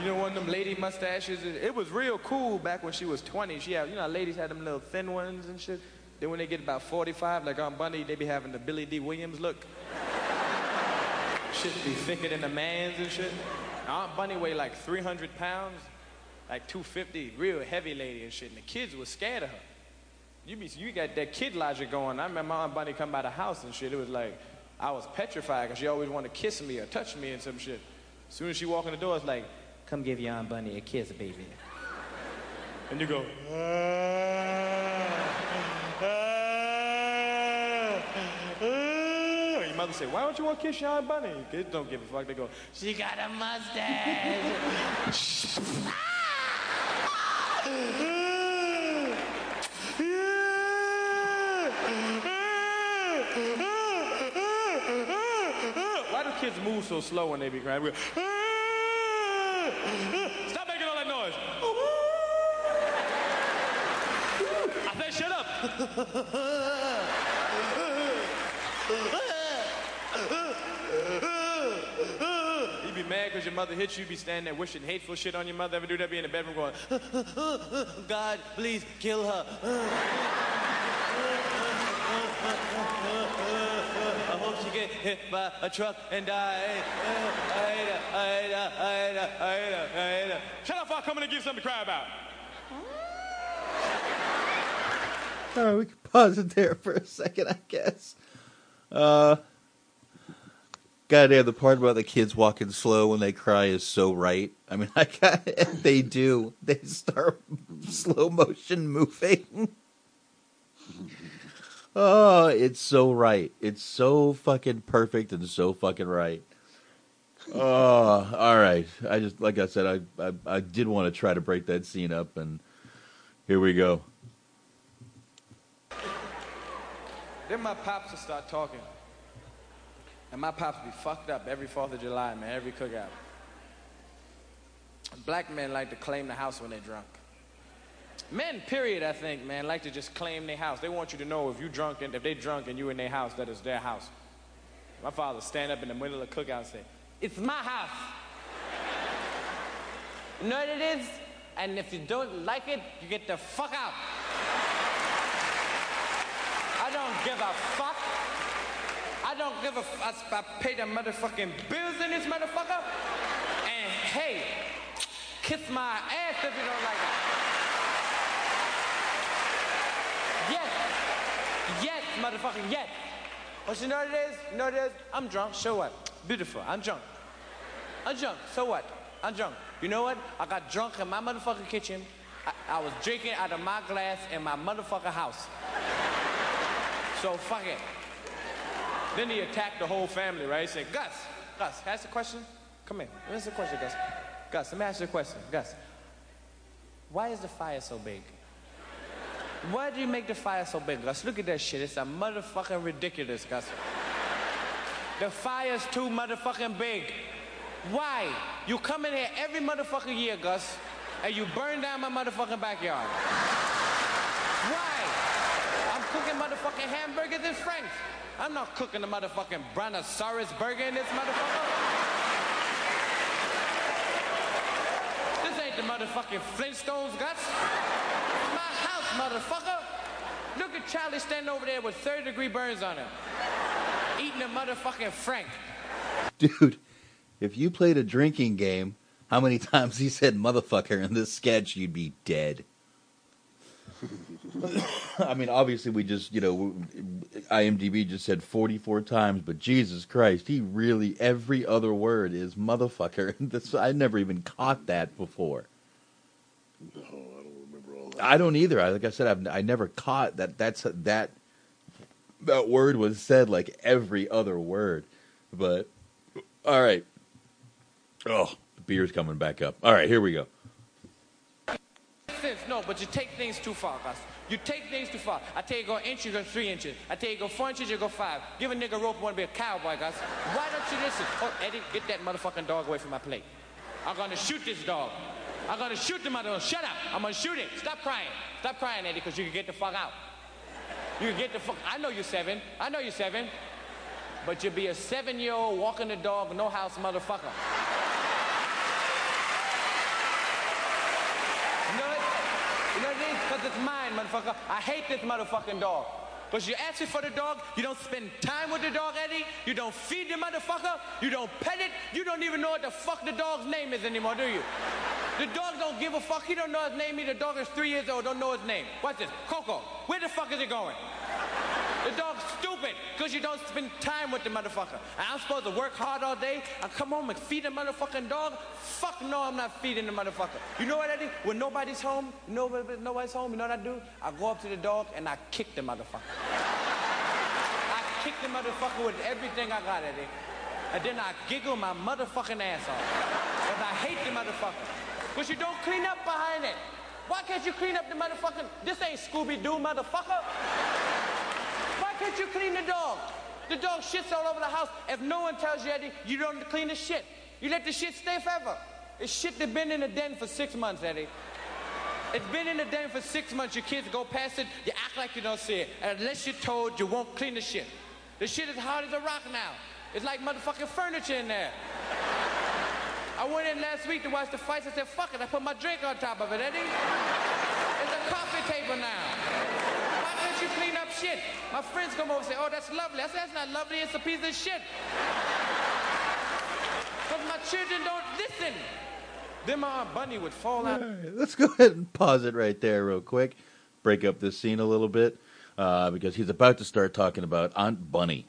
You know, one of them lady mustaches. It it was real cool back when she was 20. She had, you know, ladies had them little thin ones and shit. Then when they get about 45, like Aunt Bunny, they be having the Billy Dee Williams look. shit be thicker than a man's and shit. Aunt Bunny weighed like 300 pounds, like 250, real heavy lady and shit. And the kids was scared of her. You be, you got that kid logic going. I remember my Aunt Bunny come by the house and shit. It was like I was petrified because she always wanted to kiss me or touch me and some shit. As soon as she walk in the door, it's like, come give your Aunt Bunny a kiss, baby. And you go, And your mother say, why don't you want to kiss your Aunt Bunny? Kids don't give a fuck. They go, she got a mustache. Why do kids move so slow when they be crying? Stop making all that noise. I said, shut up. Be mad because your mother hits you. Be standing there wishing hateful shit on your mother. Ever do that? Be in the bedroom going, God, please kill her. I hope she get hit by a truck and die. I hate her, I hate her, I hate her, I hate her, I hate her. Shut up, I'll come in give you something to cry about. All right, we can pause it there for a second, I guess. Uh, goddamn, the part about the kids walking slow when they cry is so right. I mean, I got, they do. They start slow motion moving. oh, it's so right. It's so fucking perfect and so fucking right. Oh, all right. I just, like I said, I, I, I did want to try to break that scene up, and here we go. Then my pops will start talking. And my pops be fucked up every 4th of July, man, every cookout. Black men like to claim the house when they're drunk. Men, period, I think, man, like to just claim their house. They want you to know if you drunk and if they drunk and you in their house, that is their house. My father stand up in the middle of the cookout and say, It's my house. You know what it is? And if you don't like it, you get the fuck out. I don't give a fuck. I don't give a fuck. I pay the motherfucking bills in this motherfucker. And hey, Kiss my ass if you don't like it. Yes. Yes, motherfucking yes. But you know what it is? You know what it is? I'm drunk. So what? Beautiful. I'm drunk. I'm drunk. So what? I'm drunk. You know what? I got drunk in my motherfucking kitchen. I, I was drinking out of my glass in my motherfucking house. So fuck it. Then he attacked the whole family, right? He said, Gus, Gus, ask a question. Come here. Ask a question, Gus. Gus, let me ask you a question. Gus, why is the fire so big? Why do you make the fire so big, Gus? Look at that shit. It's a motherfucking ridiculous, Gus. The fire's too motherfucking big. Why? You come in here every motherfucking year, Gus, and you burn down my motherfucking backyard. Why? I'm cooking motherfucking hamburgers and franks. I'm not cooking the motherfucking brontosaurus burger in this motherfucker. This ain't the motherfucking Flintstones, Gus. It's my house, motherfucker. Look at Charlie standing over there with third degree burns on him. Eating a motherfucking frank. Dude, if you played a drinking game, how many times he said motherfucker in this sketch, you'd be dead. I mean, obviously, we just, you know, IMDb just said 44 times, but Jesus Christ, he really, every other word is motherfucker. This, I never even caught that before. No, I don't remember all that. I don't either. I, like I said, I've, I never caught that. That's that. That word was said like every other word, but all right. Oh, the beer's coming back up. All right, here we go. no, but you take things too far, Gus. You take things too far. I tell you go inch, you go three inches. I tell you go four inches, you go five. Give a nigga rope, want to be a cowboy, guys. Why don't you listen? Oh, Eddie, get that motherfucking dog away from my plate. I'm gonna shoot this dog. I'm gonna shoot the mother. Shut up. I'm gonna shoot it. Stop crying. Stop crying, Eddie, because you can get the fuck out. You can get the fuck. I know you're seven. I know you're seven. But you'll be a seven-year-old walking the dog, no house motherfucker. You know what? You know what it is? Because it's mine, motherfucker. I hate this motherfucking dog. Because you ask me for the dog, you don't spend time with the dog, Eddie. You don't feed the motherfucker. You don't pet it. You don't even know what the fuck the dog's name is anymore, do you? The dog don't give a fuck. He don't know his name. The dog is three years old, don't know his name. What's this? Coco. Where the fuck is it going? The dog's stupid because you don't spend time with the motherfucker. And I'm supposed to work hard all day I come home and feed the motherfucking dog? Fuck no, I'm not feeding the motherfucker. You know what I do? When nobody's home, nobody, nobody's home, you know what I do? I go up to the dog and I kick the motherfucker. I kick the motherfucker with everything I got, Eddie. And then I giggle my motherfucking ass off. Because I hate the motherfucker. Because you don't clean up behind it. Why can't you clean up the motherfucking... This ain't Scooby-Doo, motherfucker. Can't you clean the dog? The dog shits all over the house. If no one tells you, Eddie, you don't clean the shit. You let the shit stay forever. It's shit that's been in the den for six months, Eddie. It's been in the den for six months. Your kids go past it, you act like you don't see it. And unless you're told, you won't clean the shit. The shit is hard as a rock now. It's like motherfucking furniture in there. I went in last week to watch the fights. I said, fuck it. I put my drink on top of it, Eddie. It's a coffee table now. Why can't you clean up shit? My friends come over and say, oh, that's lovely. I said, that's not lovely. It's a piece of shit. Because my children don't listen. Then my Aunt Bunny would fall out. Right, let's go ahead and pause it right there, real quick. Break up this scene a little bit uh, because he's about to start talking about Aunt Bunny.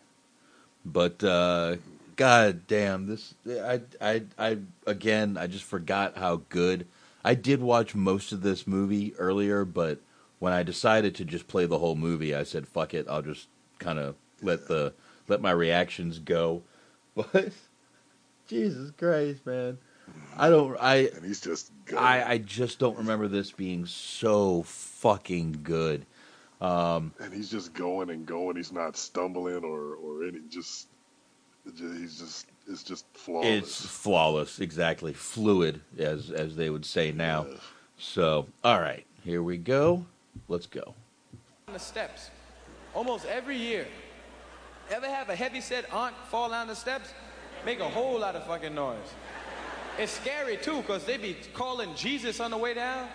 But uh, god damn, this I I I again I just forgot how good. I did watch most of this movie earlier, but when I decided to just play the whole movie, I said fuck it. I'll just kind of let the let my reactions go. But Jesus Christ, man. I don't. I and he's just. I I just don't remember this being so fucking good. Um, and he's just going and going. He's not stumbling or or any. Just, just he's just it's just flawless. It's flawless, exactly. Fluid, as as they would say now. So, all right, here we go. Let's go. on the steps almost every year. Ever have a heavy set aunt fall down the steps? Make a whole lot of fucking noise. It's scary too, because they be calling Jesus on the way down.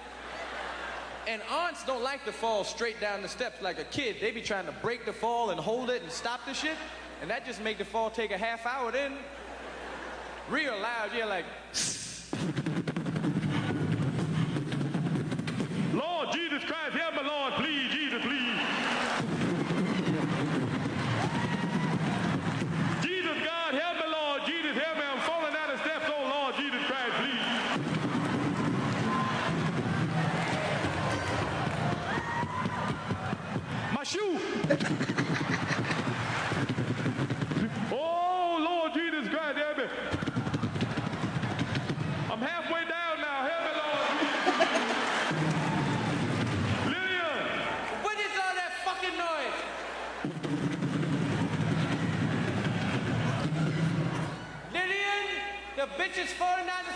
And aunts don't like to fall straight down the steps like a kid. They be trying to break the fall and hold it and stop the shit. And that just make the fall take a half hour then. Real loud, you're like, Oh, Lord Jesus Christ, help me. I'm halfway down now. Help me, Lord. Lillian! What is all that fucking noise? Lillian, the bitch is falling down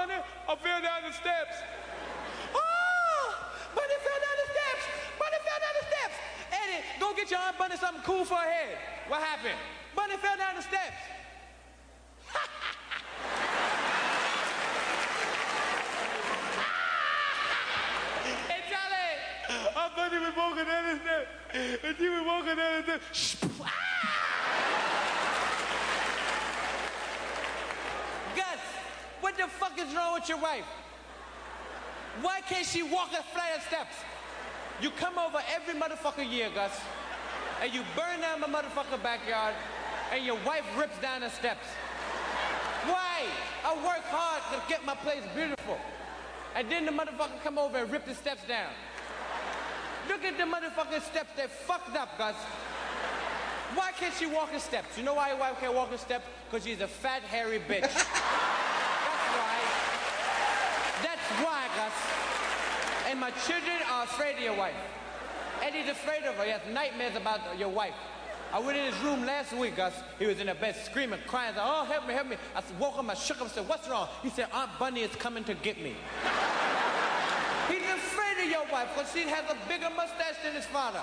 Bunny? I fell down the steps. Ah! Bunny fell down the steps. Bunny fell down the steps. Eddie, go get your aunt Bunny something cool for her head. What happened? Bunny fell down the steps. hey, Charlie. I thought you was walking down the steps. And you was walking down the steps. Gus, what the fuck is wrong with your wife? Why can't she walk a flight of steps? You come over every motherfucking year, Gus, and you burn down my motherfucking backyard, and your wife rips down the steps. Why? I work hard to get my place beautiful. And then the motherfucker come over and rip the steps down. Look at the motherfucking steps, they're fucked up, Gus. Why can't she walk the steps? You know why your wife can't walk the steps? Because she's a fat, hairy bitch. Gus. And my children are afraid of your wife. Eddie's afraid of her. He has nightmares about your wife. I went in his room last week, Gus. He was in the bed screaming, crying. I said, oh, help me, help me. I woke him, I shook him, I said, what's wrong? He said, Aunt Bunny is coming to get me. He's afraid of your wife because she has a bigger mustache than his father.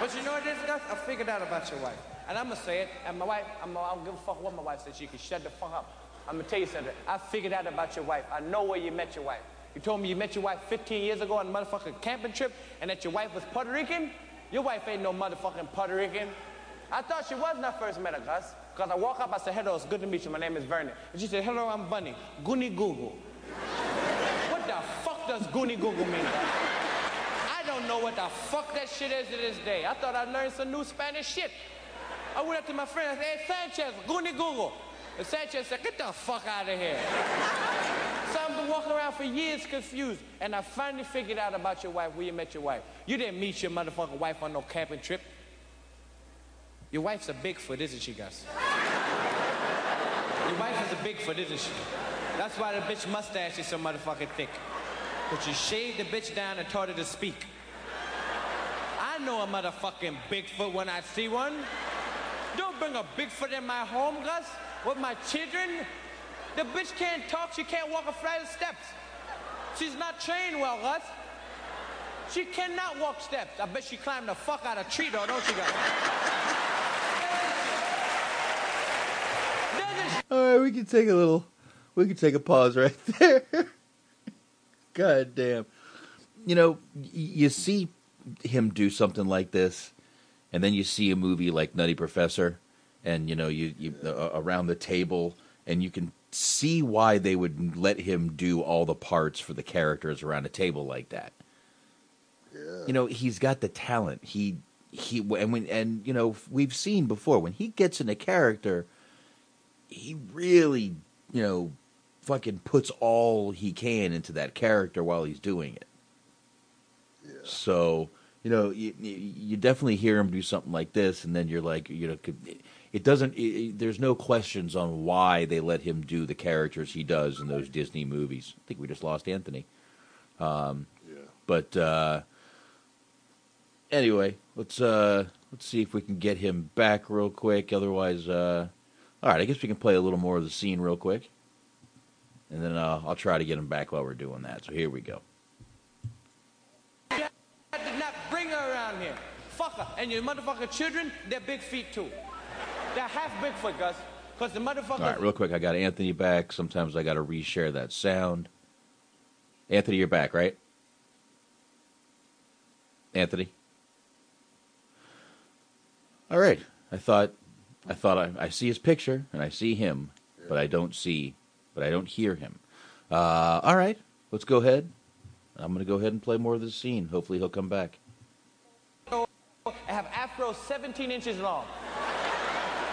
But you know what it is, Gus? I figured out about your wife. And I'm going to say it. And my wife, I'm, I don't give a fuck what my wife said. She can shut the fuck up. I'm to tell you something. I figured out about your wife. I know where you met your wife. You told me you met your wife 15 years ago on a motherfucking camping trip and that your wife was Puerto Rican? Your wife ain't no motherfucking Puerto Rican. I thought she was when I first met her, Gus. Because I walk up, I said, hello, it's good to meet you. My name is Vernon. And she said, hello, I'm Bunny. Goonie Google. what the fuck does Goonie Google mean? I don't know what the fuck that shit is to this day. I thought I learned some new Spanish shit. I went up to my friend and said, hey, Sanchez, Goonie Google. And Sanchez said, get the fuck out of here. so I've been walking around for years confused. And I finally figured out about your wife, where you met your wife. You didn't meet your motherfucking wife on no camping trip. Your wife's a Bigfoot, isn't she, Gus? Your wife is a Bigfoot, isn't she? That's why the bitch mustache is so motherfucking thick. But you shaved the bitch down and taught her to speak. I know a motherfucking Bigfoot when I see one. Don't bring a Bigfoot in my home, Gus, with my children. The bitch can't talk, she can't walk a flight of steps. She's not trained well, Gus. She cannot walk steps. I bet she climbed the fuck out of tree, though, don't she, Gus? All right, we can take a little. We can take a pause right there. God damn. You know, you see him do something like this, and then you see a movie like Nutty Professor, and you know, you, you uh, around the table, and you can see why they would let him do all the parts for the characters around a table like that. You know, he's got the talent. He he and when and you know we've seen before when he gets in a character, he really you know fucking puts all he can into that character while he's doing it. Yeah. So you know you, you you definitely hear him do something like this, and then you're like you know could, it doesn't. It, it- there's no questions on why they let him do the characters he does in those Disney movies. I think we just lost Anthony. Um, But uh, anyway, let's uh, let's see if we can get him back real quick. Otherwise, uh, all right, I guess we can play a little more of the scene real quick, and then uh, I'll try to get him back while we're doing that. So here we go. I did not bring her around here. Fuck her. And your motherfucking children, they're big feet too. They're half Bigfoot, Gus. Because the motherfuckers. All right, real quick, I got Anthony back. Sometimes I got to reshare that sound. Anthony, you're back, right? Anthony. All right. I thought, I thought I, I see his picture and I see him, but I don't see, but I don't hear him. Uh, all right, let's go ahead. I'm going to go ahead and play more of this scene. Hopefully, he'll come back. I have afro 17 inches long.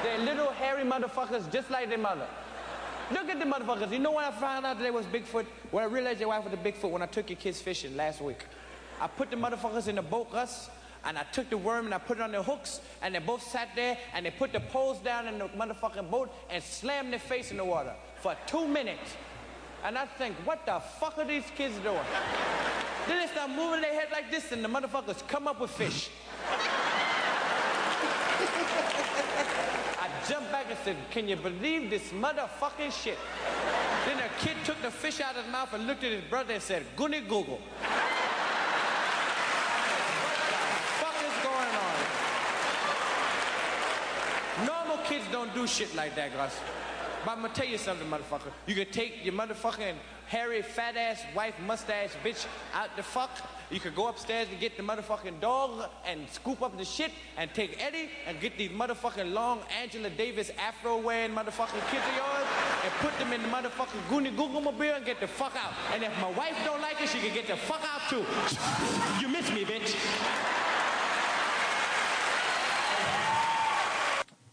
They're little hairy motherfuckers just like their mother. Look at the motherfuckers. You know when I found out they was Bigfoot? When I realized your wife was a Bigfoot when I took your kids fishing last week. I put the motherfuckers in the boat, Gus, and I took the worm and I put it on their hooks, and they both sat there and they put the poles down in the motherfucking boat and slammed their face in the water for two minutes. And I think, what the fuck are these kids doing? then they start moving their head like this, and the motherfuckers come up with fish. I jumped back and said, Can you believe this motherfucking shit? Then a kid took the fish out of his mouth and looked at his brother and said, Goony Google. fuck going on? Normal kids don't do shit like that, Gus. But I'm gonna tell you something, motherfucker. You can take your motherfucking hairy, fat ass wife, mustache bitch out the fuck. You could go upstairs and get the motherfucking dog and scoop up the shit and take Eddie and get these motherfucking long Angela Davis afro wearing motherfucking kids of yours and put them in the motherfucking Goonie Google mobile and get the fuck out. And if my wife don't like it, she can get the fuck out too. You miss me, bitch.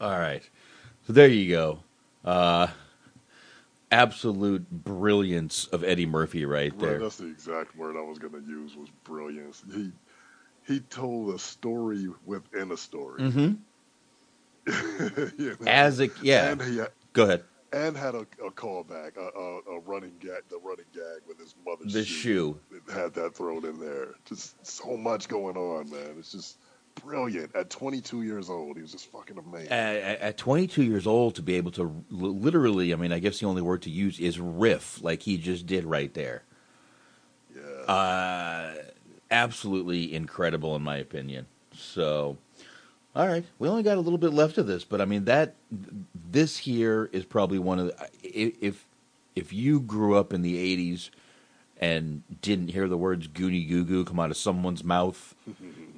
All right. So there you go. Uh, absolute brilliance of Eddie Murphy right Right, there. that's the exact word I was going to use was brilliance. He he told a story within a story. hmm You know? As a yeah. He Go ahead. and had a, a callback, a, a, a running gag, the running gag with his mother's The shoe. It had that thrown in there. Just so much going on, man. It's just brilliant. At 22 years old, he was just fucking amazing. At, at- at 22 years old, to be able to literally, I mean, I guess the only word to use is riff, like he just did right there. Yeah. Uh, absolutely incredible, in my opinion. So, all right, we only got a little bit left of this, but I mean that this here is probably one of the if if you grew up in the 80s and didn't hear the words "goonie goo goo" come out of someone's mouth,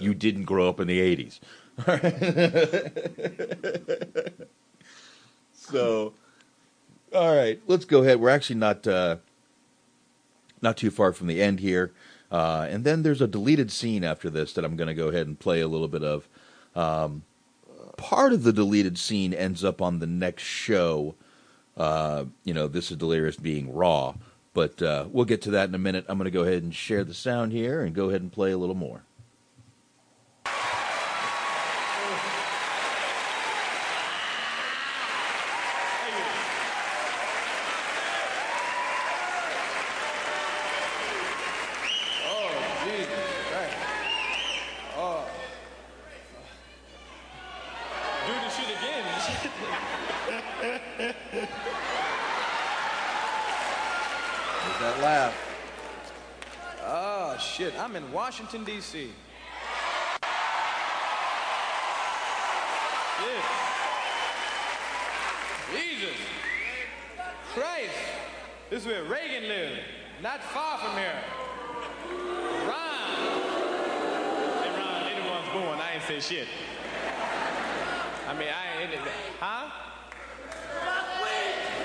you didn't grow up in the 80s. so, all right, let's go ahead. We're actually not uh, not too far from the end here, uh, and then there's a deleted scene after this that I'm going to go ahead and play a little bit of. Um, part of the deleted scene ends up on the next show. Uh, you know, this is delirious being raw, but uh, we'll get to that in a minute. I'm going to go ahead and share the sound here and go ahead and play a little more. Oh, Jesus Christ. Oh. Do the shit again. There's that laugh. oh, shit. I'm in Washington, D.C. Shit. Jesus. Christ. This is where Reagan lived. Not far from here. Ron. Hey, Ron, the born. I ain't say shit. I mean, I ain't. Anything. Huh?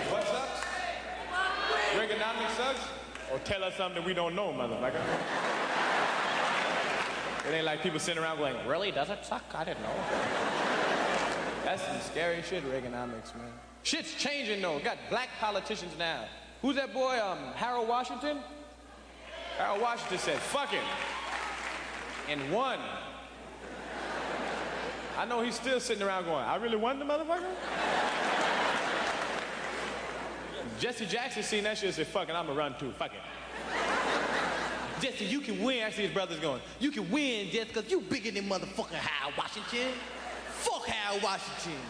What sucks? Reaganomics sucks? Or tell us something we don't know, motherfucker. It ain't like people sitting around going, really? Does it suck? I didn't know. That's some scary shit, Reaganomics, man. Shit's changing, though. Got black politicians now. Who's that boy, um, Harold Washington? Harold Washington said, fuck it. And won. I know he's still sitting around going, I really won the motherfucker? Jesse Jackson seen that shit and said, fuck it, I'm gonna run too, fuck it. Jesse, you can win. I see his brothers going, you can win, Jesse, because you bigger than motherfucking Howard Washington. Fuck Howard Washington.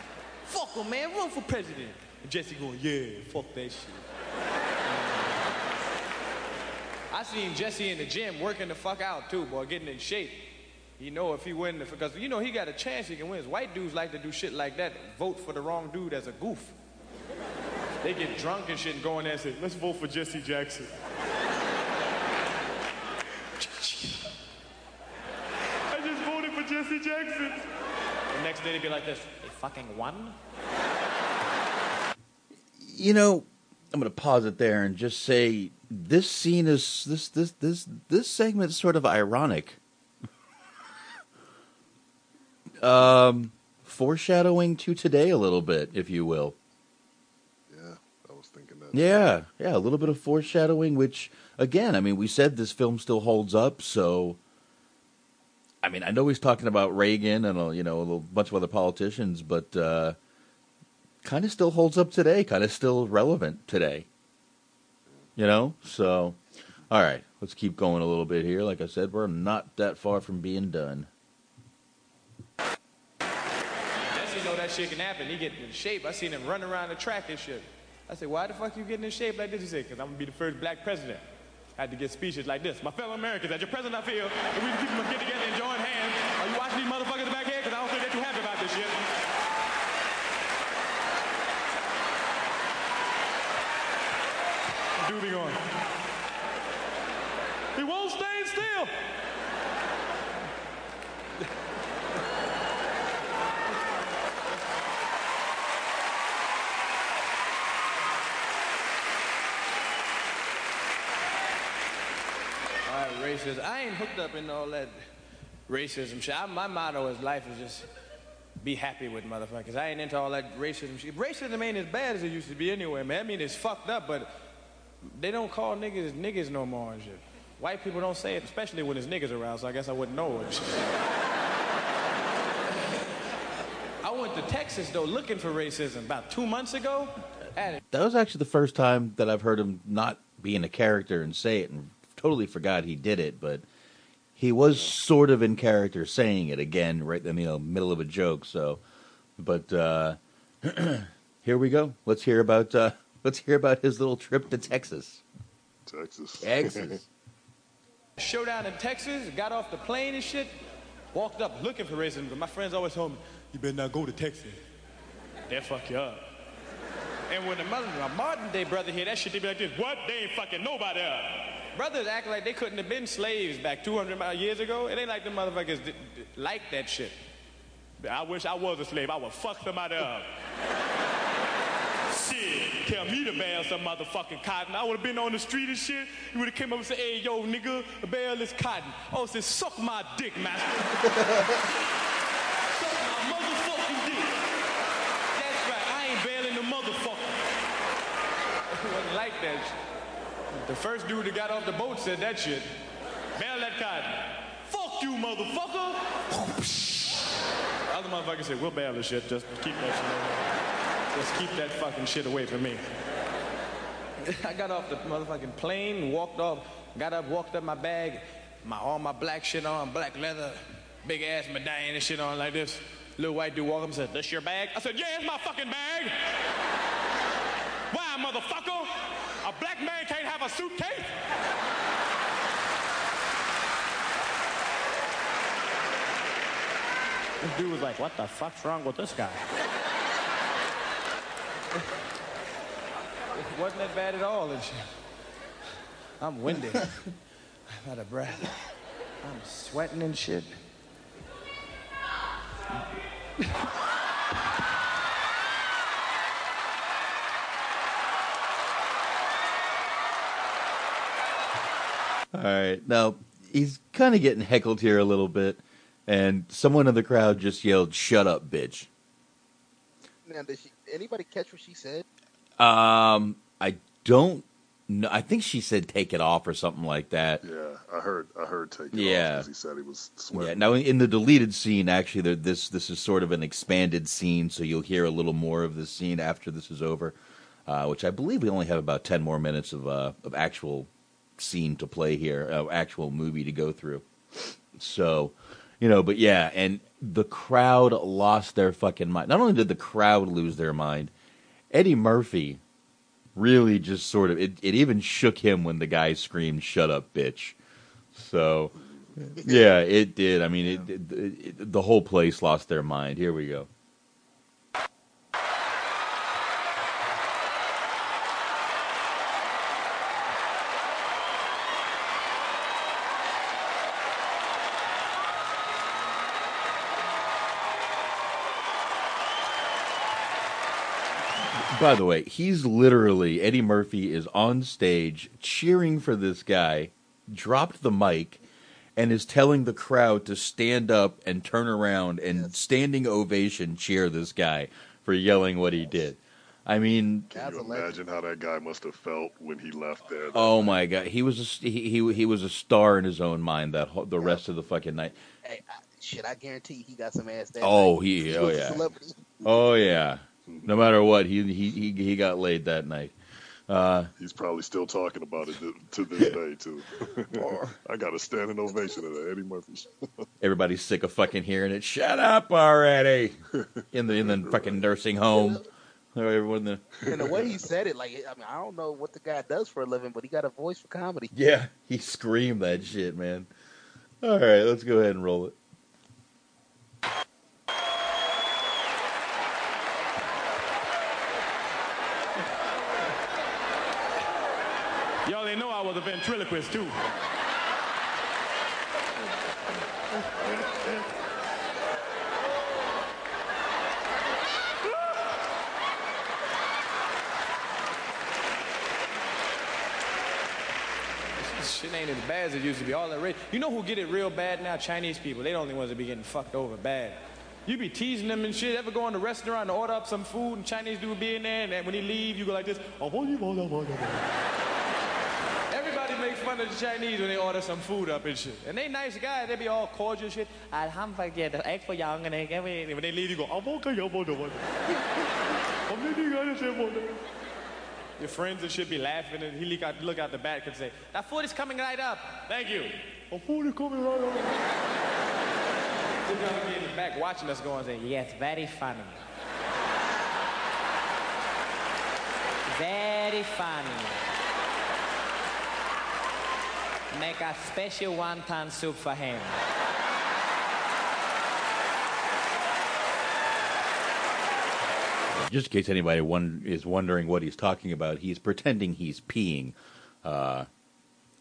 Fuck him, man. Run for president. And Jesse going, yeah, fuck that shit. I seen Jesse in the gym working the fuck out too, boy, getting in shape. You know if he win, because you know he got a chance he can win. White dudes like to do shit like that, vote for the wrong dude as a goof. They get drunk and shit and go in there and say, let's vote for Jesse Jackson. I just voted for Jesse Jackson. The next day they'd be like this, they fucking won? You know, I'm going to pause it there and just say this scene is this this this this segment is sort of ironic. um, foreshadowing to today a little bit, if you will. Yeah, I was thinking that. Yeah, yeah, a little bit of foreshadowing, which again, I mean, we said this film still holds up, so I mean, I know he's talking about Reagan and a, you know a bunch of other politicians, but uh, kind of still holds up today, kind of still relevant today. You know, so all right, let's keep going a little bit here. Like I said, we're not that far from being done. Jesse know that shit can happen. He get in shape. I seen him running around the track and shit. I said, why the fuck you getting in shape like this? He said, because I'm going to be the first black president. I had to get speeches like this. My fellow Americans, as your president, I feel we people must get together and join hands. Are you watching these motherfuckers back here? Because I don't think they're too happy about this shit. Doobie going. He won't stand still. I ain't hooked up in all that racism shit. I, my motto is life is just be happy with motherfuckers. I ain't into all that racism shit. Racism ain't as bad as it used to be anyway, man. I mean, it's fucked up, but they don't call niggas niggas no more and shit. White people don't say it, especially when there's niggas around, so I guess I wouldn't know it. I went to Texas, though, looking for racism about two months ago. That was actually the first time that I've heard him not be in a character and say it, and totally forgot he did it. But he was sort of in character saying it again, right in the you know, middle of a joke. So, but uh, here we go. Let's hear about uh, let's hear about his little trip to Texas. Texas. Texas. showdown in Texas, got off the plane and shit, walked up looking for racism, but my friends always told me, you better not go to Texas. They'll fuck you up. And when the mother, my modern day brother hear that shit, they be like this, what? They ain't fucking nobody up. Brothers act like they couldn't have been slaves back 200 years ago. It ain't like the motherfuckers like that shit. I wish I was a slave. I would fuck somebody up. shit, tell me to bale some motherfucking cotton. I would have been on the street and shit. You would have came up and said, hey, yo, nigga, bale this cotton. Oh, said, suck my dick, master. suck my motherfucking dick. That's right, I ain't bailing the motherfucker. Wasn't like that. The first dude that got off the boat said that shit. Bail that cotton. Fuck you, motherfucker. The other motherfucker said, we'll bail this shit. Just keep that shit away. Just keep that fucking shit away from me. I got off the motherfucking plane, walked off, got up, walked up my bag, my all my black shit on, black leather, big ass medallion and shit on like this. Little white dude walked up and said, this your bag? I said, yeah, it's my fucking bag. Why, motherfucker? A black man can't have a suitcase? This dude was like, what the fuck's wrong with this guy? It wasn't that bad at all and shit. I'm winded. I'm out of breath. I'm sweating and shit. All right. Now, he's kind of getting heckled here a little bit, and someone in the crowd just yelled, Shut up, bitch. Now, did she, anybody catch what she said? Um, I don't know. I think she said take it off or something like that. Yeah, I heard. I heard take it off. Yeah. because he said he was sweating. Yeah. Now, in the deleted scene, actually, there, this this is sort of an expanded scene, so you'll hear a little more of this scene after this is over. Uh, which I believe we only have about ten more minutes of uh, of actual scene to play here, actual movie to go through. So, you know, but yeah, and the crowd lost their fucking mind. Not only did the crowd lose their mind, Eddie Murphy really just sort of it, it even shook him when the guy screamed "Shut up, bitch." So, yeah, it did. I mean, it, it, it, the whole place lost their mind. Here we go. By the way, he's literally Eddie Murphy is on stage cheering for this guy, dropped the mic, and is telling the crowd to stand up and turn around and standing ovation cheer this guy for yelling what he did. I mean, Can you imagine how that guy must have felt when he left there? oh my god, he was a, he, he he was a star in his own mind that whole, the rest of the fucking night. Hey, I, shit, I guarantee he got some ass that Oh, night. he oh, oh yeah. Oh yeah. No matter what, he he he, he got laid that night. Uh, He's probably still talking about it to, to this day too. I got a standing ovation at the Eddie Murphy everybody's sick of fucking hearing it. Shut up already. In the in the fucking nursing home. Everyone the and the way he said it, like I mean, I don't know what the guy does for a living, but he got a voice for comedy. Yeah, he screamed that shit, man. All right, let's go ahead and roll it. I was a ventriloquist too. Shit ain't as bad as it used to be. All that rage. You know who get it real bad now? Chinese people. They the only ones that be getting fucked over bad. You be teasing them and shit. Ever go in a restaurant and order up some food and Chinese dude be in there and when he leave, you go like this. Fun of the Chinese when they order some food up and shit. And they nice guys. They be all cordial shit. Alhamdulillah, the egg foo young and egg. When they leave, you go, I'm okay, you're both. Your friends and shit be laughing and he look out, look out the back and say, that food is coming right up. Thank you. A food is coming right up. Me in the back watching us go and say, yes, very funny. Very funny. Make a special wonton soup for him. Just in case anybody one is wondering what he's talking about, he's pretending he's peeing. Uh,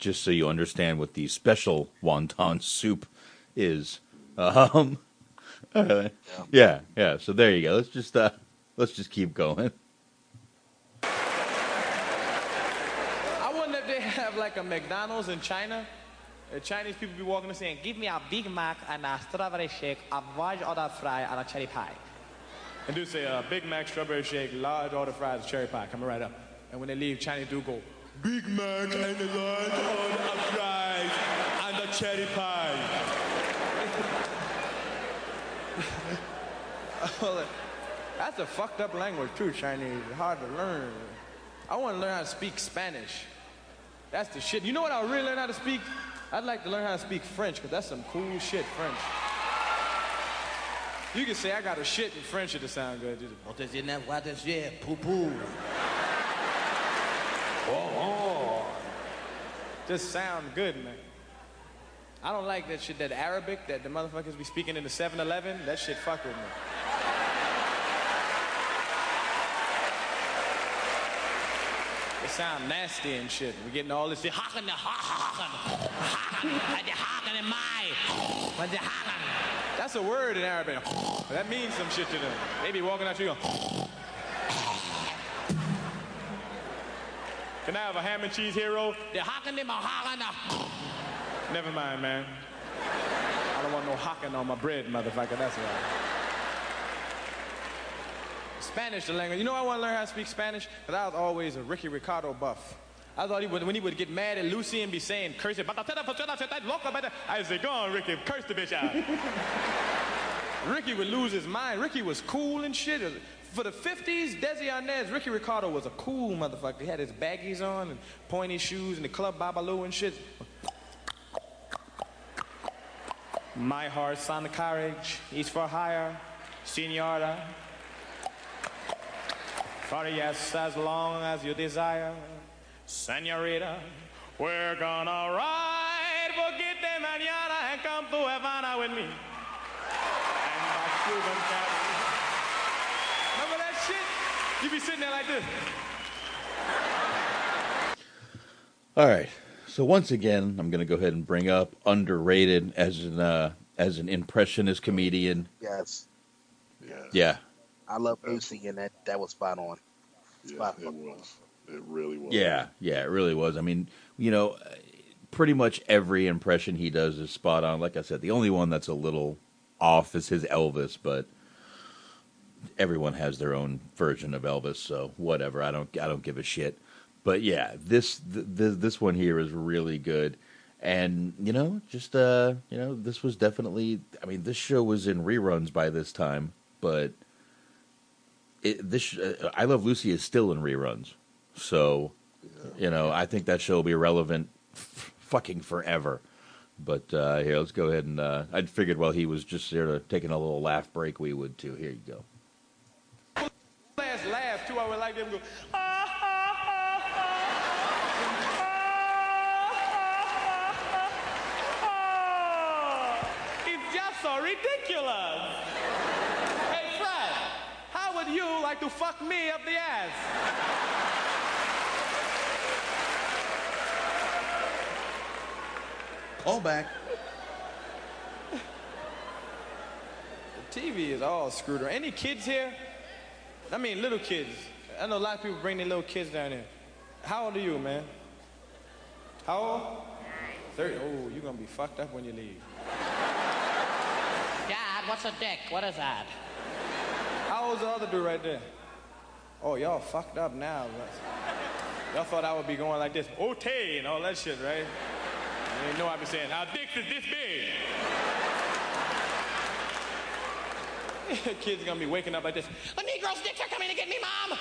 just so you understand what the special wonton soup is. Um, all right. yeah, yeah. So there you go. Let's just uh, let's just keep going. I wonder if they have like a McDonald's in China. The Chinese people be walking and saying, give me a Big Mac and a strawberry shake, a large order fry, and a cherry pie. And do say, uh, Big Mac, strawberry shake, large order fries, cherry pie, coming right up. And when they leave, Chinese do go, Big Mac and a large order of fries and a cherry pie. That's a fucked up language too, Chinese. Hard to learn. I want to learn how to speak Spanish. That's the shit. You know what I really learn how to speak? I'd like to learn how to speak French, because that's some cool shit, French. You can say I got a shit in French it'll sound good. Oh, oh. Just sound good, man. I don't like that shit, that Arabic that the motherfuckers be speaking in the 7-Eleven. That shit fuck with me. It sound nasty and shit. We're getting all this? That's a word in Arabic. That means some shit to them. They be walking out to you going, Can I have a ham and cheese hero? Never mind, man. I don't want no haken on my bread, motherfucker. That's right. Spanish, the language. You know I want to learn how to speak Spanish? Because I was always a Ricky Ricardo buff. I thought he would, when he would get mad at Lucy and be saying, curse it, I say, go on, Ricky, curse the bitch out. Ricky would lose his mind. Ricky was cool and shit. For the 50s, Desi Arnaz, Ricky Ricardo was a cool motherfucker. He had his baggies on and pointy shoes and the club Babalu and shit. My heart's on the carriage, he's for hire, senora. For yes, as long as you desire, senorita, we're gonna ride, forget de mañana, and come to Havana with me. And my Cuban cat. Remember that shit? You be sitting there like this. All right. So once again, I'm going to go ahead and bring up underrated as an uh, as an impressionist comedian. Yes, Yeah, I love Lucy, and that that was spot on. Yeah, it on. was. It really was. yeah, yeah. It really was. I mean, you know, pretty much every impression he does is spot on. Like I said, the only one that's a little off is his Elvis, but everyone has their own version of Elvis, so whatever. I don't I don't give a shit. But yeah, this th- th- this one here is really good. And you know, just uh, you know, this was definitely I mean, this show was in reruns by this time, but it, this uh, I Love Lucy is still in reruns. So, you know, I think that show will be relevant f- fucking forever. But uh, here, let's go ahead and uh, I figured while he was just there to taking a little laugh break, we would too. Here you go. Last laugh too. I would like them to go. So ridiculous. Hey, Fred, how would you like to fuck me up the ass? Call back. The TV is all screwed around. Any kids here? I mean, little kids. I know a lot of people bring their little kids down here. How old are you, man? How old? 30. Oh, you're going to be fucked up when you leave. Dad, what's a dick? What is that? How old's the other dude right there? Oh, y'all fucked up now. Y'all thought I would be going like this, okay, and all that shit, right? You know I'd be saying, our dicks is this big. Kids gonna be waking up like this. The Negro's dicks are coming to get me, Mom!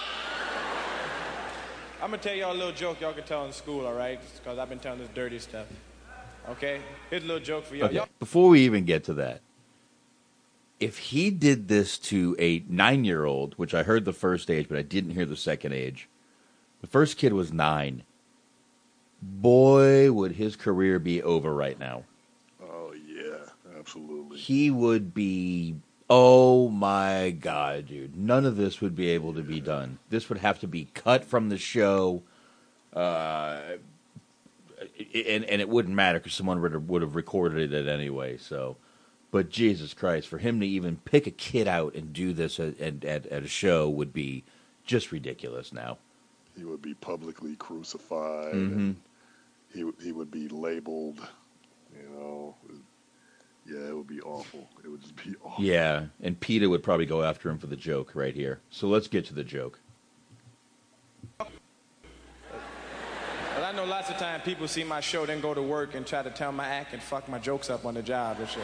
I'm gonna tell y'all a little joke y'all can tell in school, all right? Because I've been telling this dirty stuff. Okay? Here's a little joke for y'all. Okay. Before we even get to that, if he did this to a nine year old, which I heard the first age, but I didn't hear the second age, the first kid was nine. Boy, would his career be over right now. Oh yeah, absolutely. He would be, oh my God, dude. None of this would be able to be done. This would have to be cut from the show. Uh, and, and it wouldn't matter because someone would have, would have recorded it anyway. So, but Jesus Christ, for him to even pick a kid out and do this at, at, at, at a show would be just ridiculous now. He would be publicly crucified. Mhm. And he would- he would be labeled. You know, yeah, it would be awful. It would just be awful. Yeah, and Peter would probably go after him for the joke right here. So let's get to the joke. But I know lots of times people see my show, then go to work and try to tell my act and fuck my jokes up on the job and shit.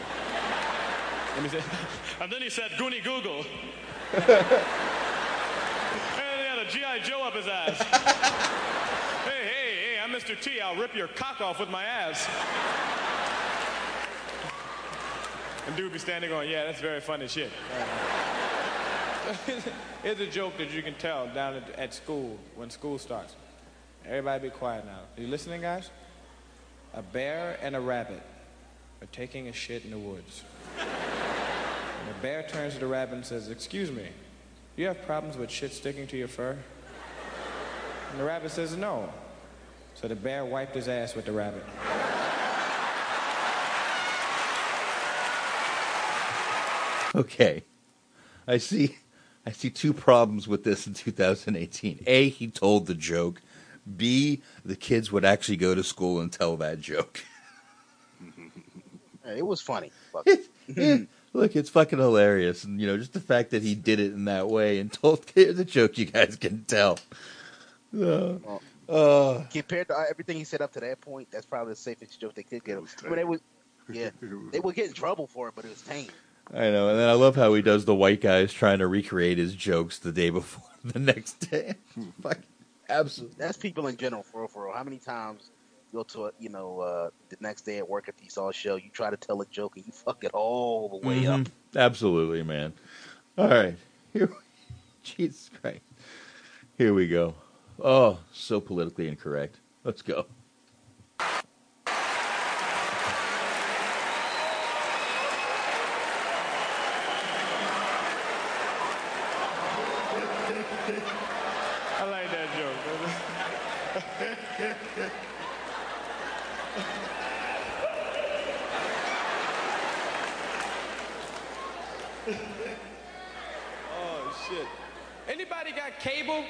Let me say, and then he said, Goonie Google. and he had a G.I. Joe up his ass. hey, hey, hey, I'm Mr. T. I'll rip your cock off with my ass. And dude would be standing going, yeah, that's very funny shit. Here's a joke that you can tell down at, at school when school starts. Everybody be quiet now. Are you listening, guys? A bear and a rabbit are taking a shit in the woods. And the bear turns to the rabbit and says, Excuse me, do you have problems with shit sticking to your fur? And the rabbit says, No. So the bear wiped his ass with the rabbit. Okay. I see I see two problems with this in 2018. A, he told the joke. B, the kids would actually go to school and tell that joke. It was funny. Fuck. Yeah, Look, it's fucking hilarious. And you know, just the fact that he did it in that way and told here's a joke you guys can tell. Uh, uh, Compared to everything he said up to that point, that's probably the safest joke they could get. I mean, they would, yeah, they would get in trouble for it, but it was tame. I know, and then I love how he does the white guys trying to recreate his jokes the day before the next day. Fuck, absolutely. That's people in general, for real, for real. How many times you go to a, you know, uh, the next day at work after you saw a show, you try to tell a joke and you fuck it all the way up. Mhm. Absolutely, man. All right. Here Jesus Christ. Here we go. Oh, so politically incorrect. Let's go. I like that joke. oh shit. Anybody got cable?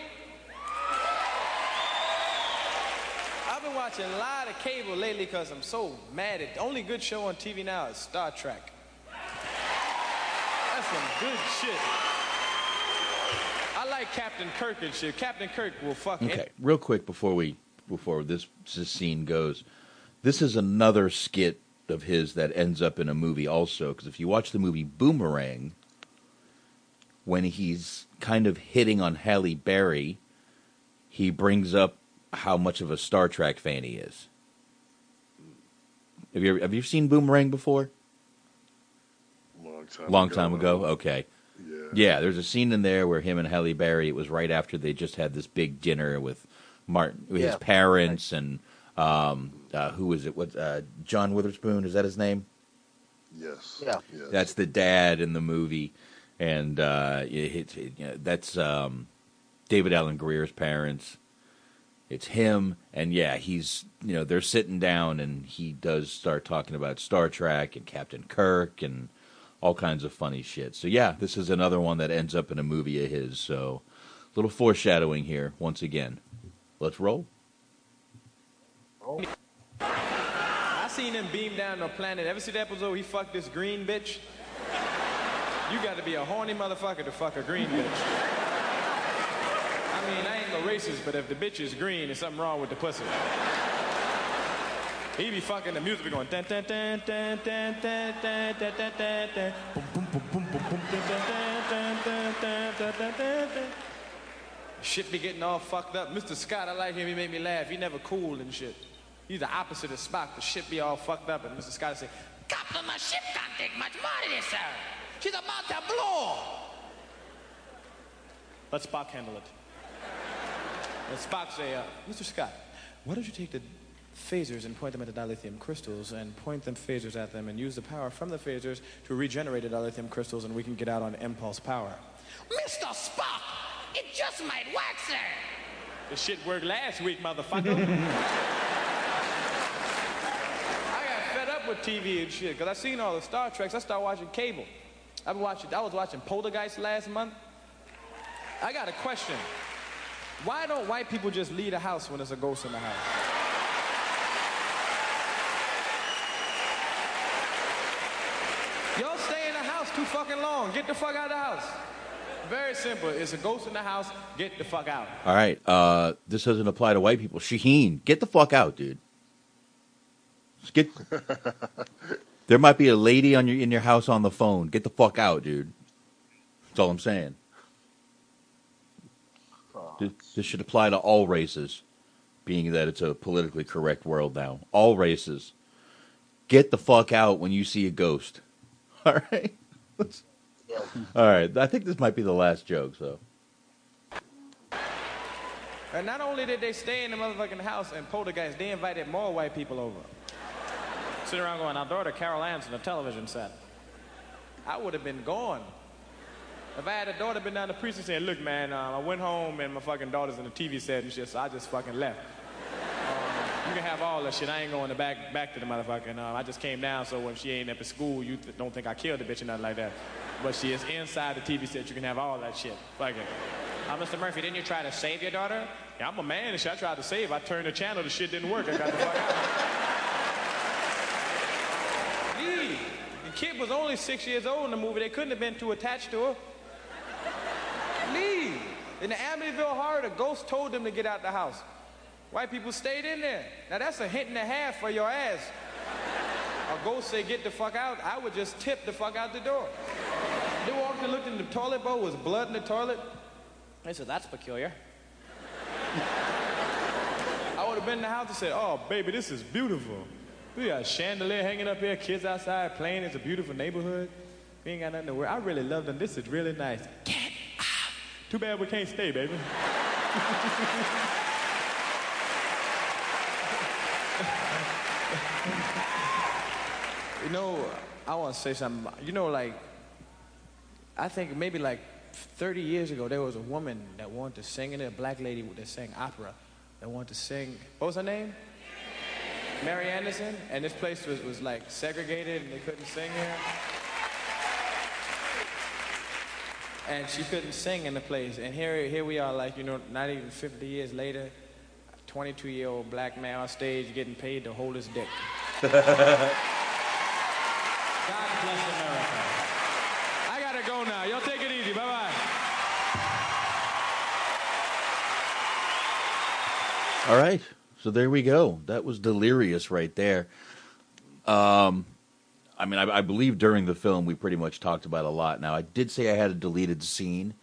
I've been watching a lot of cable lately because I'm so mad at the only good show on TV now is Star Trek. That's some good shit. I like Captain Kirk and shit. Captain Kirk will fuck any- Okay, real quick before we before this, this scene goes, this is another skit of his that ends up in a movie also. Because if you watch the movie Boomerang, when he's kind of hitting on Halle Berry, he brings up how much of a Star Trek fan he is. Have you have you seen Boomerang before? Long time. Long ago. time ago. Okay. Yeah. Yeah, there's a scene in there where him and Halle Berry. It was right after they just had this big dinner with Martin, with his Yeah. parents, and um, uh, who was it? What uh, John Witherspoon? Is that his name? Yes. Yeah. Yes. That's the dad in the movie, and uh, it, it, you know, that's um, David Alan Grier's parents. It's him, and yeah, he's you know they're sitting down, and he does start talking about Star Trek and Captain Kirk and all kinds of funny shit. So yeah, this is another one that ends up in a movie of his. So a little foreshadowing here once again. Let's roll. I seen him beam down a planet. Ever see the episode he fucked this green bitch? You got to be a horny motherfucker to fuck a green bitch. I mean, I ain't racist, but if the bitch is green, there's something wrong with the pussy. He be fucking the music be going dun dun dun dun dun dun dun dun dun dun boom boom boom boom boom boom dun dun dun dun dun dun dun dun. Shit be getting all fucked up. Mr. Scott, I like him. He make me laugh. He never cool and shit. He's the opposite of Spock. The shit be all fucked up, and Mr. Scott say, Captain, my ship can't take much more than this, sir. She's about to blow. Let Spock handle it. And Spock say, uh, Mr. Scott, why don't you take the phasers and point them at the dilithium crystals and point them phasers at them and use the power from the phasers to regenerate the dilithium crystals and we can get out on impulse power. Mr. Spock, it just might work, sir. The shit worked last week, motherfucker. I got fed up with TV and shit because I seen all the Star Treks. I started watching cable. I've been watching. I was watching Poltergeist last month. I got a question. Why don't white people just leave the house when there's a ghost in the house? Y'all stay in the house too fucking long. Get the fuck out of the house. Very simple. It's a ghost in the house. Get the fuck out. All right, uh, this doesn't apply to white people. Shaheen, get the fuck out, dude. Just get. there might be a lady on your in your house on the phone. Get the fuck out, dude. That's all I'm saying. This, this should apply to all races, being that it's a politically correct world now. All races. Get the fuck out when you see a ghost. All right. Let's- all right. I think this might be the last joke. So. And not only did they stay in the motherfucking house and poltergeist, they invited more white people over. Sitting around going, our daughter Carol Anne's on the television set. I would have been gone. If I had a daughter been down the precinct saying, look, man, um, I went home and my fucking daughter's in the TV set and shit, so I just fucking left. Um, you can have all that shit. I ain't going to back back to the motherfucking. Um, I just came down so when she ain't up at school, you th- don't think I killed the bitch or nothing like that. But she is inside the TV set. You can have all that shit. Fuck it. Uh, Mr. Murphy, didn't you try to save your daughter? Yeah, I'm a man and shit. I tried to save. I turned the channel. The shit didn't work. I got the fuck out. Lee, the kid was only six years old in the movie. They couldn't have been too attached to her. In the Amityville Horror, the ghost told them to get out the house. White people stayed in there. Now that's a hint and a half for your ass. A ghost say get the fuck out, I would just tip the fuck out the door. They walked and looked in the toilet bowl, was blood in the toilet. They said, that's peculiar. I would have been in the house and said, oh, baby, this is beautiful. We got a chandelier hanging up here, kids outside playing. It's a beautiful neighborhood. We ain't got nothing to worry. I really love them. This is really nice. Too bad we can't stay, baby. you know, I want to say something. You know, like, I think maybe like 30 years ago, there was a woman that wanted to sing in it, a black lady that sang opera, that wanted to sing. What was her name? Marian Anderson. And this place was, was like segregated and they couldn't sing here. And she couldn't sing in the place. And here, here we are, like, you know, not even 50 years later. 22 year old black man on stage getting paid to hold his dick. God bless America. I gotta go now. Y'all take it easy. Bye bye. All right. So there we go. That was delirious right there. Um, I mean, I, I believe during the film we pretty much talked about a lot. Now, I did say I had a deleted scene,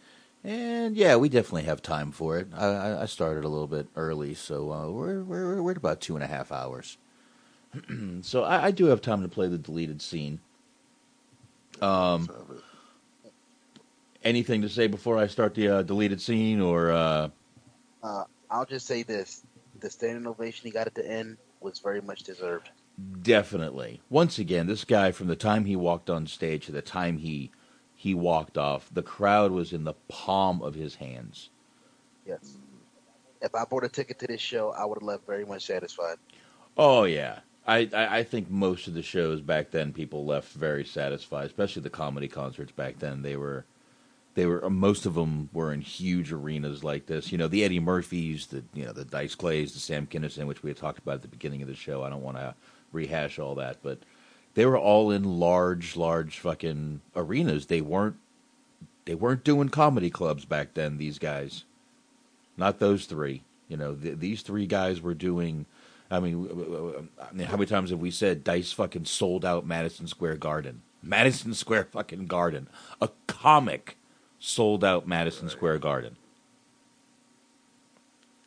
and yeah, we definitely have time for it. I, I- started a little bit early, so uh, we're, we're we're at about two and a half hours. so I, I do have time to play the deleted scene. Um, anything to say before I start the uh, deleted scene, or uh, Uh, I'll just say this: the standing ovation he got at the end was very much deserved. Definitely. Once again, this guy from the time he walked on stage to the time he he walked off, the crowd was in the palm of his hands. Yes. If I bought a ticket to this show, I would have left very much satisfied. Oh yeah. I, I, I think most of the shows back then people left very satisfied, especially the comedy concerts back then. They were they were most of them were in huge arenas like this. You know, the Eddie Murphys, the you know, the Dice Clays, the Sam Kinison, which we had talked about at the beginning of the show. I don't want to rehash all that, but they were all in large, large fucking arenas. They weren't they weren't doing comedy clubs back then. These guys, not those three. You know, th- these three guys were doing. I mean, I mean, how many times have we said Dice fucking sold out Madison Square Garden? Madison Square fucking Garden. A comic sold out Madison Square Garden.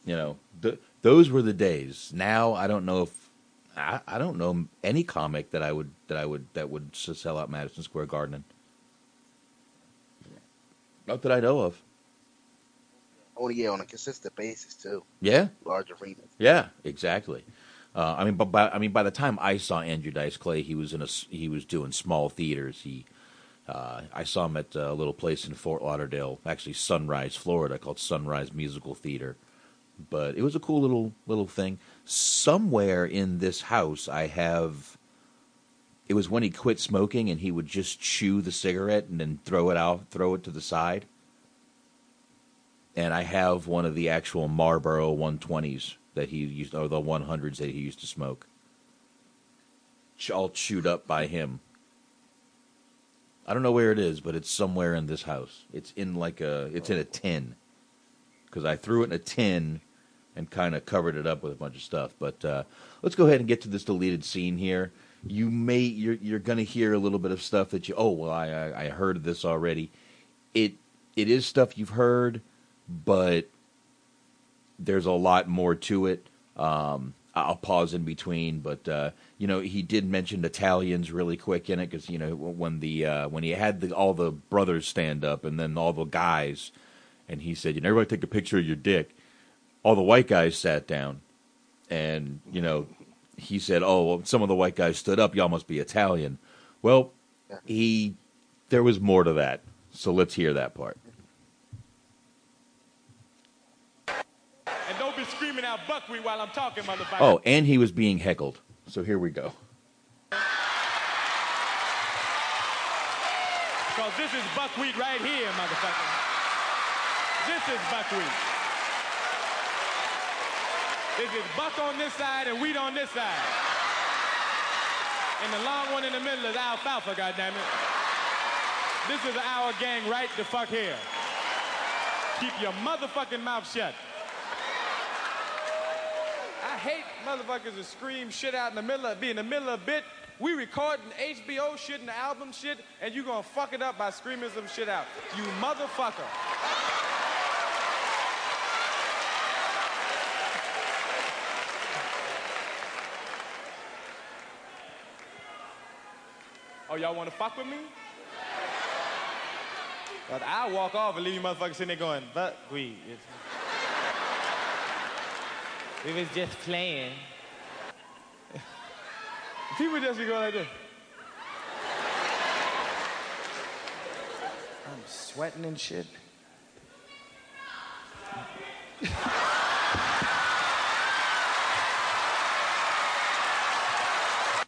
You know, th- those were the days. Now I don't know if I, I don't know any comic that I would that I would that would sell out Madison Square Garden. Not that I know of. Oh yeah, on a consistent basis too. Yeah, Large arenas. Yeah, exactly. Uh, I mean, but by, I mean, by the time I saw Andrew Dice Clay, he was in a he was doing small theaters. He, uh, I saw him at a little place in Fort Lauderdale, actually Sunrise, Florida, called Sunrise Musical Theater. But it was a cool little little thing. Somewhere in this house, I have. It was when he quit smoking, and he would just chew the cigarette and then throw it out, throw it to the side. And I have one of the actual Marlboro 120s that he used, or the 100s that he used to smoke, all chewed up by him. I don't know where it is, but it's somewhere in this house. It's in like a, it's in a tin, because I threw it in a tin and kind of covered it up with a bunch of stuff. But uh, let's go ahead and get to this deleted scene here. You may you're you're gonna hear a little bit of stuff that you oh well I I, I heard this already. It it is stuff you've heard, but there's a lot more to it. Um, I'll pause in between, but uh, you know he did mention Italians really quick in it because you know when the uh, when he had the, all the brothers stand up and then all the guys, and he said, "You know, everybody take a picture of your dick." All the white guys sat down, and you know he said, "Oh, well, some of the white guys stood up. Y'all must be Italian." Well, he there was more to that, so let's hear that part. And don't be screaming out buckwheat while I'm talking, motherfucker. Oh, and he was being heckled. So here we go. Because this is buckwheat right here, motherfucker. This is buckwheat. This is buck on this side and wheat on this side. And the long one in the middle is alfalfa, goddammit. This is our gang right the fuck here. Keep your motherfucking mouth shut. I hate motherfuckers that scream shit out in the middle of be in the middle of a bit. We recording HBO shit and album shit, and you gonna fuck it up by screaming some shit out. You motherfucker. Oh, y'all wanna fuck with me? But I'll walk off and leave you motherfuckers sitting there going, buckwheat. It's- We was just playing. People just be going like this. I'm sweating and shit.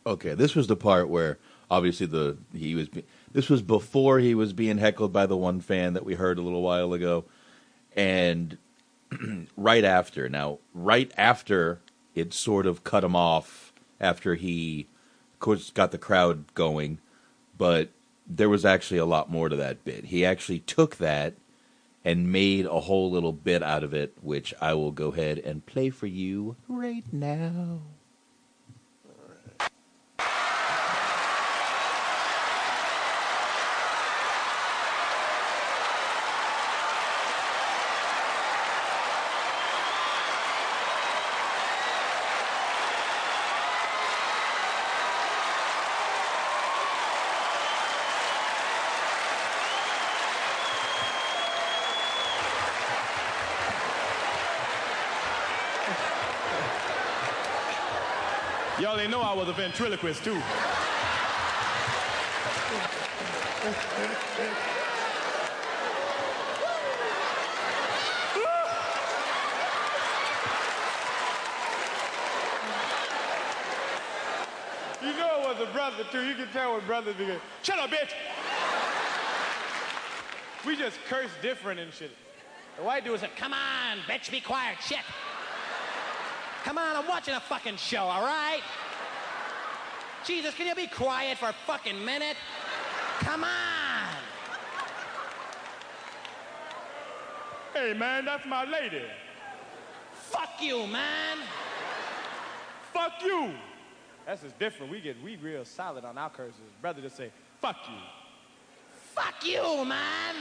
Okay, this was the part where obviously the he was. This was before he was being heckled by the one fan that we heard a little while ago, and right after. Now, right after it sort of cut him off after he, of course, got the crowd going, but there was actually a lot more to that bit. He actually took that and made a whole little bit out of it, which I will go ahead and play for you right now. Ventriloquist too. You know it was a brother too. You can tell when brothers be good. Shut up, bitch! We just curse different and shit. The white dude said, Come on, bitch, be quiet. Shit. Come on, I'm watching a fucking show, all right? Jesus, can you be quiet for a fucking minute? Come on. Hey man, that's my lady. Fuck you, man. Fuck you. That's just different. We get we real solid on our curses. Brother just say, fuck you. Fuck you, man.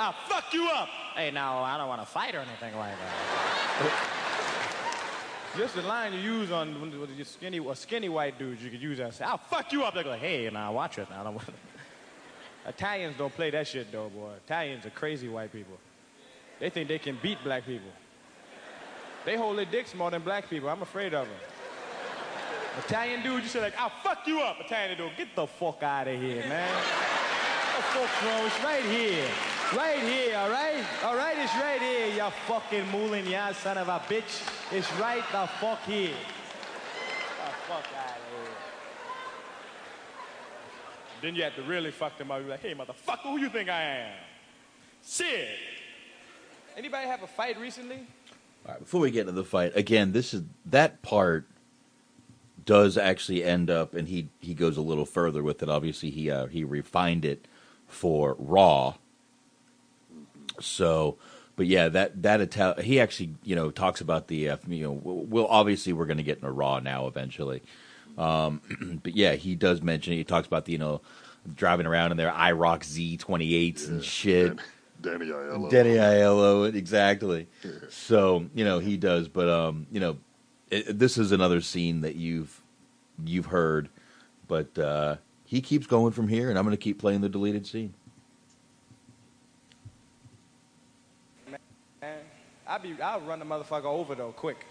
I'll fuck you up. Hey, now, I don't want to fight or anything like that. Just the line you use on when skinny skinny white dudes, you could use that. Say, I'll fuck you up. They go, hey, now watch it. Now, don't. Italians don't play that shit though, boy. Italians are crazy white people. They think they can beat black people. They hold their dicks more than black people. I'm afraid of them. Italian dude, you say like, I'll fuck you up. Italian dude, get the fuck out of here, man. The fuck wrong? It's right here. Right here, all right? All right, it's right here, you fucking Moulignan son of a bitch. It's right the fuck here. The fuck out of here. Then you have to really fuck them up. You're like, hey, motherfucker, who you think I am? Shit. Anybody have a fight recently? All right, before we get into the fight, again, this is that part does actually end up, and he he goes a little further with it. Obviously, he uh, he refined it for Raw. So, but yeah, that that Ital- he actually you know talks about the uh, you know we'll, obviously we're going to get in a Raw now eventually, um, but yeah, he does mention he talks about the you know driving around in their IROC Z twenty eights and shit. Danny Aiello. Danny Aiello, exactly. So you know he does, but um, you know, it, this is another scene that you've you've heard, but uh, he keeps going from here, and I'm going to keep playing the deleted scene. Man, I be I'll run the motherfucker over though, quick.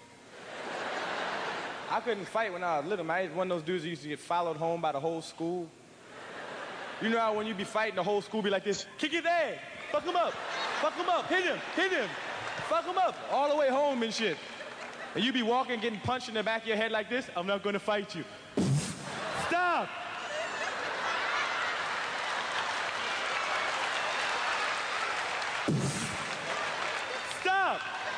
I couldn't fight when I was little, man. I was one of those dudes who used to get followed home by the whole school. You know how when you be fighting, the whole school be like this, kick his ass, fuck him up, fuck him up, hit him, hit him, fuck him up, all the way home and shit. And you be walking, getting punched in the back of your head like this, I'm not gonna fight you. Stop!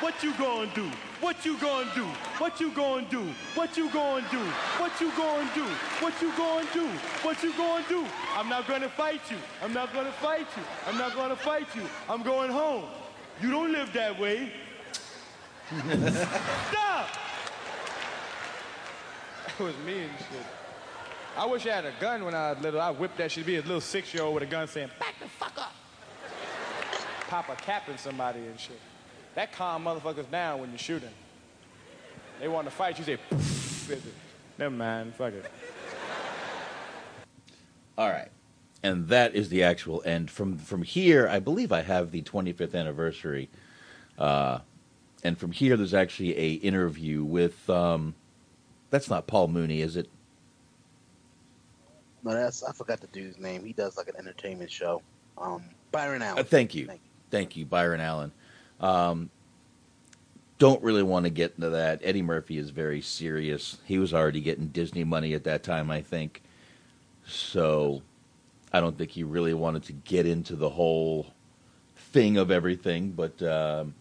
What you gonna do? What you gonna do? What you gonna do? What you gonna do? What you gonna do? What you gonna do? What you gonna do? I'm not gonna fight you. I'm not gonna fight you. I'm not gonna fight you. I'm going home. You don't live that way. Stop! That was me and shit. I wish I had a gun when I was little. I whipped that shit. Be a little six-year-old with a gun saying, back the fuck up. Pop a cap in somebody and shit. That calm motherfuckers down when you're shooting. They want to fight, you say, poof. Never mind, fuck it. All right. And that is the actual end. From from here, I believe I have the 25th anniversary. Uh, and from here, there's actually a interview with. Um, that's not Paul Mooney, is it? No, that's I forgot the dude's name. He does like an entertainment show. Um, Byron Allen. Uh, thank you. Thank you, Byron Allen. Um, don't really want to get into that. Eddie Murphy is very serious. He was already getting Disney money at that time, I think. So I don't think he really wanted to get into the whole thing of everything, but um,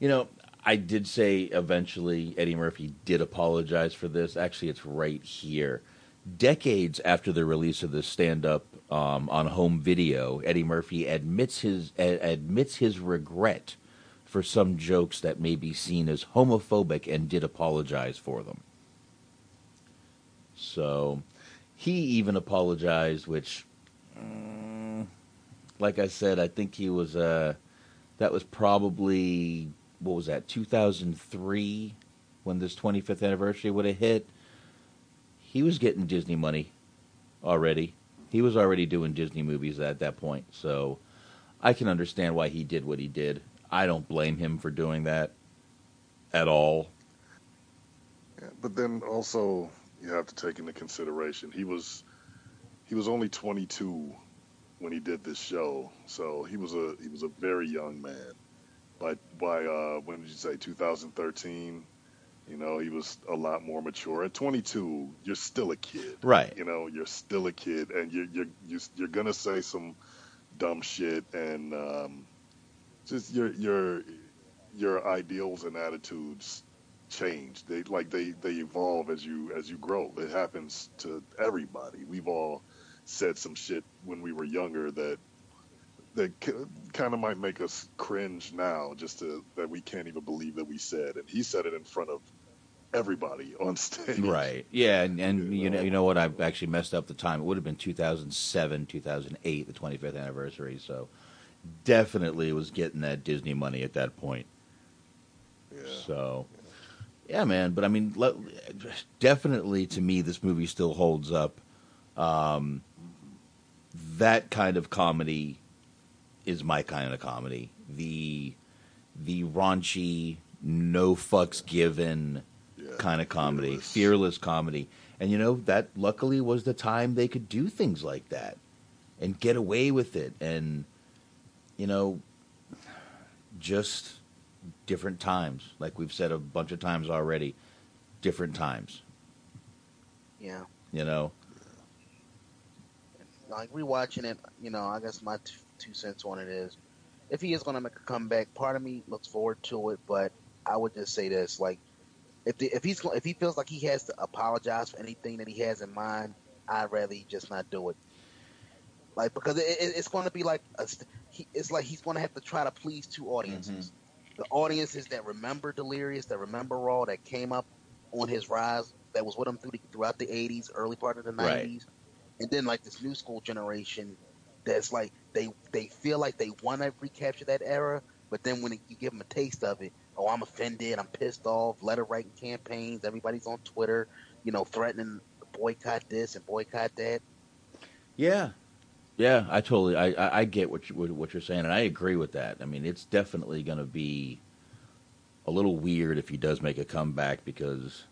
you know, I did say eventually Eddie Murphy did apologize for this. Actually, it's right here. Decades after the release of the stand-up um, on home video, Eddie Murphy admits his admits his regret for some jokes that may be seen as homophobic and did apologize for them. So he even apologized, which, mm, like I said, I think he was. Uh, that was probably what was that 2003 when this 25th anniversary would have hit. He was getting Disney money already. He was already doing Disney movies at that point, so I can understand why he did what he did. I don't blame him for doing that at all. Yeah, but then also you have to take into consideration he was he was only 22 when he did this show, so he was a he was a very young man. By by uh, when did you say 2013? You know, he was a lot more mature. At 22, you're still a kid, Right. You know, you're still a kid, and you're you're you're, you're gonna say some dumb shit, and um, just your your your ideals and attitudes change. They like they they evolve as you as you grow. It happens to everybody. We've all said some shit when we were younger that that kind of might make us cringe now, just to that we can't even believe that we said. And he said it in front of everybody on stage. Right. Yeah, and, and you know, you know what? I've actually messed up the time. It would have been 2007, 2008, the 25th anniversary. So definitely was getting that Disney money at that point. So, yeah, man. But I mean, definitely to me, this movie still holds up. Um, that kind of comedy is my kind of comedy. The the raunchy, no fucks given kind of comedy, fearless. comedy. And you know that luckily was the time they could do things like that and get away with it and you know just different times like we've said a bunch of times already different times Yeah. you know like rewatching it, you know, I guess my t- two cents on it is, if he is going to make a comeback, part of me looks forward to it. But I would just say this: like, if the, if he's if he feels like he has to apologize for anything that he has in mind, I'd rather he just not do it. Like because it, it, it's going to be like a, he, it's like he's going to have to try to please two audiences. Mm-hmm. The audiences that remember Delirious, that remember Raw, that came up on his rise, that was with him through the, throughout the '80s, early part of the '90s Right. and then like this new school generation that's like they they feel like they want to recapture that era, but then when you give them a taste of it, oh, I'm offended, I'm pissed off. Letter writing campaigns, everybody's on Twitter, you know, threatening to boycott this and boycott that. Yeah, yeah, I totally, I, I, I get what you, what you're saying, and I agree with that. I mean, it's definitely going to be a little weird if he does make a comeback because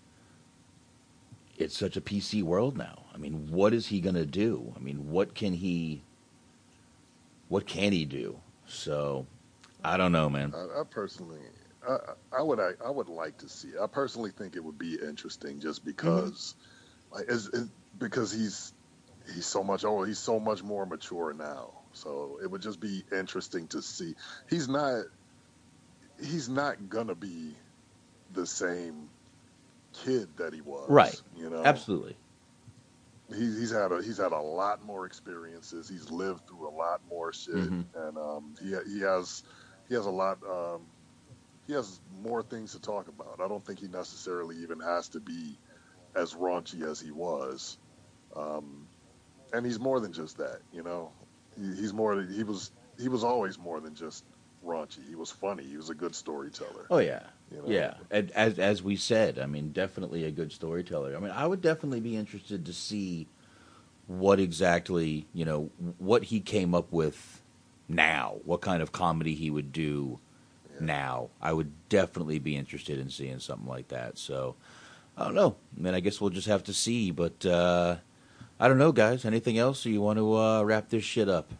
it's such a PC world now. I mean, what is he going to do? I mean, what can he, what can he do? So, I don't know, man. I, I personally, I, I would, I, I would like to see. I personally think it would be interesting, just mm-hmm. because, like, is, is because he's he's so much older, he's so much more mature now. So it would just be interesting to see. He's not, he's not gonna be the same kid that he was. Right. You know. Absolutely. He's he's had a he's had a lot more experiences. He's lived through a lot more shit, Mhm. and um, he he has he has a lot. Um, he has more things to talk about. I don't think he necessarily even has to be as raunchy as he was, um, and he's more than just that. You know, he, he's more. He was he was always more than just raunchy. He was funny. He was a good storyteller. Oh yeah, You know? yeah. And as as we said, I mean, definitely a good storyteller. I mean, I would definitely be interested to see what exactly you know what he came up with now. What kind of comedy he would do now. I would definitely be interested in seeing something like that. So I don't know. I mean, I guess we'll just have to see. But uh, I don't know, guys. Anything else, or you want to uh, wrap this shit up?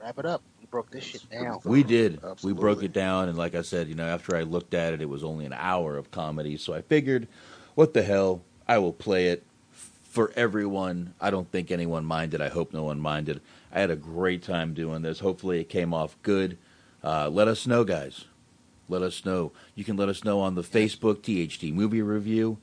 Wrap it up. We broke this shit down. We did. We broke it down, and like I said, you know, after I looked at it, it was only an hour of comedy. So I figured, what the hell? I will play it for everyone. I don't think anyone minded. I hope no one minded. I had a great time doing this. Hopefully, it came off good. Uh, let us know, guys. Let us know. You can let us know on the Facebook THT Movie Review.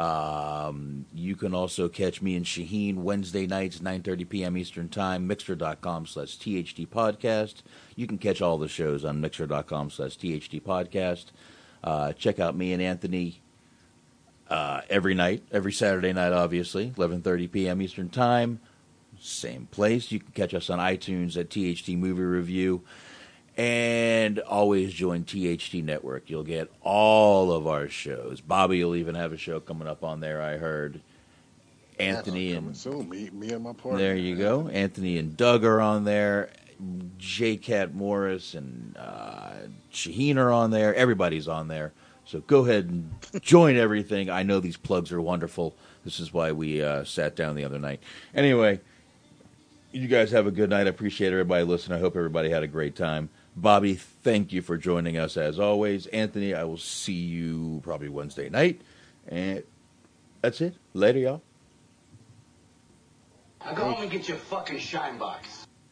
Um, you can also catch me and Shaheen Wednesday nights, 9.30 p.m. Eastern Time, mixer.com slash THT Podcast. You can catch all the shows on mixer.com slash THT Podcast. Uh, check out me and Anthony uh, every night, every Saturday night, obviously, 11.30 p.m. Eastern Time. Same place. You can catch us on iTunes at THT Movie Review. And always join THT Network. You'll get all of our shows. Bobby you'll even have a show coming up on there, I heard. Anthony and soon. Me, me and my partner. there you go. Anthony and Doug are on there. J. Cat Morris and uh, Shaheen are on there. Everybody's on there. So go ahead and join everything. I know these plugs are wonderful. This is why we uh, sat down the other night. Anyway, you guys have a good night. I appreciate everybody listening. I hope everybody had a great time. Bobby, thank you for joining us as always. Anthony, I will see you probably Wednesday night. And that's it. Later, y'all. Now go home and get your fucking shine box.